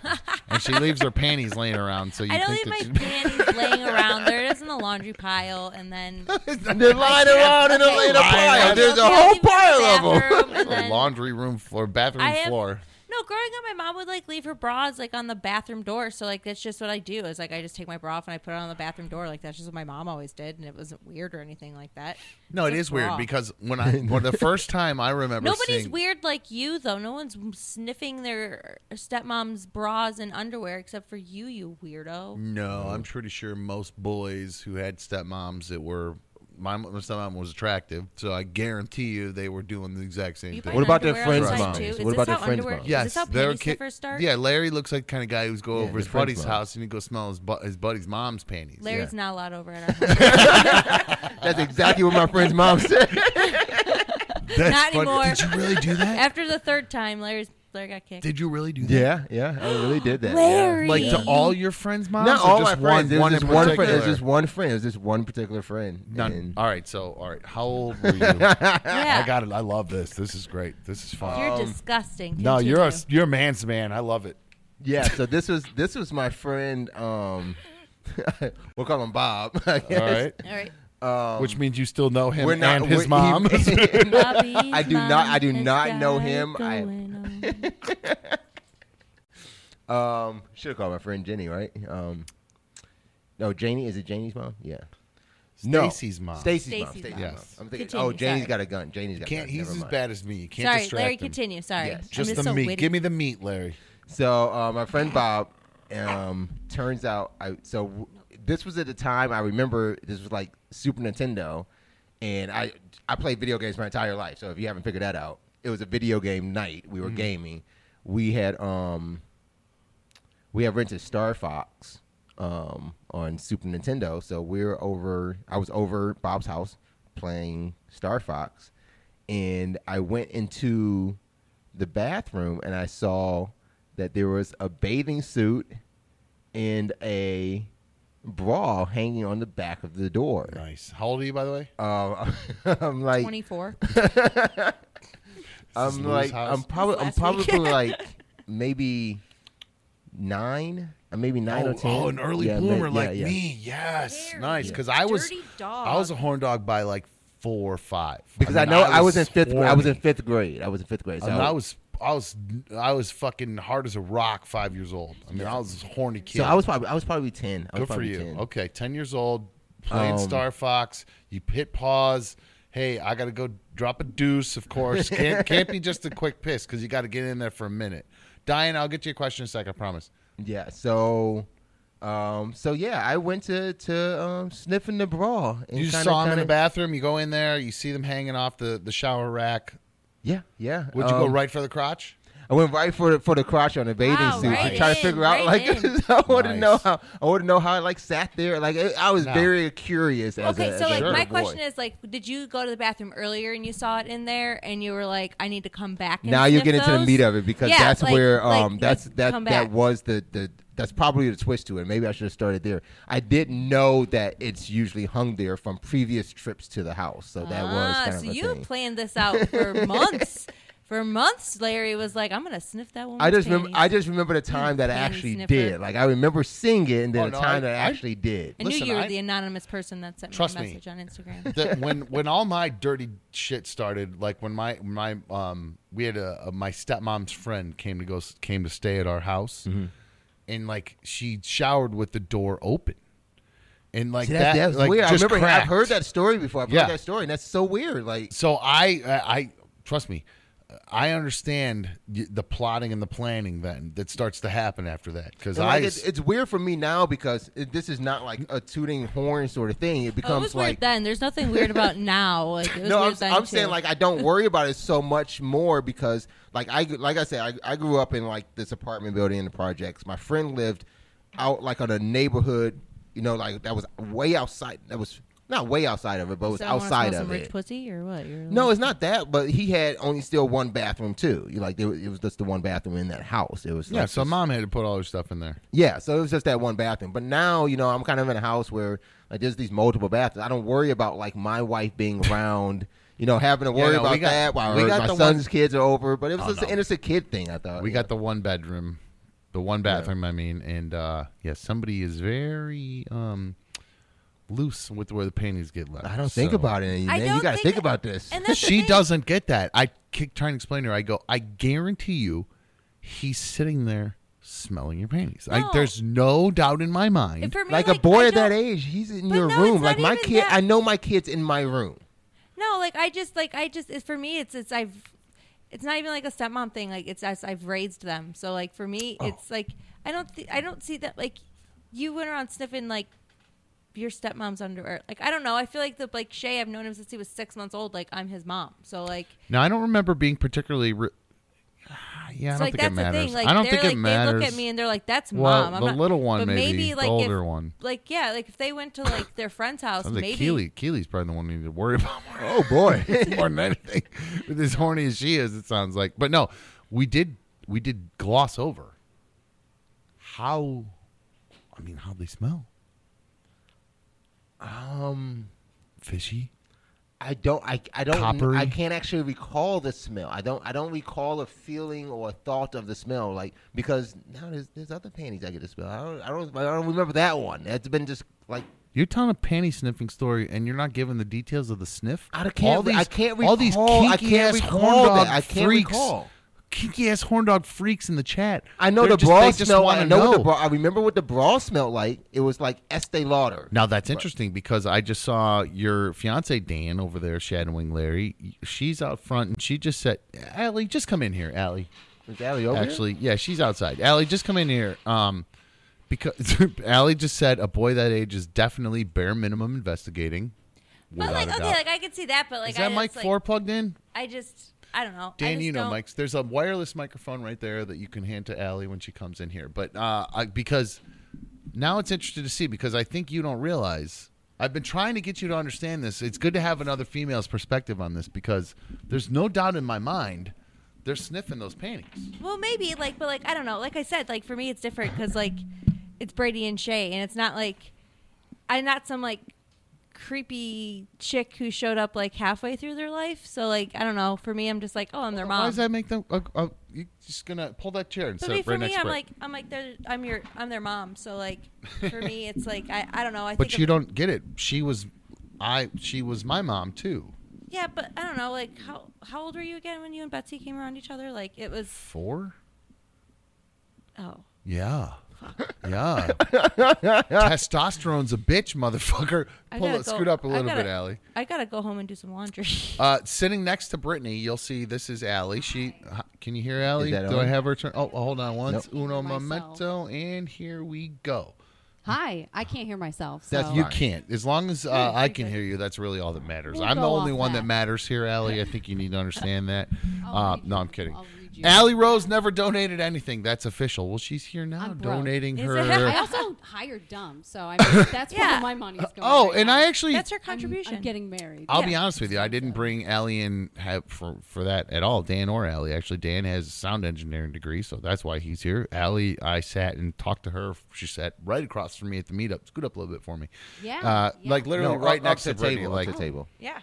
and she leaves her panties laying around. So you I don't think leave that my she- panties laying around. There it is in the laundry pile, and then They're lying around in a, Okay, in a okay, pile. There's a whole I'll leave it in pile the of them. bathroom, then- laundry room floor, bathroom I have- floor. No, growing up, my mom would like leave her bras like on the bathroom door. So like that's just what I do. Is like I just take my bra off and I put it on the bathroom door. Like that's just what my mom always did, and it wasn't weird or anything like that. No, It's it a weird bra. because when I when the first time I remember Nobody's seeing, weird like you though. No one's sniffing their stepmom's bras and underwear except for you, you weirdo. No, I'm pretty sure most boys who had stepmoms that were my, my stepmom was attractive, so I guarantee you they were doing the exact same You thing. What about their underwear friends' outside, moms? too? Is What about their how friends' underwear- moms? Yes, this how they're penny ki- sniffers start? Yeah, Larry looks like the kind of guy who's go Yeah, over his buddy's moms. house and he go smell his, bu- his buddy's mom's panties. Larry's yeah. not allowed over at our house. That's exactly what my friend's mom said. That's not funny. anymore. Did you really do that? After the third time, Larry's Larry got kicked. Did you really do that? yeah, yeah, I really did that. Larry. Like to all your friends' moms? Not all just my friends. One, There one was in just one friend. It was particular? just one friend. It was just one particular friend. None. And- All right, so all right, how old were you? Yeah. I got it. I love this. This is great. This is fun. You're disgusting. no, you're a you're a man's man. I love it. Yeah, so this was this was my friend. Um, we'll call him Bob. I guess. All right. All right. Um, Which means you still know him we're not- and his we're- mom. Bobby's I do not. I do not know him. I um should have called my friend Jenny, right? Um, no, Janie. Is it Janie's mom? Yeah. No, Stacy's mom. Stacy's mom. Stacy's Stacy's mom. mom. Yes. I'm thinking. Continue, oh, Janie's sorry. got a gun. Janie's You got. a can't. gun. He's Never as mind. bad as me. You can't Sorry, distract Larry. him. Continue. Sorry. Yes. I'm Just the so meat. witty. Give me the meat, Larry. So uh, my friend Bob, um, turns out, I so w- this was at the time I remember this was like Super Nintendo, and I I played video games my entire life. So if you haven't figured that out, it was a video game night. We were gaming. We had um, we had rented Star Fox um on Super Nintendo. So we were over. I was over Bob's house playing Star Fox, and I went into the bathroom and I saw that there was a bathing suit and a bra hanging on the back of the door. Nice. How old are you, by the way? Uh, I'm like 24. I'm like? I'm probably I'm probably like maybe nine, or maybe nine oh, or ten. oh, an early Yeah, ma- bloomer yeah, like yeah. me. Yes, Very nice. Because I was dog. I was a horn dog by like four or five. Because I, mean, know I was, in fifth. grade. I was in fifth grade. I was in fifth grade. So I, mean, I was I was I was fucking hard as a rock five years old. I mean, I was a horny kid. so I was probably I was probably ten. I was Good for probably you. 10. Okay, ten years old, playing Um, Star Fox. You hit pause. Hey, I got to go drop a deuce. Of course, can't can't be just a quick piss because you got to get in there for a minute. Diane, I'll get you a question in a sec. I promise. Yeah. So, um, so yeah, I went to to um, sniffing the bra. And You kinda, saw them in kinda, the bathroom. You go in there. You see them hanging off the, the shower rack. Yeah, yeah. Would you go Um, right for the crotch? I went right for the, for the crotch on the bathing Wow, suit right to try to in, figure out right like. I want to know how I want to know how I like sat there like it, I was No. very curious as Okay, a, so as like a my boy. question is like, did you go to the bathroom earlier and you saw it in there and you were like, I need to come back? And now you're sniff getting to the meat of it because Yeah, that's like- where like, um that's that that was the the that's probably the twist to it. Maybe I should have started there. I didn't know that it's usually hung there from previous trips to the house, so that was Ah, kind of so a you thing. planned this out for months. For months, Larry was like, "I'm gonna sniff that woman's I just remember. I just remember the time that I Panty actually sniffer. did. Like I remember seeing it, and then Oh, the no, time I- that I I- actually did. I Listen, knew you were I- the anonymous person that sent me Trust a me. message on Instagram. that when when all my dirty shit started, like when my my um we had a, a my stepmom's friend came to go came to stay at our house, Mm-hmm. and like she showered with the door open, and like See, that, that, that's like weird. I just remember. cracked. I've heard that story before. I've Yeah. heard that story, and that's so weird. Like So I I, I trust me. I understand the plotting and the planning then that starts to happen after that because And, I it's, it's weird for me now because it, this is not like a tooting horn sort of thing. It Oh, it becomes was like weird then. There's nothing weird about now. Like it no, I'm, I'm saying like I don't worry about it so much more because like I like I said I, I grew up in like this apartment building in the projects. My friend lived out like on a neighborhood, you know, like that was way outside. That was not way outside of it, but it was So outside smell of some rich it. pussy or what? You're No, it's not that. But he had only still one bathroom too. You like there was, it was just the one bathroom in that house. It was yeah. like So just- mom had to put all her stuff in there. yeah, so it was just that one bathroom. But now, you know, I'm kind of in a house where like there's these multiple bathrooms. I don't worry about like my wife being around, you know, having to Yeah, worry no, we about got- that while we her- got my the son's one- kids are over. But it was Oh, just no. an innocent kid thing. I thought We yeah. got the one bedroom, the one bathroom. I mean, and uh yeah, somebody is very um loose with where the panties get left. I don't think So- about it, I man. You don't got to think- think about this. And that's the she thing. doesn't get that. I keep trying to explain to her. I go, I guarantee you, he's sitting there smelling your panties. I, No. there's no doubt in my And mind. for me, like, like a boy I at that don't- age, he's in But your no, room. it's Like my even kid, that. I know my kid's in my room. No, like I just like I just it's for me it's it's I've it's not even like a stepmom thing. Like it's as I've raised them. So like for me Oh. it's like I don't th- I don't see that like you went around sniffing like your stepmom's underwear. Like I don't know. I feel like the like Shay I've known him since he was six months old. Like I'm his mom. So like now I don't remember being particularly. Re- yeah, I so don't like think that's it the matters. thing. Like I don't they're think like it matters. they look at me and they're like that's Well, mom. I'm the not- little one but maybe, maybe the like older if, one. Like yeah, like if they went to like their friend's house, Sounds like maybe Keely. Keely's probably the one you need to worry about more. Oh boy. more than anything. With as horny as she is, it sounds like. But no, we did we did gloss over how. I mean, how they smell. Um, Fishy. I don't. I, I don't. Coppery? I can't actually recall the smell. I don't. I don't recall a feeling or a thought of the smell. Like because now there's there's other panties I get to smell. I don't. I don't. I don't remember that one. It's been just like You're telling a panty sniffing story, and you're not giving the details of the sniff. I can't. All these, I can't all these recall. I can't ass recall horn dog that. I can't freaks, recall. Kinky ass horn dog freaks in the chat. I know They're the just- bra they just smell. wanna I know, what the bra. I remember what the bra smelled like. It was like Estee Lauder. Now that's interesting because I just saw your fiance Dan over there shadowing Larry. She's out front and she just said, "Allie, just come in here, Allie." Is Allie over here? Actually, yeah, she's outside. Allie, just come in here. Um, because Allie just said a boy that age is definitely bare minimum investigating. But without like a okay, doubt. like I could see that, but like is that I mic just, like, four plugged in? I just I don't know. Dan, you know, don't- Mike's. There's a wireless microphone right there that you can hand to Allie when she comes in here. But uh, I, because now it's interesting to see because I think you don't realize. I've been trying to get you to understand this. It's good to have another female's perspective on this because there's no doubt in my mind They're sniffing those panties. Well, maybe like, but like I don't know. Like I said, like for me, it's different because like it's Brady and Shay, and it's not like I'm not some like creepy chick who showed up like halfway through their life. So like I don't know. For me, I'm just like, oh, I'm their mom. Why does that make them? Uh, uh, you just gonna pull that chair and But sit right for next me, I'm like, I'm like, I'm your, I'm their mom. So like, for me, it's like, I, I don't know. I But think you don't get it. She was, I. She was my mom too. Yeah, but I don't know. Like, how, how old were you again when you and Betsy came around each other? Like, it was, Four. oh, Yeah. Yeah. Testosterone's a bitch, motherfucker. I Pull gotta it, go- scoot up a I little gotta- bit, Allie. I gotta go home and do some laundry. Uh, sitting next to Brittany, you'll see this is Allie. She h- can you hear Allie? that Do I on? have her turn? Oh, hold on once. Nope. Uno Myself. momento, and here we go. Hi, I can't hear myself. So. That's you can't. As long as uh, I can hear you, that's really all that matters. We'll I'm the go only off one that. that. matters here, Allie. I think you need to understand that. Uh, no. I'm kidding. I'll read you. Allie Rose never donated anything. That's official. Well, she's here now, I'm broke. donating Is her. it? I also hired dumb, so I mean, that's Yeah. where my money's going. oh, right and now. I actually That's her I'm- contribution. I'm, getting married. I'll Yeah. be honest with you. I didn't bring Allie in have for for that at all. Dan or Allie. Actually, Dan has a sound engineering degree, so that's why he's here. Allie, I sat and talked to her. She sat right across from me at the meetup. Scoot up a little bit for me. Yeah, Uh, yeah. like literally No, right up- next up to the Brittany. table. Like up the table. yeah.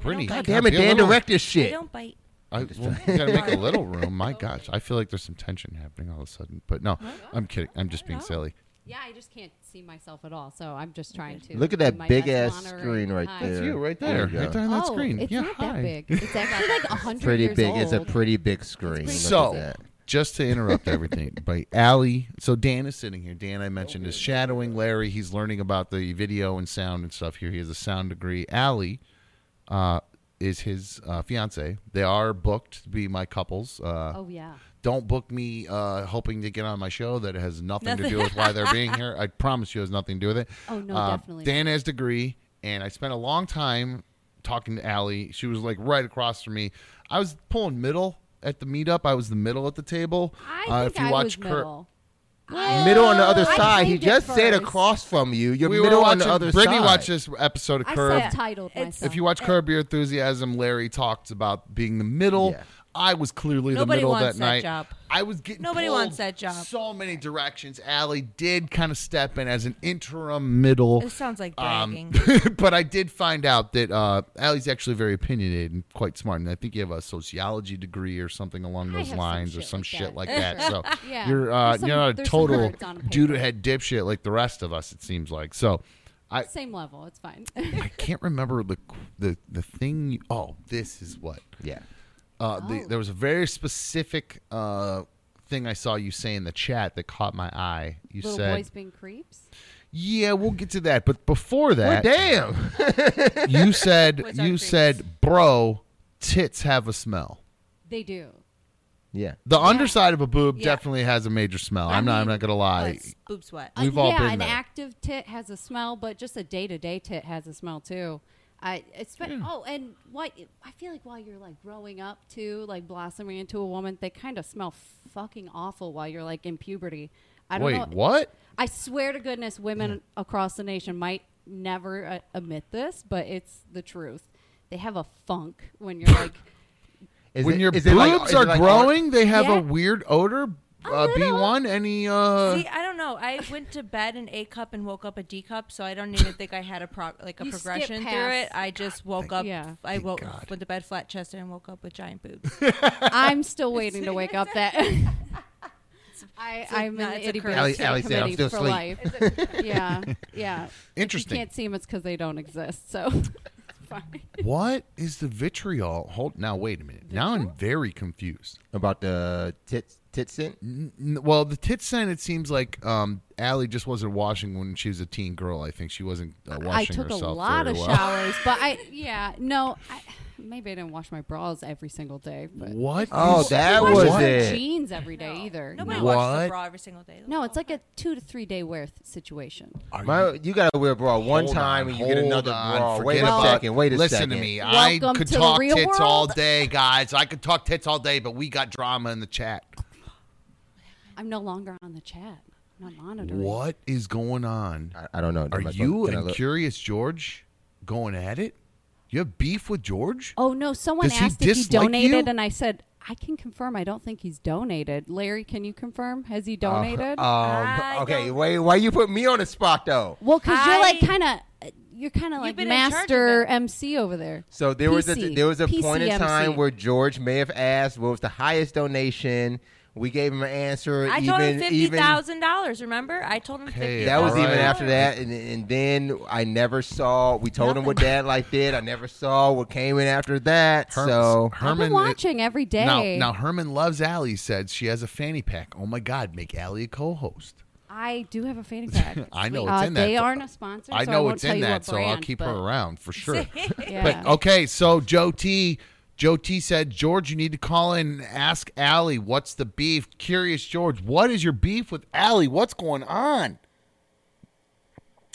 Brittany. God God damn it, Dan, little- direct this I shit. don't bite. I, well, you gotta make a little room. My gosh, I feel like there's some tension happening all of a sudden. But no, I'm kidding. I'm just being silly. Yeah, I just can't see myself at all, so I'm just trying to. Look at do that my big best ass monitoring. screen right Hi. there. That's you right There there, you go. right there on that oh, screen. It's yeah, not hi. that big. It's actually like hundred Pretty years big. old. It's a pretty big screen. Look So, at that. just to interrupt everything, by Allie. So Dan is sitting here. Dan, I mentioned, is shadowing Larry. He's learning about the video and sound and stuff here. He has a sound degree. Allie uh, is his uh, fiance. They are booked to be my couples. Uh, Oh yeah. Don't book me uh, hoping to get on my show. That has nothing, to do with why they're being here. I promise you, it has nothing to do with it. Oh, no, Uh, definitely Dan has degree, and I spent a long time talking to Allie. She was like right across from me. I was pulling middle at the meetup. I was the middle at the table. I Uh, think if you I watch was Kurt- middle. Middle on the other I side. He claimed it just said first. across from you. You're we were middle on watching. the other Brittany side. watched this episode of I Curb. subtitled It's- myself. If you watch Curb Your Enthusiasm, Larry talks about being the middle. Yeah. I was clearly the Nobody middle wants that that night. job. I was getting Nobody wants that job. So many directions. Allie did kind of step in as an interim middle. It sounds like Um, bragging. but I did find out that uh, Allie's actually very opinionated and quite smart. And I think you have a sociology degree or something along I those have some lines or some like shit that. like that. So Yeah. you're uh, some- you're not a total words dude paper. head dipshit like the rest of us. It seems like so. I Same level. It's fine. I can't remember the the the thing. You, oh, this is what. Yeah. Uh, the, Oh. there was a very specific uh, thing I saw you say in the chat that caught my eye. You Little said, boys being creeps. "Yeah, we'll get to that." But before Well, that, damn. you said Boys are you creeps. said, "Bro, tits have a smell." They do. yeah. The underside of a boob Yeah. definitely has a major smell. I I'm not. I'm not gonna lie. it's boob sweat. Uh, We've all yeah, been an there. active tit has a smell, but just a day to day tit has a smell too. I it's been, oh, and what I feel like while you're like growing up too, like blossoming into a woman, they kind of smell fucking awful while you're like in puberty. I don't Wait, know. what? I swear to goodness, women across the nation might never uh, admit this, but it's the truth. They have a funk when you're like. Is when it- your is boobs it like- is it are like growing, they have Yeah. a weird odor. Uh, B one, any? Uh, See, I don't know. I went to bed an A cup and woke up a D cup, so I don't even think I had a pro- like a You skip progression through past- it. I just woke up. Yeah. I woke God. went to bed flat chested and woke up with giant boobs. I'm still waiting to wake up. That I'm no, in it's a itty curse. bitty Allie- tit Allie said, "I'm committee still for asleep." life. yeah, yeah. Interesting. If you can't see them, it's because they don't exist. So it's fine. What is the vitriol? Hold now. Wait a minute. Now I'm very confused. About the tit tit scent? N- n- well, the tit scent. It seems like um, Allie just wasn't washing when she was a teen girl. I think she wasn't uh, washing I took a lot of well. showers, but I yeah no. I, maybe I didn't wash my bras every single day. But What? Oh, that I was wash my it. jeans every day either. Nobody no. washes What? bra every single day. No, it's like a two to three day wear th- situation. Are My, you- you gotta wear a bra one Hold time on, and you get another on, bra. forget Wait a second. Wait a Listen second. to me. I could to talk real tits all day, guys. I could talk tits all day, but we got drama in the chat. I'm no longer on the chat. I'm not monitoring. What is going on? I, I don't know. Are I you supposed- and look? Curious George going at it? You have beef with George? Oh no! Someone Does he asked if he dislike donated, you? and I said I can confirm. I don't think he's donated. Larry, can you confirm? Has he donated? Um, okay, wait, why you put me on the spot though? well, because you're like I- kind of you're kind of like been in charge of master it. MC over there. So there was a PC. there was a point in PCMC. time where George may have asked what was the highest donation. We gave him an answer. I even, told him fifty thousand dollars. Remember, I told him fifty. that was even after that, and, and then I never saw. We told him what Dad like did. I never saw what came in after that. Herm- so I've Herman been watching every day. Now, now Herman loves Allie. Said she has a fanny pack. Oh my God, make Allie a co-host. I do have a fanny pack. I know Sweet. it's Uh, in that. They aren't a sponsor. I so know won't it's tell in that, what so I'll keep but- her around for sure. Yeah. But okay, so Joe T. Joe T said, George, you need to call in and ask Allie what's the beef. Curious George, what is your beef with Allie? What's going on?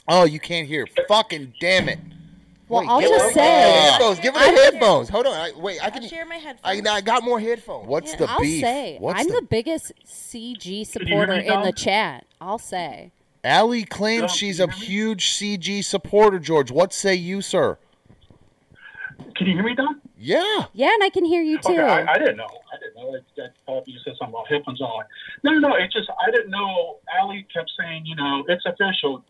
Oh, you can't hear. Fucking damn it. Well, Wait, I'll give just her- say- headphones. Give her the headphones. Hold on. I, wait, I I'll can share my headphones. I, I got more headphones. What's Yeah, the I'll beef? say What's I'm the, the, biggest CG supporter in the chat. I'll say. Allie claims she's a you hear me? huge CG supporter, George. What say you, sir? Can you hear me, Don? Yeah. Yeah, and I can hear you too. Okay, I, I didn't know. I didn't know. It, that, uh, you said something about headphones on. No, no, no. It's just I didn't know. Allie kept saying, you know, it's official.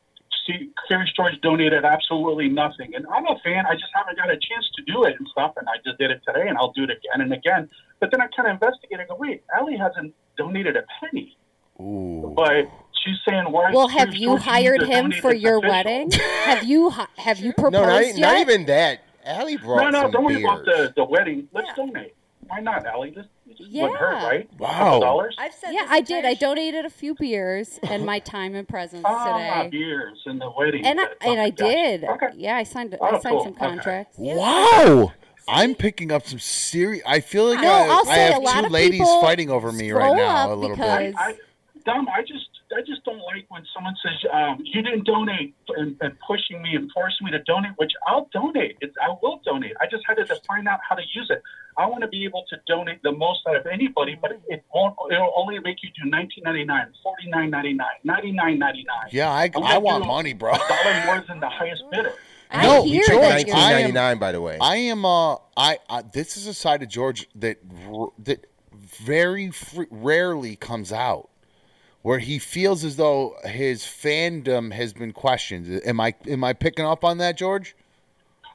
See, Curious George donated absolutely nothing, and I'm a fan. I just haven't got a chance to do it and stuff, and I just did it today, and I'll do it again and again. But then I kind of investigated. and Go, wait, Allie hasn't donated a penny, Ooh. but she's saying why? well, have Curious you George hired him for your official? wedding? have you have you proposed No, not, yet? not even that. Allie No, brought no, some don't worry about the, the wedding. Let's Yeah. donate. Why not, Allie? This, this Yeah. wouldn't hurt, right? Wow. dollars. I've said Yeah, this I did. entire I donated a few beers and my time and presence Ah, today. beers and the wedding. And I, and I did. Okay. Yeah, I signed. Oh, I signed cool. some Okay. contracts. Wow. I'm picking up some serious. I feel like No, I, I'll I say a have two ladies fighting over me right now a little because- bit. I, Dom, I just, I just don't like when someone says um, you didn't donate and, and pushing me and forcing me to donate, which I'll donate. It's, I will donate. I just had to find out how to use it. I want to be able to donate the most out of anybody, but it won't. It'll only make you do nineteen ninety nine, forty nine ninety nine, ninety nine ninety nine. Yeah, I, I'm I gonna want money, bro. A dollar more than the highest bidder. I No, hear George, that you're- I am- 1999, by the way. I am. Uh, I, I this is a side of George that that very fr- rarely comes out, where he feels as though his fandom has been questioned. Am I am I picking up on that, George?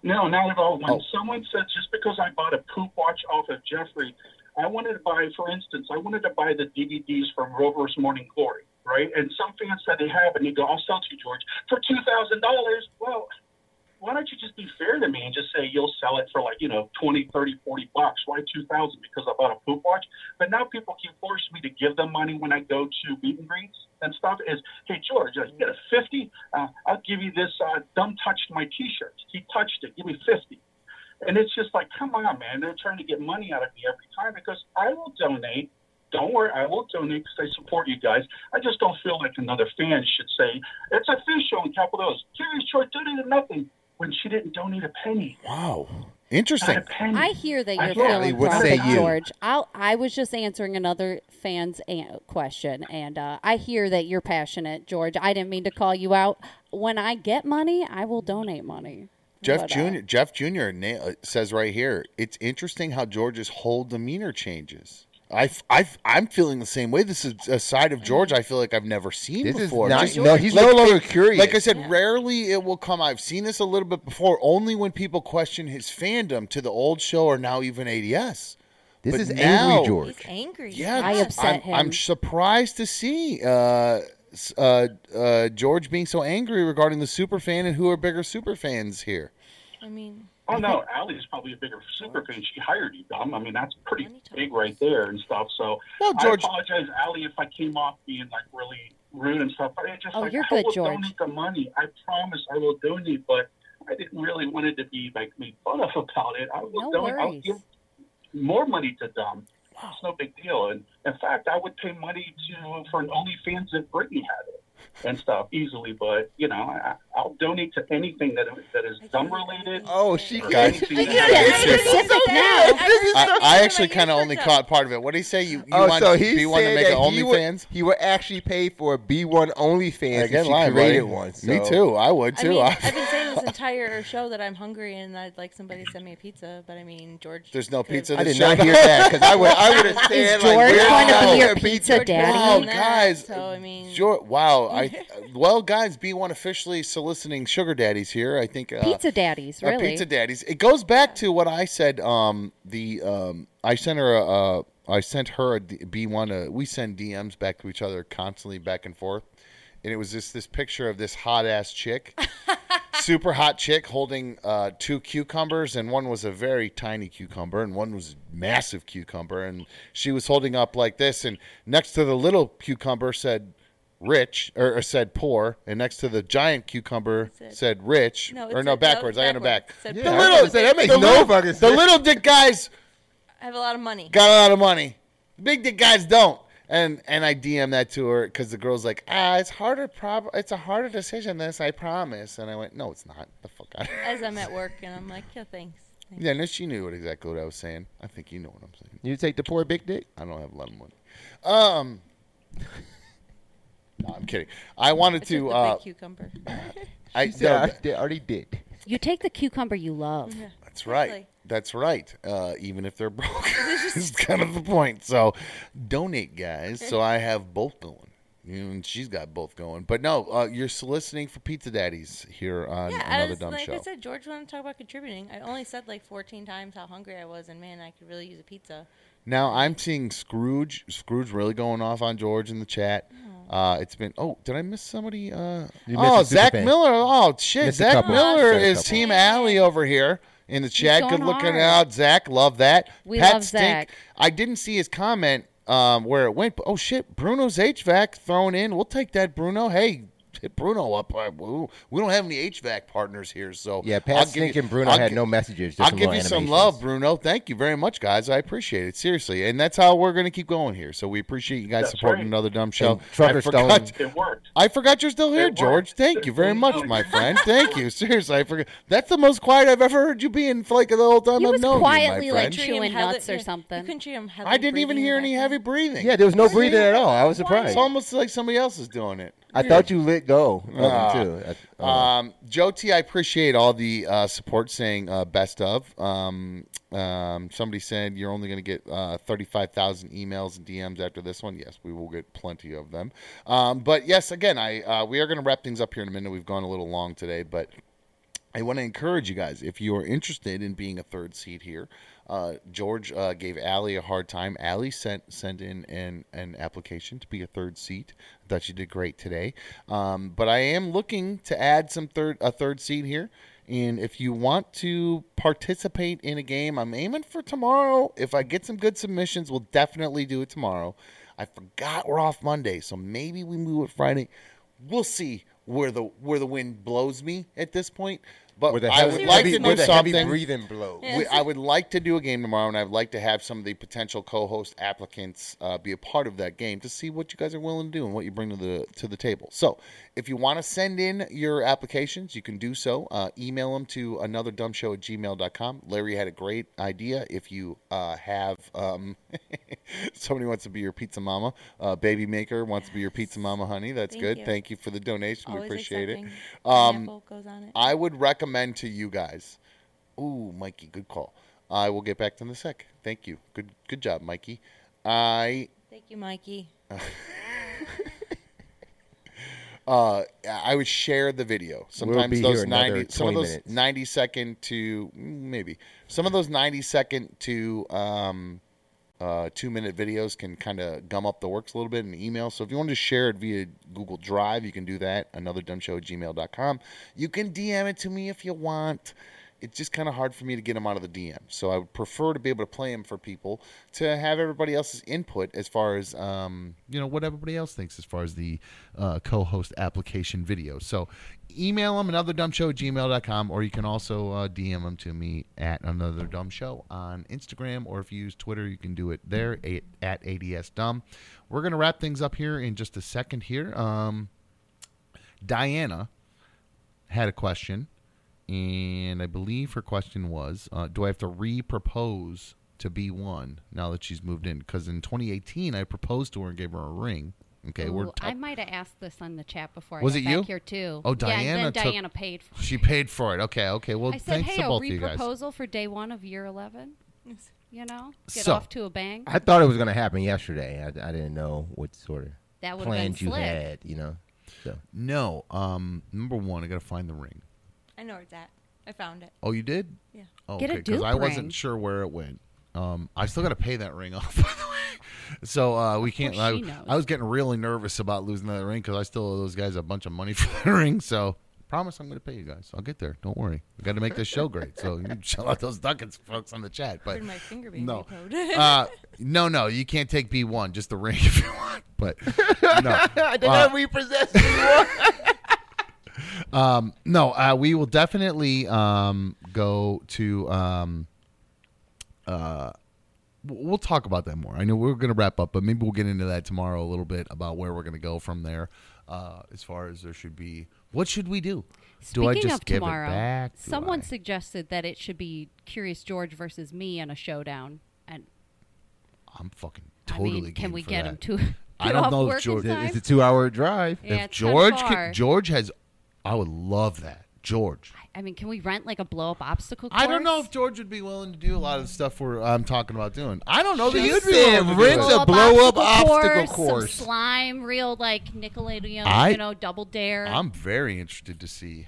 No, not at all. When Oh. someone says just because I bought a poop watch off of Jeffrey, I wanted to buy, for instance, I wanted to buy the DVDs from Rover's Morning Glory, right? And some fans said they have, and you go, I'll sell to you, George, for two thousand dollars. Well, why don't you just be fair to me and just say you'll sell it for like you know 20 30 40 bucks why 2000 because i bought a poop watch? But now people keep forcing me to give them money when i go to meet and greets and stuff is hey george you get a 50 uh, i'll give you this uh, dumb touched my t-shirt. He touched it. Give me 50 and it's just like come on man. They're trying to get money out of me every time because i will donate. Don't worry, I will donate because I support you guys. I just don't feel like another fan should say it's official in capital O's. Curious George donated nothing when she didn't donate a penny. Wow, interesting. I hear that you're get it. feeling What say you? George. I'll, I was just answering another fan's a- question, and uh, I hear that you're passionate, George. I didn't mean to call you out. When I get money, I will donate money. Jeff But, uh, Jr. Jeff Jr. na- uh, says right here, it's interesting how George's whole demeanor changes. I, I, I'm feeling the same way. This is a side of George I feel like I've never seen This is before. not- Just- no, he's like- no longer curious. Like I said, rarely it will come. I've seen this a little bit before, only when people question his fandom to the old show or now even ADS. This But is now- angry George. He's angry. Yeah, I upset I'm, him. I'm surprised to see uh, uh, uh, George being so angry regarding the super fan and who are bigger super fans here. I mean, Oh no, Allie's probably a bigger super fan. She hired you, Dom. I mean, that's pretty big right there and stuff. So Well, George- I apologize, Allie, if I came off being like really rude and stuff. But I just Oh, like you're I good, will George. donate the money. I promise I will donate, but I didn't really want it to be like made fun of about it. I will No donate. I'll give more money to Dom. It's no big deal. And in fact, I would pay money to for an OnlyFans if Brittany had it and stuff easily. But you know, I, I'll donate to anything that that is dumb related. Oh, she or got anything you. Yeah, has- specific now. I, I actually kind of only caught part of it. What did he say? You, you Oh, want so he B1 to make an that he OnlyFans? he would actually pay for a B1 OnlyFans Again, if she line, created buddy. one. Me too. I would I too. mean, I, I've been saying this entire show that I'm hungry and I'd like somebody to send me a pizza. But I mean, George. There's no pizza. I did not hear that because I would I would have said Is like, George where's going to be your pizza pizza daddy? Oh, guys. So I mean, Sure. Wow. I well, guys, B1 officially soliciting sugar daddies here. I think uh, Pizza daddies, uh, really. pizza daddies. It goes back to what I said. Um, the um, I sent her a. Uh, I sent her a D- B1. Uh, we send DMs back to each other constantly, back and forth, and it was just this picture of this hot ass chick, super hot chick holding uh, two cucumbers, and one was a very tiny cucumber, and one was a massive cucumber, and she was holding up like this, and next to the little cucumber said rich or, or said poor, and next to the giant cucumber Said- said, rich, No, it or no said- backwards. I got it back. backwards. Said the Yeah, I little, gonna that makes the no little- fucking The little dick guys I have a lot of money. got a lot of money. Big dick guys don't. And and I DM that to her because the girl's like, ah, it's harder. Prob- it's a harder decision than this. I promise. And I went, no, it's not. The fuck out. As I'm at work and I'm like, yeah, thanks. thanks. Yeah, no, she knew what exactly what I was saying. I think you know what I'm saying. You take the poor big dick. I don't have a lot of money. Um, no, I'm kidding. I wanted It's just to. the Uh, big cucumber. I, said, no, I already did. You take the cucumber you love. Yeah. That's right. Exactly. That's right. Uh, even if they're broke, is kind of the point. So, donate, guys. So I have both going. You and she's got both going. But no, uh, you're soliciting for pizza daddies here on Yeah, another was, dumb like show. I said, George wanted to talk about contributing. I only said like 14 times how hungry I was, and man, I could really use a pizza. Now I'm seeing Scrooge. Scrooge really going off on George in the chat. Uh, it's been. Oh, did I miss somebody? Uh, You missed oh, a Zach fan. Miller. Oh shit, Missed a Zach couple. Miller Missed a is couple. Team Allie over here in the chat. going Good looking hard. out, Zach. Love that. We Pat love Stink. Zach. I didn't see his comment um, where it went, but oh shit, Bruno's HVAC thrown in. We'll take that, Bruno. Hey. Hit Bruno up. Uh, We we don't have any HVAC partners here, so Yeah, I'll Pat give Stink you- and Bruno I'll had gi- no messages. Just I'll give you little some love, Bruno. Thank you very much, guys. I appreciate it seriously, and that's how we're going to keep going here. So we appreciate you guys That's supporting right. another dumb show. And Trucker I forgot, Stone- It worked. I forgot you're still here, It worked. George. Thank you very much, my friend. Thank you. Seriously, I forgot. That's the most quiet I've ever heard you being for like the whole time He I've was known quietly, you, my like, friend. chewing nuts or something. You couldn't him. I didn't even hear any heavy breathing. Yeah, there was no breathing at all. I was surprised. It's almost like somebody else is doing it. I thought you let go Ah. him too. I- oh. Um, Joe T, I appreciate all the uh, support saying uh, best of. Um, um, somebody said you're only going to get uh, 35,000 emails and DMs after this one. Yes, we will get plenty of them. Um, but yes, again, I uh, we are going to wrap things up here in a minute. We've gone a little long today, but I want to encourage you guys if you are interested in being a third seat here. Uh, George uh, gave Allie a hard time. Allie sent sent in an, an application to be a third seat. I thought she did great today. Um, but I am looking to add some third a third seat here. And if you want to participate in a game, I'm aiming for tomorrow. If I get some good submissions, we'll definitely do it tomorrow. I forgot we're off Monday, so maybe we move it Friday. We'll see where the where the wind blows me at this point. But Where the I heavy- would like heavy- to do where the heavy something. breathing blows. We, I would like to do a game tomorrow, and I'd like to have some of the potential co-host applicants uh, be a part of that game to see what you guys are willing to do and what you bring to the to the table. So, if you want to send in your applications, you can do so. Uh, email them to anotherdumbshow at gmail.com. Larry had a great idea. If you uh, have um, somebody wants to be your pizza mama, uh, baby maker wants to be your pizza mama, honey. That's Thank good. you. Thank you for the donation. we appreciate it. Um, goes on it. I would recommend to you guys. Ooh, Mikey, good call. I will get back to in a sec. Thank you. Good, good job, Mikey. I Thank you, Mikey. uh, I would share the video. Sometimes be those ninety, some of those minutes. ninety second to mm, maybe some of those ninety second to um, uh, two minute videos can kind of gum up the works a little bit in email. So if you want to share it via Google Drive, you can do that. Another dumb show at gmail.com. You can DM it to me if you want. It's just kind of hard for me to get them out of the DM. So I would prefer to be able to play them for people to have everybody else's input as far as um, you know what everybody else thinks as far as the uh, co-host application video. So email them anotherdumbshow at gmail.com or you can also uh, DM them to me at another dumb show on Instagram or if you use Twitter you can do it there at ADS dumb. We're gonna wrap things up here in just a second here. Um, Diana had a question and I believe her question was, uh, "Do I have to re-propose to B1 now that she's moved in?" Because in 2018, I proposed to her and gave her a ring. Okay, we're Ooh, t- I might have asked this on the chat before. Was I it you? back here too. Oh, yeah, Diana. and then took- Diana paid. For She paid for it. Okay, okay. Well, I said, thanks hey, to a both of you guys. re-proposal for day one of year eleven. You know, get So- off to a bang. I thought it was going to happen yesterday. I, I didn't know what sort of That would've plans you had. You know. So. No. Um. Number one, I got to find the ring. I know where it's at. I found it. Oh, you did? Yeah. Oh, Get a okay. Because I dupe wasn't ring. sure where it went. Um, I still got to pay that ring off, by the way. So uh, we can't. course I, she knows. I was getting really nervous about losing that ring because I still owe those guys a bunch of money for the ring. So promise I'm going to pay you guys. I'll get there. Don't worry. We got to make this show great. So you shell out those ducats, folks, on the chat. But Heard my finger being no, repoed. uh, no, no. You can't take B one. Just the ring if you want. But no. they Uh, got repossessed you. Um, no, uh, we will definitely um, go to. Um, uh, we'll talk about that more. I know we're going to wrap up, but maybe we'll get into that tomorrow a little bit about where we're going to go from there. Uh, as far as there should be, what should we do? do I Speaking just of give tomorrow, it back? Do someone I- suggested that it should be Curious George versus me in a showdown, and I'm fucking I totally. mean, can we get that. him to? I don't know if George. It's a two-hour drive. Yeah, if George, can, George has, I would love that. George. I mean, can we rent like a blow up obstacle course? I don't know if George would be willing to do a lot of the stuff we're I'm talking about doing. I don't know that She you'd be said willing to rent do a blow-up obstacle obstacle Some course. slime, real like Nickelodeon, I- you know, double dare. I'm very interested to see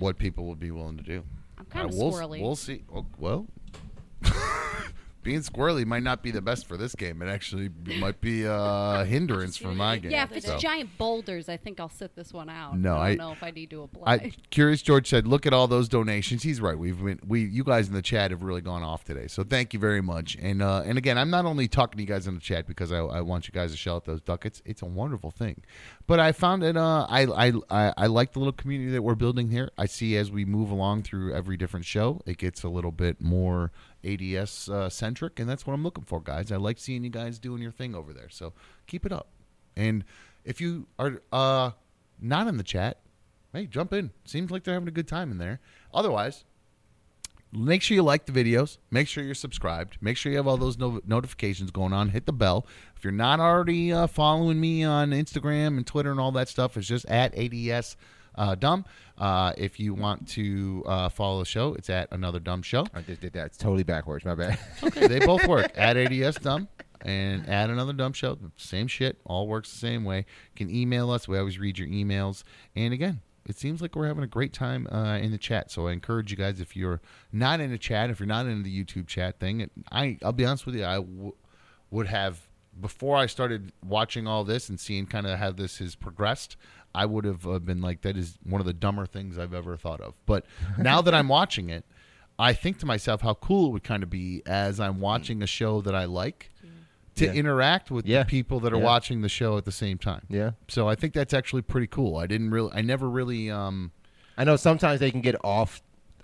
what people would be willing to do. I'm kinda Uh, we'll, squirrely. We'll see. Oh, Well, being squirrely might not be the best for this game. It actually might be a hindrance for my game. yeah, if it's so. giant boulders, I think I'll sit this one out. No, I I- don't know if I need to apply. I, Curious George said, "Look at all those donations." He's right. We've been, we you guys in the chat have really gone off today. So thank you very much. And uh, and again, I'm not only talking to you guys in the chat because I, I want you guys to shell out those ducats. It's a wonderful thing. But I found that uh, I, I I I like the little community that we're building here. I see as we move along through every different show, it gets a little bit more ADS uh, centric, and that's what I'm looking for, guys. I like seeing you guys doing your thing over there. So keep it up. And if you are uh, not in the chat, hey, jump in. Seems like they're having a good time in there. Otherwise, make sure you like the videos. Make sure you're subscribed. Make sure you have all those no- notifications going on. Hit the bell. If you're not already uh, following me on Instagram and Twitter and all that stuff, it's just at ADS uh, Dumb. Uh, if you want to uh, follow the show, it's at Another Dumb Show. I just did that. It's totally backwards. My bad. Okay, they both work. At ADS Dumb and add another dumb show. Same shit. All works the same way. You can email us. We always read your emails. And again, it seems like we're having a great time uh, in the chat. So I encourage you guys, if you're not in the chat, if you're not in the YouTube chat thing, I I'll be honest with you, I w- would have before I started watching all this and seeing kind of how this has progressed. I would have uh, been like, that is one of the dumber things I've ever thought of. But now that I'm watching it, I think to myself how cool it would kind of be as I'm watching a show that I like to Yeah. interact with Yeah. the people that are Yeah. watching the show at the same time. Yeah. So I think that's actually pretty cool. I didn't really, I never really, um, I know sometimes they can get off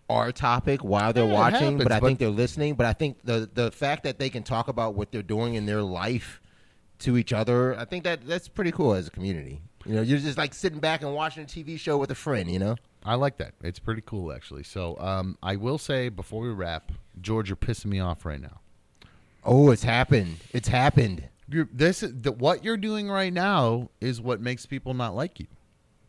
our topic while they're Yeah, watching, happens, but I but- think they're listening. But I think the the fact that they can talk about what they're doing in their life to each other, I think that that's pretty cool as a community. You know, you're just like sitting back and watching a TV show with a friend. You know. I like that. It's pretty cool actually. So um, I will say before we wrap, George, you're pissing me off right now. Oh, it's happened. It's happened. You're, this is the, what you're doing right now is what makes people not like you.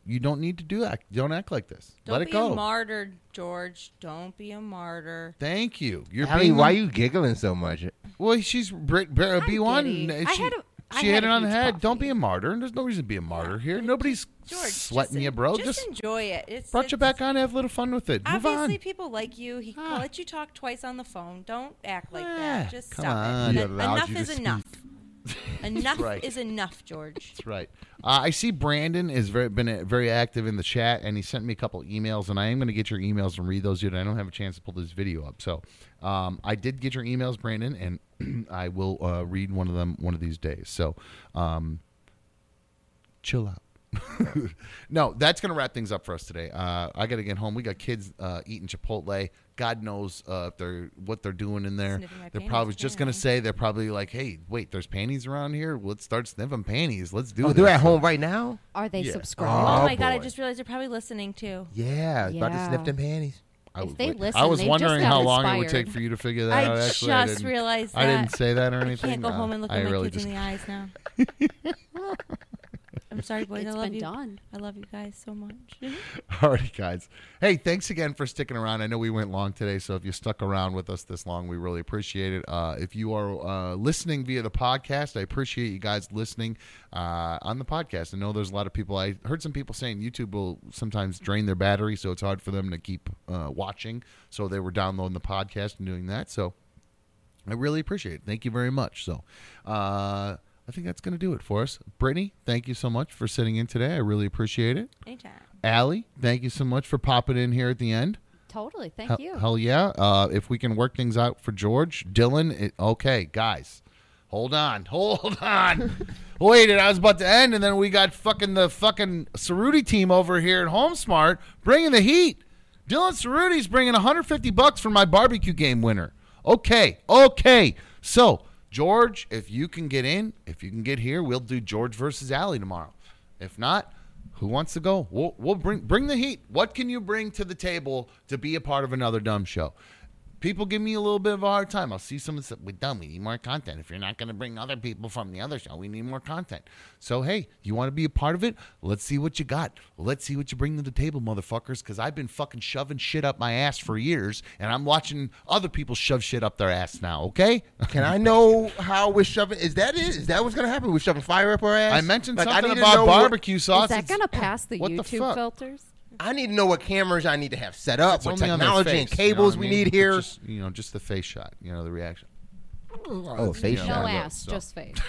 You don't need to do that. Don't act like this. Don't Let it go. a martyr, George. Don't be a martyr. Thank you. You're Allie, being why the- you giggling so much? Well, she's Brit, Brit, B one. giddy. I had a- I she had hit it on the huge head. Don't be a martyr. There's no reason to be a martyr here. Nobody's George, sweating just you, bro. Just, Just, enjoy it. It's, brought you back on. Have a little fun with it. Move Obviously, on. people like you. He Ah. let you talk twice on the phone. Don't act like Ah, that. Just come stop on. it. He enough you to is speak. enough. Enough right. is enough, George. That's right. Uh, I see Brandon has very, been uh, very active in the chat, and he sent me a couple emails, and I am going to get your emails and read those yet. I don't have a chance to pull this video up, so um, I did get your emails, Brandon, and I will uh, read one of them one of these days. So, um, chill out. No, that's going to wrap things up for us today. Uh, I got to get home. We got kids uh, eating Chipotle. God knows uh, if they're what they're doing in there. Sniffing my They're panties, probably just going to apparently. say they're probably like, "Hey, wait, there's panties around here. Let's start sniffing panties. Let's do Oh, they're at home right now. Are they Yeah. subscribed? Oh, Oh, my god! I boy. just realized they're probably listening too. Yeah, about to sniff them panties. I If was, they wait- listen, I was they just wondering got how long it would inspired. take for you to figure that I out. Actually, I just didn't- realized I didn't say that or I anything. can't go Uh, home and look I at my really kids just in the eyes now. sorry, boys. It's I love been you. done. I love you guys so much. Alrighty, guys. Hey, thanks again for sticking around. I know we went long today, so if you stuck around with us this long, we really appreciate it. Uh, if you are uh, listening via the podcast, I appreciate you guys listening uh, on the podcast. I know there's a lot of people. I heard some people saying YouTube will sometimes drain their battery, so it's hard for them to keep uh, watching. So they were downloading the podcast and doing that. So I really appreciate it. Thank you very much. So, uh, I think that's going to do it for us. Brittany, thank you so much for sitting in today. I really appreciate it. Anytime. Allie, thank you so much for popping in here at the end. Totally. Thank hell, you. Hell yeah. Uh, if we can work things out for George, Dylan, it, okay, guys, hold on, hold on. Wait, I was about to end, and then we got fucking the fucking Cerutti team over here at HomeSmart bringing the heat. Dylan Cerutti's bringing 150 bucks for my barbecue game winner. Okay, okay. So, George, if you can get in, if you can get here, we'll do George versus Allie tomorrow. If not, who wants to go? We'll, we'll bring bring the heat. What can you bring to the table to be a part of another dumb show? People give me a little bit of a hard time. I'll see someone say, "We're done. We need more content. If you're not going to bring other people from the other show, we need more content." So hey, you want to be a part of it? Let's see what you got. Let's see what you bring to the table, motherfuckers. Because I've been fucking shoving shit up my ass for years, and I'm watching other people shove shit up their ass now. Okay? Can I know how we're shoving? Is that it? Is that what's gonna happen? We're shoving fire up our ass? I mentioned Like, something need to about know what- barbecue sauce. Is that gonna pass the What YouTube fuck? filters? I need to know what cameras I need to have set up, It's what only on technology and face, you know cables what I we need here. Just, you know, just the face shot. You know, the reaction. Oh, face You No know, shot. ass, so- just face.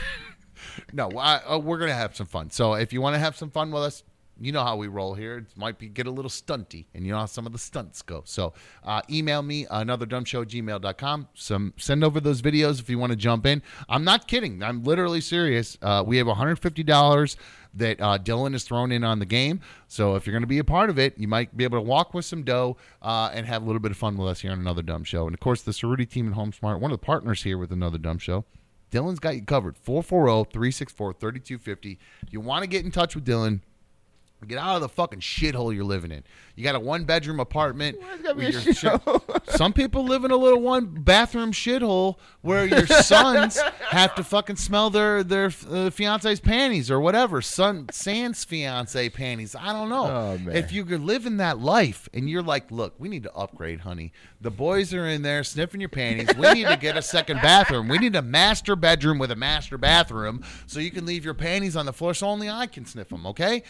No, I, uh, we're gonna have some fun. So if you want to have some fun with us, you know how we roll here. It might be get a little stunty, and you know how some of the stunts go. So uh, email me anotherdumbshow@gmail.com. Some send over those videos if you want to jump in. I'm not kidding. I'm literally serious. Uh, we have 150 dollars that uh, Dylan has thrown in on the game. So if you're going to be a part of it, you might be able to walk with some dough uh, and have a little bit of fun with us here on another dumb show. And of course, the Cerutti team at HomeSmart, one of the partners here with another dumb show. Dylan's got you covered. oh, 440-364-3250. You want to get in touch with Dylan, get out of the fucking shithole you're living in. You got a one bedroom apartment. gotta be with a your shit- Some people live in a little one bathroom shithole where your sons have to fucking smell their their uh, fiance's panties or whatever. Son sans fiance panties. I don't know. Oh. If you're living that life and you're like, look, we need to upgrade, honey. The boys are in there sniffing your panties. We need to get a second bathroom. We need a master bedroom with a master bathroom so you can leave your panties on the floor so only I can sniff them, okay?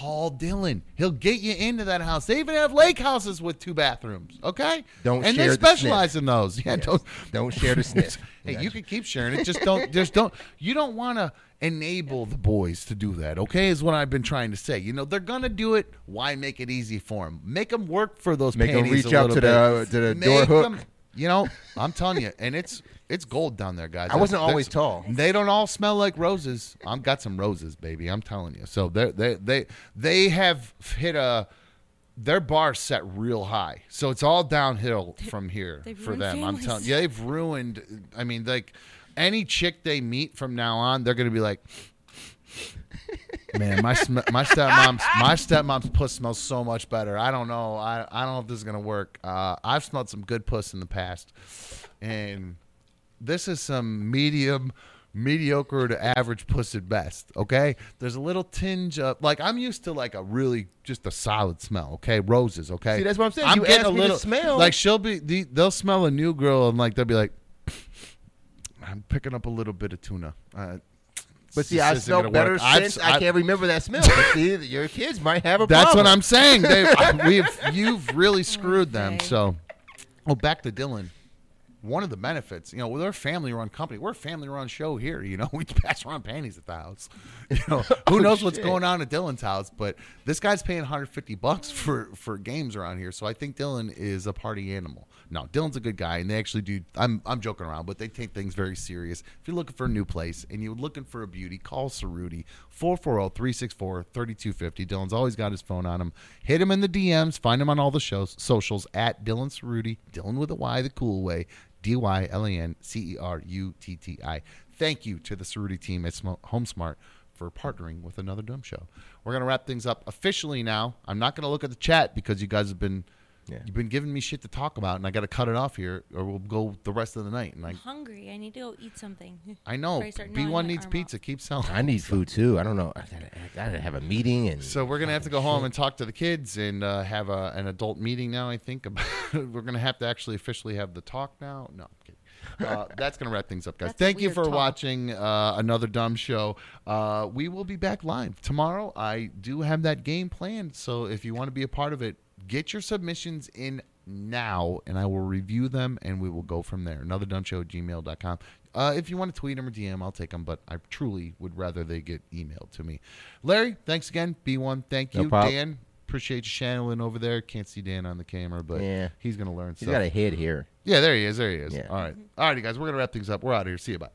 Call Dylan. He'll get you into that house. They even have lake houses with two bathrooms, okay? Don't and they the specialize sniff. in those. Yeah, Yes. don't Don't share the sniff. hey, you can keep sharing it. Just don't. Just don't. You don't want to enable the boys to do that. Okay, is what I've been trying to say. You know, they're gonna do it. Why make it easy for them? Make them work for those. Make 'em panties reach little to the- to the Make door hook. 'em- you know, I'm telling you, and it's it's gold down there, guys. I wasn't That's- always tall. They don't all smell like roses. I've got some roses, baby. I'm telling you. So they they they they have hit a their bar set real high. So it's all downhill from here they've for ruined them. I'm families. telling you, they've ruined. I mean, like any chick they meet from now on, they're gonna be like. Man, my sm- my stepmom's my stepmom's puss smells so much better. I don't know. I, I don't know if this is gonna work. Uh, I've smelled some good puss in the past, and this is some medium, mediocre to average puss at best. Okay, there's a little tinge of like I'm used to like a really just a solid smell. Okay, roses. Okay, See, that's what I'm saying. I'm You getting asked a little smell. like she'll be the, they'll smell a new girl and like they'll be like, I'm picking up a little bit of tuna. Uh, But see, I smell better work. I've- since I I've- can't remember that smell. But see, your kids might have a That's problem. what I'm saying. They, we've you've really screwed them. So, oh, back to Dylan. One of the benefits, you know, we're a family-run company. We're a family-run show here. You know, we pass around panties at the house. You know, who oh, knows what's going on at Dylan's house? But this guy's paying 150 bucks for for games around here. So I think Dylan is a party animal. No, Dylan's a good guy, and they actually do. I'm I'm joking around, but they take things very serious. If you're looking for a new place and you're looking for a beauty, call Cerutti oh, 440-364-3250. Dylan's always got his phone on him. Hit him in the DMs. Find him on all the shows socials at Dylan Cerutti. Dylan with a Y, the cool way. D Y L A N C E R U T T I. Thank you to the Cerutti team at Sm- HomeSmart for partnering with another dumb show. We're gonna wrap things up officially now. I'm not gonna look at the chat because you guys have been You've been giving me shit to talk about, and I got to cut it off here, or we'll go the rest of the night. And I, I'm hungry. I need to go eat something. I know Before start gnawing B1 my needs arm pizza. Keep selling. I need food too. I don't know. I gotta, I gotta have a meeting and. So we're gonna have to go home and talk to the kids and uh, have a, an adult meeting now. I think about we're gonna have to actually officially have the talk now. No, I'm kidding. Uh, that's gonna wrap things up, guys. That's a Thank you weird for talk. watching uh, another dumb show. Uh, we will be back live tomorrow. I do have that game planned, so if you want to be a part of it, get your submissions in now, and I will review them, and we will go from there. Another dumb show at gmail.com. Uh, if you want to tweet them or DM, I'll take them, but I truly would rather they get emailed to me. Larry, thanks again. B1, thank you. problem. Dan, appreciate you channeling over there. Can't see Dan on the camera, but Yeah. he's going to learn He's stuff. got a head here. Yeah, there he is. There he is. Yeah. All right. All righty, guys. We're going to wrap things up. We're out of here. See you. Bye.